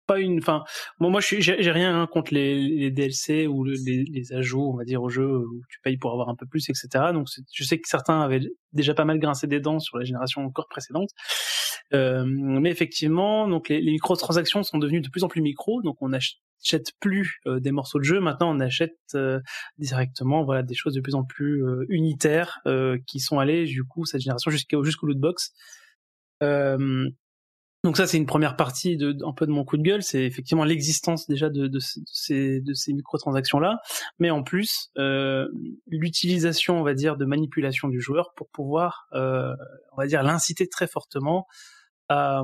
pas une. Enfin, moi, moi, j'ai rien contre les, les DLC ou les, les, ajouts, on va dire, au jeu où tu payes pour avoir un peu plus, etc. Donc, je sais que certains avaient déjà pas mal grincé des dents sur la génération encore précédente. Euh, mais effectivement, donc les, les microtransactions sont devenues de plus en plus micro. Donc, on n'achète plus euh, des morceaux de jeu. Maintenant, on achète euh, directement, voilà, des choses de plus en plus euh, unitaires qui sont allées, du coup, cette génération jusqu'au jusqu'au lootbox. Euh, donc ça, c'est une première partie de, un peu de mon coup de gueule, c'est effectivement l'existence déjà de, de, ces, de ces microtransactions-là, mais en plus, euh, l'utilisation, on va dire, de manipulation du joueur pour pouvoir, euh, on va dire, l'inciter très fortement à,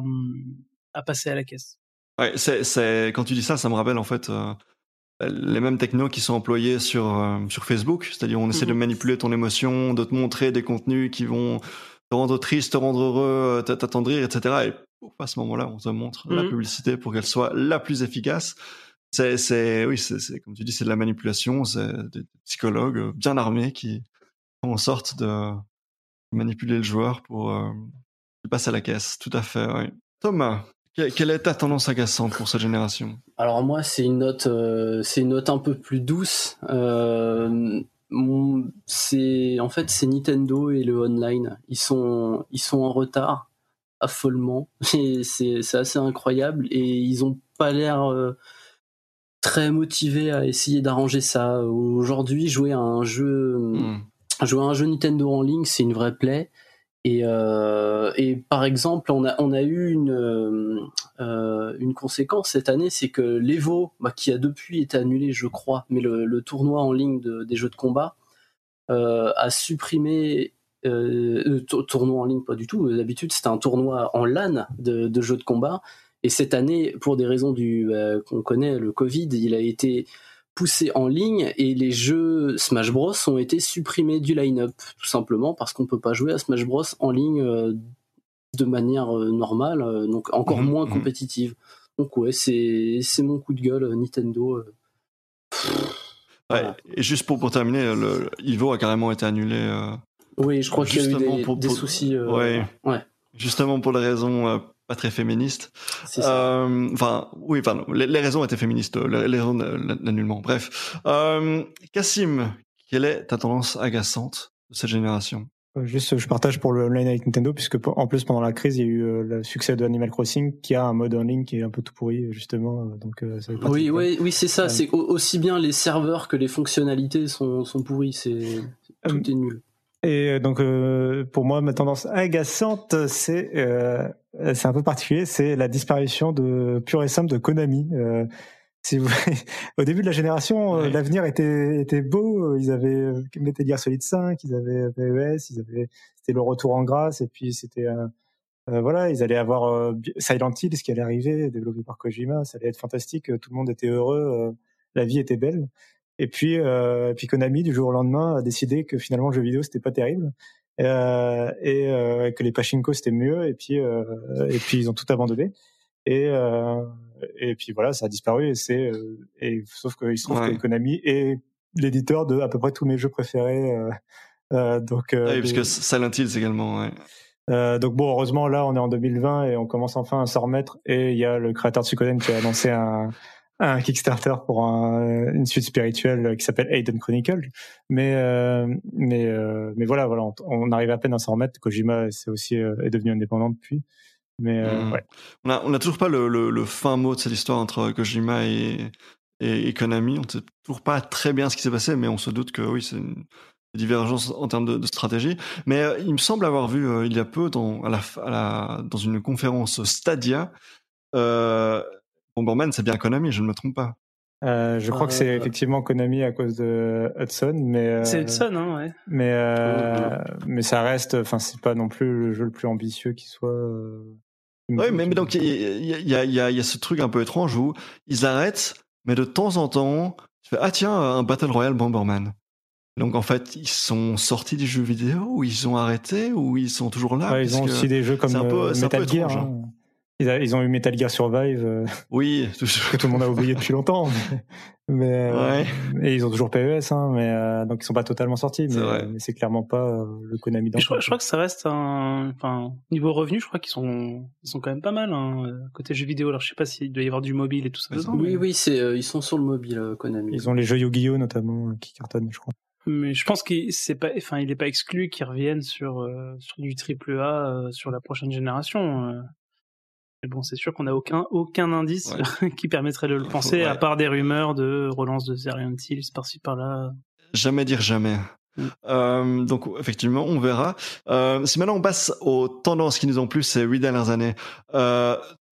à passer à la caisse. Ouais, c'est, quand tu dis ça, ça me rappelle en fait euh, les mêmes technos qui sont employés sur, sur Facebook, c'est-à-dire on essaie de mhm. manipuler ton émotion, de te montrer des contenus qui vont te rendre triste, te rendre heureux, t'attendrir, etc. Et à ce moment-là, on te montre la mmh. publicité pour qu'elle soit la plus efficace. C'est, c'est, oui, c'est, comme tu dis, c'est de la manipulation. C'est des psychologues bien armés qui font en sorte de manipuler le joueur pour euh, qu'il passe à la caisse. Tout à fait. Oui. Thomas, quelle est ta tendance agaçante pour cette génération? Alors moi, c'est une note, euh, c'est une note un peu plus douce. Euh, c'est en fait c'est Nintendo et le online. Ils sont ils sont en retard affolement. C'est assez incroyable et ils ont pas l'air euh, très motivés à essayer d'arranger ça. Aujourd'hui, jouer à un jeu, hmm. jouer à un jeu Nintendo en ligne, c'est une vraie plaie. Et, euh, et, par exemple, on a, eu une, euh, une conséquence cette année, c'est que l'Evo, bah, qui a depuis été annulé, je crois, mais le, tournoi en ligne des jeux de combat, a supprimé euh, tournoi en ligne, pas du tout. D'habitude, c'était un tournoi en LAN de, jeux de combat. Et cette année, pour des raisons euh, qu'on connaît, le Covid, il a été poussé en ligne et les jeux Smash Bros ont été supprimés du line-up, tout simplement parce qu'on peut pas jouer à Smash Bros en ligne euh, de manière normale, donc encore mhm, moins mhm. compétitive. Donc ouais, c'est c'est mon coup de gueule Nintendo. Et juste pour, pour terminer, le Ivo a carrément été annulé oui, je crois qu'il y a eu des, soucis. Euh, ouais. Justement pour les raisons euh, pas très féministes. Euh, enfin, oui, pardon. Les, raisons étaient féministes, les, les raisons l'annulement. Bref. Cassim, quelle est ta tendance agaçante de cette génération? Juste, je partage pour le online avec Nintendo, puisque en plus pendant la crise, il y a eu le succès de Animal Crossing, qui a un mode en ligne qui est un peu tout pourri, justement. Donc, oui, oui, oui, c'est ça. C'est aussi bien les serveurs que les fonctionnalités sont, sont pourris. C'est tout est nul. Et euh, donc euh, pour moi, ma tendance agaçante, c'est euh, c'est un peu particulier, c'est la disparition de pure et simple de Konami. Euh, si vous... au début de la génération, l'avenir était était beau. Ils avaient Metal Gear Solid 5, ils avaient PES, ils avaient c'était le retour en grâce et puis c'était voilà, ils allaient avoir Silent Hill, ce qui allait arriver, développé par Kojima, ça allait être fantastique. Tout le monde était heureux, la vie était belle. Et puis, euh, puis Konami, du jour au lendemain, a décidé que finalement le jeu vidéo c'était pas terrible euh, et euh, que les pachinko c'était mieux. Et puis, euh, et puis ils ont tout abandonné. Et euh, et puis voilà, ça a disparu. Et c'est et sauf qu'il se trouve que Konami est l'éditeur de à peu près tous mes jeux préférés. donc, ah oui, parce que Silent Hills également. Ouais. Euh, donc bon, heureusement là, on est en 2020 et on commence enfin à s'en remettre. Et il y a le créateur de Suikoden qui a lancé un, un Kickstarter pour un, une suite spirituelle qui s'appelle Aiden Chronicle. Mais euh, mais euh, mais voilà, voilà, on, arrive à peine à s'en remettre. Kojima c'est aussi euh, est devenu indépendant depuis. Mais mmh. ouais. On a on a toujours pas le, le, le, fin mot de cette histoire entre Kojima et et, Konami. On sait toujours pas très bien ce qui s'est passé, mais on se doute que oui, c'est une divergences en termes de, stratégie. Mais il me semble avoir vu il y a peu dans, à la, à la, dans une conférence Stadia, euh, Bomberman, c'est bien Konami, je ne me trompe pas. Euh, je crois que c'est effectivement Konami à cause de Hudson, mais c'est Hudson, hein, ouais. Mais mais ça reste, enfin c'est pas non plus le jeu le plus ambitieux qui soit. oui, mais, mais, donc il y a, y, a, y, a, y a ce truc un peu étrange où ils arrêtent, mais de temps en temps, tu fais ah tiens un Battle Royale Bomberman. Donc en fait, ils sont sortis du jeu vidéo ou ils ont arrêté ou ils sont toujours là. ils ont aussi des jeux comme euh, Metal Gear. Hein. Ils, ont eu Metal Gear Survive. Euh, oui, que tout le monde a oublié depuis longtemps. Mais, euh, et ils ont toujours PES, hein, mais donc ils sont pas totalement sortis. Mais, c'est clairement pas le Konami. Je crois, je crois, que ça reste un, enfin niveau revenu, je crois qu'ils sont, ils sont quand même pas mal hein, côté jeux vidéo. Alors je sais pas s'il doit y avoir du mobile et tout ça. oui, oui, c'est, ils sont sur le mobile Konami. Ils ont les jeux Yu-Gi-Oh notamment qui cartonnent, je crois. Mais je pense qu'il c'est pas, enfin, il est pas exclu qu'ils reviennent sur euh, sur du triple A euh, sur la prochaine génération. Euh. Mais bon, c'est sûr qu'on n'a aucun aucun indice qui permettrait de le penser, à part des rumeurs de relance de Silent Hills par-ci par-là. Jamais dire jamais. Mm. donc effectivement, on verra. si maintenant on passe aux tendances qui nous ont plu ces huit dernières années,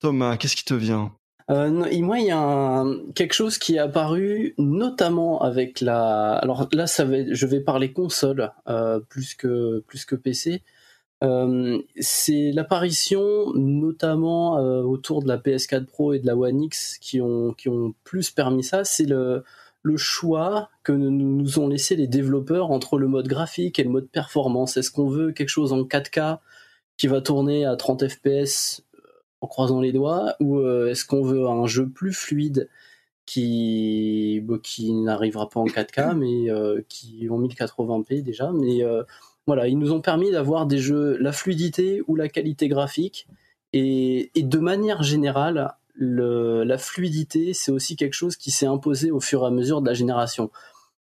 Thomas, qu'est-ce qui te vient? Euh, moi, il y a quelque chose qui est apparu, notamment avec la. Alors là, ça va, je vais parler console euh, plus que plus que PC. Euh, c'est l'apparition, notamment autour de la PS4 Pro et de la One X, qui ont qui ont plus permis ça. C'est le le choix que nous ont laissé les développeurs entre le mode graphique et le mode performance. Est-ce qu'on veut quelque chose en 4K qui va tourner à 30 FPS en croisant les doigts ou euh, est-ce qu'on veut un jeu plus fluide qui qui n'arrivera pas en 4K mais euh, qui en 1080p déjà mais euh, voilà ils nous ont permis d'avoir des jeux la fluidité ou la qualité graphique et, de manière générale la fluidité c'est aussi quelque chose qui s'est imposé au fur et à mesure de la génération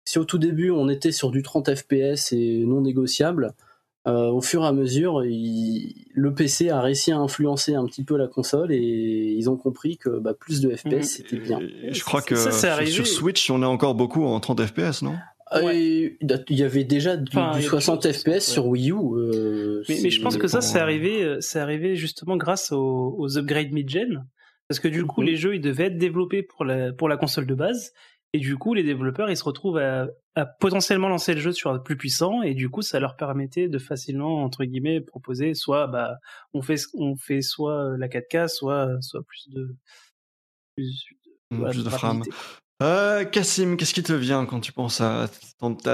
si au tout début on était sur du 30 fps et non négociable euh, au fur et à mesure, le PC a réussi à influencer un petit peu la console et ils ont compris que bah, plus de FPS mhm. c'était bien. je crois que sur, Switch, on est encore beaucoup en 30 FPS, non? Euh, Il y avait déjà du, 60 FPS sur Wii U. Euh, mais, je pense que ça, c'est arrivé, c'est arrivé justement grâce aux, aux upgrades mid-gen. Parce que du coup, mhm. les jeux, ils devaient être développés pour la, pour la console de base. Et du coup, les développeurs, ils se retrouvent à, potentiellement lancer le jeu sur un plus puissant, et du coup, ça leur permettait de facilement, entre guillemets, proposer soit, bah, on fait, on fait soit la 4K, soit, soit plus de, plus, de, mmh, Euh, Cassim, qu'est-ce qui te vient quand tu penses à,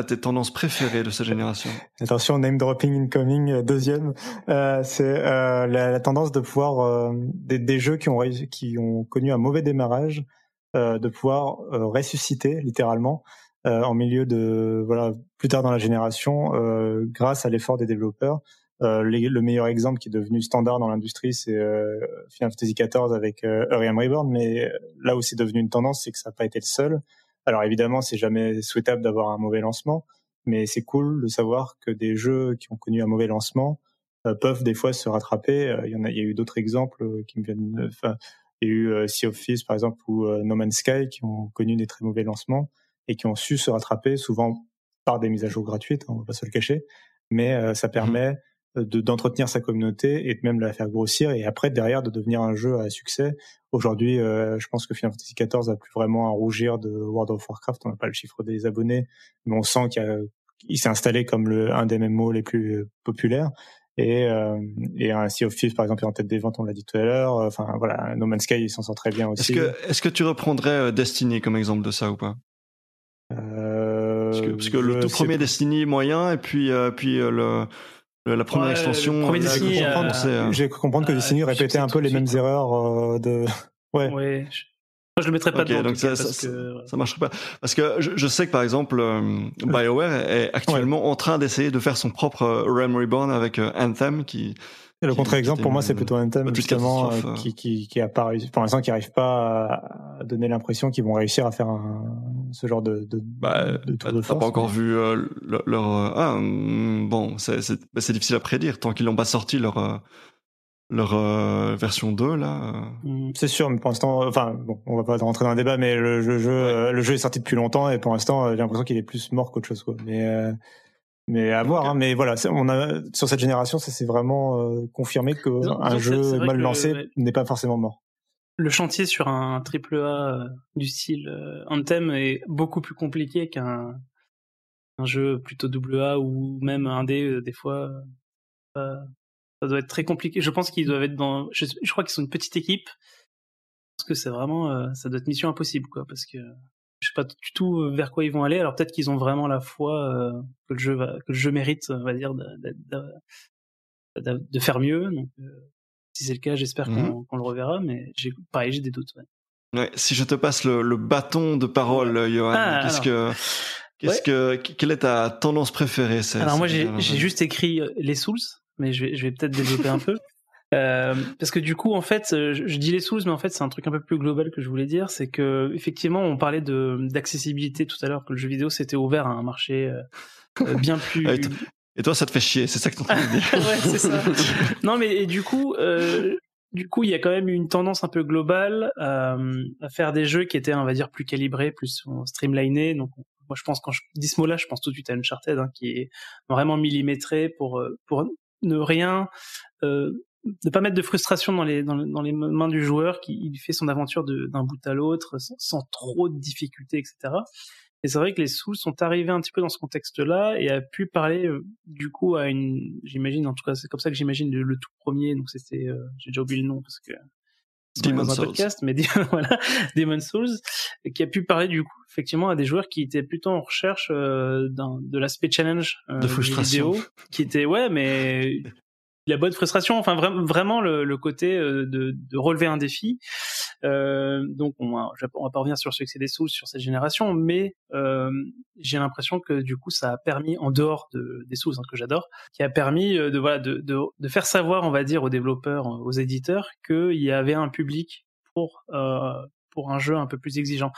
tes tendances préférées de cette génération? Attention, name dropping incoming, euh, deuxième. Euh, c'est euh, la, tendance de pouvoir euh, des, des, jeux qui ont qui ont connu un mauvais démarrage euh, de pouvoir ressusciter littéralement en milieu de voilà plus tard dans la génération grâce à l'effort des développeurs. Le meilleur exemple qui est devenu standard dans l'industrie, c'est Final Fantasy XIV avec Uriam Reborn, mais là où c'est devenu une tendance, c'est que ça n'a pas été le seul. Alors évidemment, c'est jamais souhaitable d'avoir un mauvais lancement, mais c'est cool de savoir que des jeux qui ont connu un mauvais lancement peuvent des fois se rattraper. Il y en a, il y a eu d'autres exemples qui me viennent. Enfin, il y a eu euh, Sea of Thieves, par exemple, ou euh, No Man's Sky, qui ont connu des très mauvais lancements et qui ont su se rattraper, souvent par des mises à jour gratuites, hein, on va pas se le cacher, mais euh, ça mmh de d'entretenir sa communauté et de même la faire grossir et après derrière de devenir un jeu à succès. Aujourd'hui, je pense que Final Fantasy XIV a plus vraiment à rougir de World of Warcraft. On n'a pas le chiffre des abonnés, mais on sent qu'il s'est installé comme le un des MMO les plus populaires. Et, euh, et un Sea of Thieves par exemple est en tête des ventes on l'a dit tout à l'heure. Enfin voilà No Man's Sky il s'en sort très bien aussi. est-ce que est-ce que tu reprendrais euh, Destiny comme exemple de ça ou pas? Euh, parce que, le tout premier Destiny moyen et puis euh, puis euh, le la première extension, j'ai cru comprendre que Destiny répétait un peu les mêmes erreurs de. Ouais. ouais je le mettrais pas dedans. Donc ça, ça, ça, marcherait pas. Parce que je, je sais que par exemple, euh, BioWare est actuellement en train d'essayer de faire son propre euh, Realm Reborn avec euh, Anthem qui. Et le contre-exemple pour moi, c'est plutôt Anthem justement qui, qui, qui a pas réussi, pour l'instant, qui arrive pas à donner l'impression qu'ils vont réussir à faire un, ce genre de, de, bah, de tour de force. pas encore vu leur, ah, mm, bon, c'est bah, difficile à prédire tant qu'ils n'ont pas sorti leur leur euh, version 2 là euh. mm, c'est sûr mais pour l'instant enfin bon on va pas rentrer dans un débat mais le, jeu euh, le jeu est sorti depuis longtemps et pour l'instant j'ai l'impression qu'il est plus mort qu'autre chose quoi mais Mais à voir, hein, mais voilà, on a sur cette génération, ça s'est vraiment confirmé qu'un jeu mal lancé n'est pas forcément mort le chantier sur un triple A du style Anthem est beaucoup plus compliqué qu'un un jeu plutôt double A ou même un D des fois. ça doit être très compliqué. Je pense qu'ils doivent être dans. Je, crois qu'ils sont une petite équipe. Parce que c'est vraiment, ça doit être mission impossible, quoi. Parce que je sais pas du tout vers quoi ils vont aller. Alors peut-être qu'ils ont vraiment la foi que le jeu va, que le jeu mérite, on va dire, de, de, de faire mieux. Donc, si c'est le cas, j'espère mmh qu'on le reverra, mais j'ai, pareil, j'ai des doutes. Ouais. si je te passe le, bâton de parole, Johan, ah, qu'est-ce que, qu'est-ce que, quelle est ta tendance préférée Alors moi, j'ai, juste écrit euh, les Souls, mais je vais, je vais peut-être développer un peu. Euh, parce que du coup, en fait, euh, je, dis les Souls, mais en fait, c'est un truc un peu plus global que je voulais dire, c'est que effectivement, on parlait de d'accessibilité tout à l'heure, que le jeu vidéo s'était ouvert à un marché bien plus. Et toi, ça te fait chier, c'est ça que tu de dire. ouais, c'est ça. Non, mais et du coup, euh, du coup, il y a quand même une tendance un peu globale euh, à faire des jeux qui étaient, on va dire, plus calibrés, plus streamlinés. Donc, moi, je pense quand je dis ce mot-là, je pense tout de suite à Uncharted, hein, qui est vraiment millimétré pour euh, pour ne rien, euh, ne pas mettre de frustration dans les dans, dans les mains du joueur, qui il fait son aventure d'un bout à l'autre sans, sans, trop de difficultés, etc. Et c'est vrai que les Souls sont arrivés un petit peu dans ce contexte-là et a pu parler euh, du coup à une, j'imagine, en tout cas c'est comme ça que j'imagine le, tout premier, donc c'était, euh, j'ai déjà oublié le nom parce que Demon Souls. podcast, mais voilà, Demon Souls, qui a pu parler du coup effectivement à des joueurs qui étaient plutôt en recherche euh, de l'aspect challenge euh, de frustration, vidéo, qui était ouais, mais la bonne frustration, enfin vraiment le, le côté de, de, relever un défi. Euh, donc on va, on va pas revenir sur le succès des Souls sur cette génération, mais euh, j'ai l'impression que du coup ça a permis, en dehors de, des Souls hein, que j'adore, qui a permis euh, de voilà de, de, de, faire savoir, on va dire, aux développeurs, aux éditeurs, qu'il y avait un public pour euh, pour un jeu un peu plus exigeant.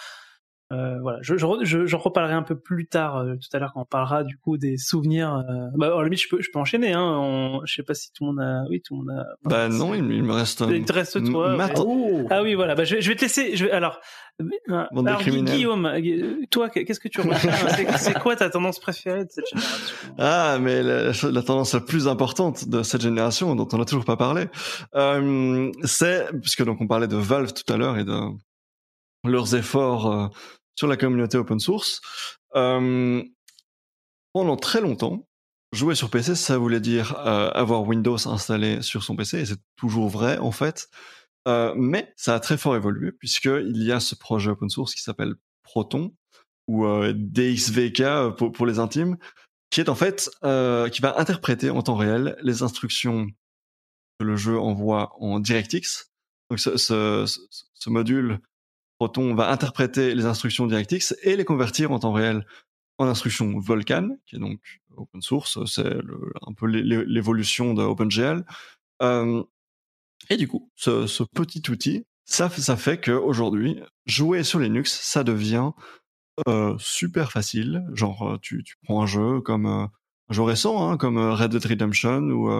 Euh, voilà, je, je, j'en reparlerai un peu plus tard euh, tout à l'heure quand on parlera du coup des souvenirs. Euh... Bah, alors, limite, je peux, je peux enchaîner. Hein. On... Je sais pas si tout le monde a. Oui, tout le monde a. Bah non, il, me reste. Il te reste toi. Oh. Ah oui, voilà. Bah, je, je vais te laisser. Je vais... Alors, euh, alors Guillaume, toi, qu'est-ce que tu remarques C'est quoi ta tendance préférée de cette génération? Ah, mais la, la, tendance la plus importante de cette génération, dont on n'a toujours pas parlé, euh, c'est puisque donc on parlait de Valve tout à l'heure et de leurs efforts sur la communauté open source. Euh, pendant très longtemps, jouer sur PC, ça voulait dire euh, avoir Windows installé sur son PC, et c'est toujours vrai en fait. Euh, mais ça a très fort évolué puisqu'il y a ce projet open source qui s'appelle Proton ou DXVK pour, pour, les intimes, qui est en fait qui va interpréter en temps réel les instructions que le jeu envoie en DirectX. Donc ce, ce, ce module Proton va interpréter les instructions DirectX et les convertir en temps réel en instructions Vulkan, qui est donc open source, c'est un peu l'évolution de. Euh, et du coup, ce, petit outil, ça, ça fait qu'aujourd'hui, jouer sur Linux, ça devient euh, super facile. Genre, euh, tu, prends un jeu comme un jeu récent, hein, comme Red Dead Redemption ou,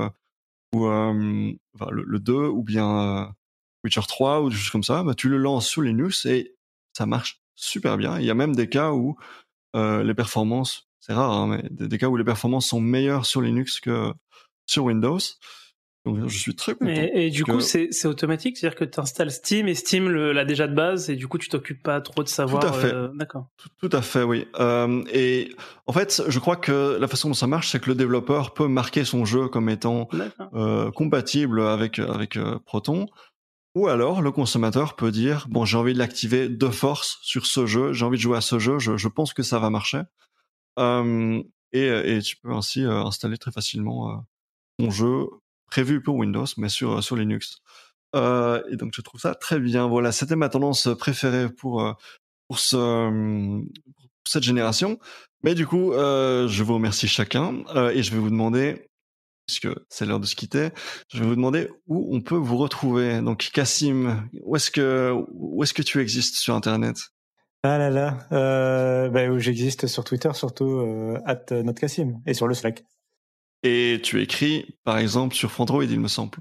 ou le, le, 2, ou bien Witcher 3 ou des choses comme ça, bah, tu le lances sur Linux et ça marche super bien. Il y a même des cas où euh, les performances, c'est rare, hein, mais des, cas où les performances sont meilleures sur Linux que sur Windows. Donc je suis très content. Et, du coup, c'est automatique, c'est-à-dire que tu installes Steam et Steam l'a déjà de base et du coup, tu t'occupes pas trop de savoir. Tout à fait. Euh, d'accord. Tout, à fait, oui. Euh, et en fait, je crois que la façon dont ça marche, c'est que le développeur peut marquer son jeu comme étant euh, compatible avec avec Proton. Ou alors, le consommateur peut dire, bon, j'ai envie de l'activer de force sur ce jeu, j'ai envie de jouer à ce jeu, je, je pense que ça va marcher. Euh, et, et, tu peux ainsi euh, installer très facilement euh, ton jeu prévu pour Windows, mais sur, sur Linux. Euh, et donc, je trouve ça très bien. Voilà, c'était ma tendance préférée pour, pour, ce, pour cette génération. Mais du coup, je vous remercie chacun et je vais vous demander puisque c'est l'heure de se quitter, je vais vous demander où on peut vous retrouver. Donc, Cassim, où est-ce que, où est-ce que tu existes sur Internet? Ah là là, euh, bah, où j'existe sur Twitter, surtout euh, at notcassim, et sur le Slack. Et tu écris, par exemple, sur Frandroid, il me semble.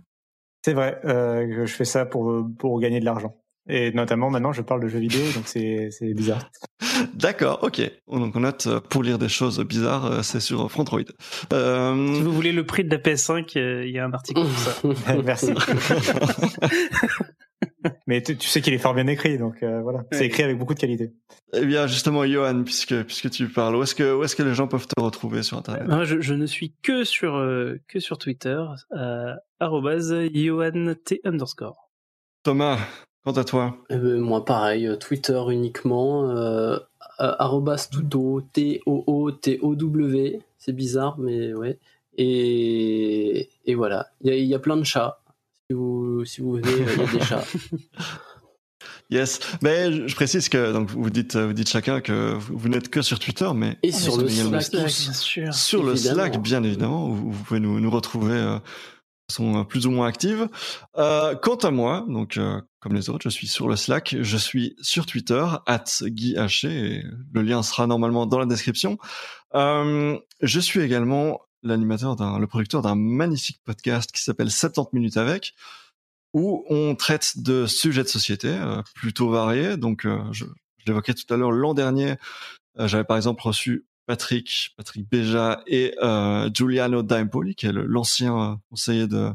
C'est vrai, euh, je fais ça pour, pour gagner de l'argent. Et notamment maintenant, je parle de jeux vidéo, donc c'est bizarre. D'accord, ok. Donc on note euh, pour lire des choses bizarres, euh, c'est sur Frontroid. Euh... Si vous voulez le prix de la PS5, il y a un article pour ça. Merci. Mais tu, sais qu'il est fort bien écrit, donc euh, voilà. C'est écrit avec beaucoup de qualité. Eh bien, justement, Johan, puisque puisque tu parles, où est-ce que où est-ce que les gens peuvent te retrouver sur Internet? Moi, je, je, ne suis que sur que sur Twitter, euh, @johant underscore. Thomas, Quant à toi? Eh ben, Moi, pareil, euh, Twitter uniquement, euh, arrobas T-O-O-T-O-W. C'est bizarre, mais ouais. Et, et voilà. Il y, y, a plein de chats. Si vous, si vous venez, il y a des chats. Yes, mais je précise que donc vous dites vous dites chacun que vous, n'êtes que sur Twitter, mais et sur le Slack, bien sûr. sur le Slack, bien évidemment, vous, vous pouvez nous, nous retrouver euh, sont plus ou moins actives. Euh, quant à moi, donc euh, comme les autres, je suis sur le Slack, je suis sur Twitter, at Guy et le lien sera normalement dans la description. Euh, je suis également l'animateur d'un, le producteur d'un magnifique podcast qui s'appelle 70 minutes avec, où on traite de sujets de société euh, plutôt variés. Donc, euh, je, l'évoquais tout à l'heure, l'an dernier, euh, j'avais par exemple reçu Patrick, Patrick Béja et Giuliano Daimpoli, qui est l'ancien conseiller de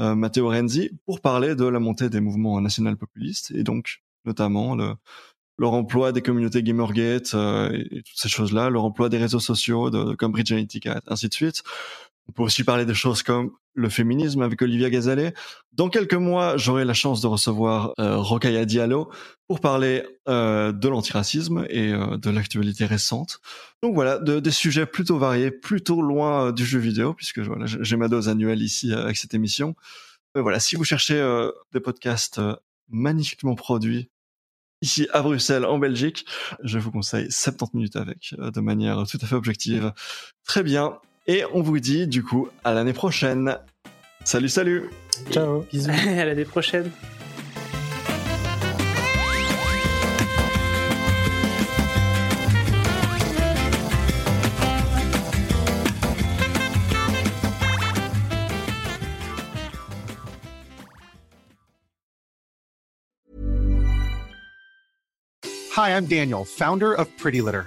euh, Matteo Renzi pour parler de la montée des mouvements national-populistes et donc notamment le, leur emploi des communautés Gamergate euh, et, toutes ces choses-là, leur emploi des réseaux sociaux de, comme Bridge Analytica, ainsi de suite. On peut aussi parler des choses comme le féminisme avec Olivia Gazalet. Dans quelques mois, j'aurai la chance de recevoir euh, Rokaya Diallo pour parler euh, de l'antiracisme et euh, de l'actualité récente. Donc voilà, de, des sujets plutôt variés, plutôt loin euh, du jeu vidéo, puisque voilà, j'ai ma dose annuelle ici euh, avec cette émission. Mais voilà, si vous cherchez des podcasts magnifiquement produits, ici à Bruxelles, en Belgique, je vous conseille 70 minutes avec, de manière tout à fait objective. Très bien. Et on vous dit du coup à l'année prochaine. Salut, salut. Ciao. Bisous. à l'année prochaine. Hi, I'm Daniel, founder of Pretty Litter.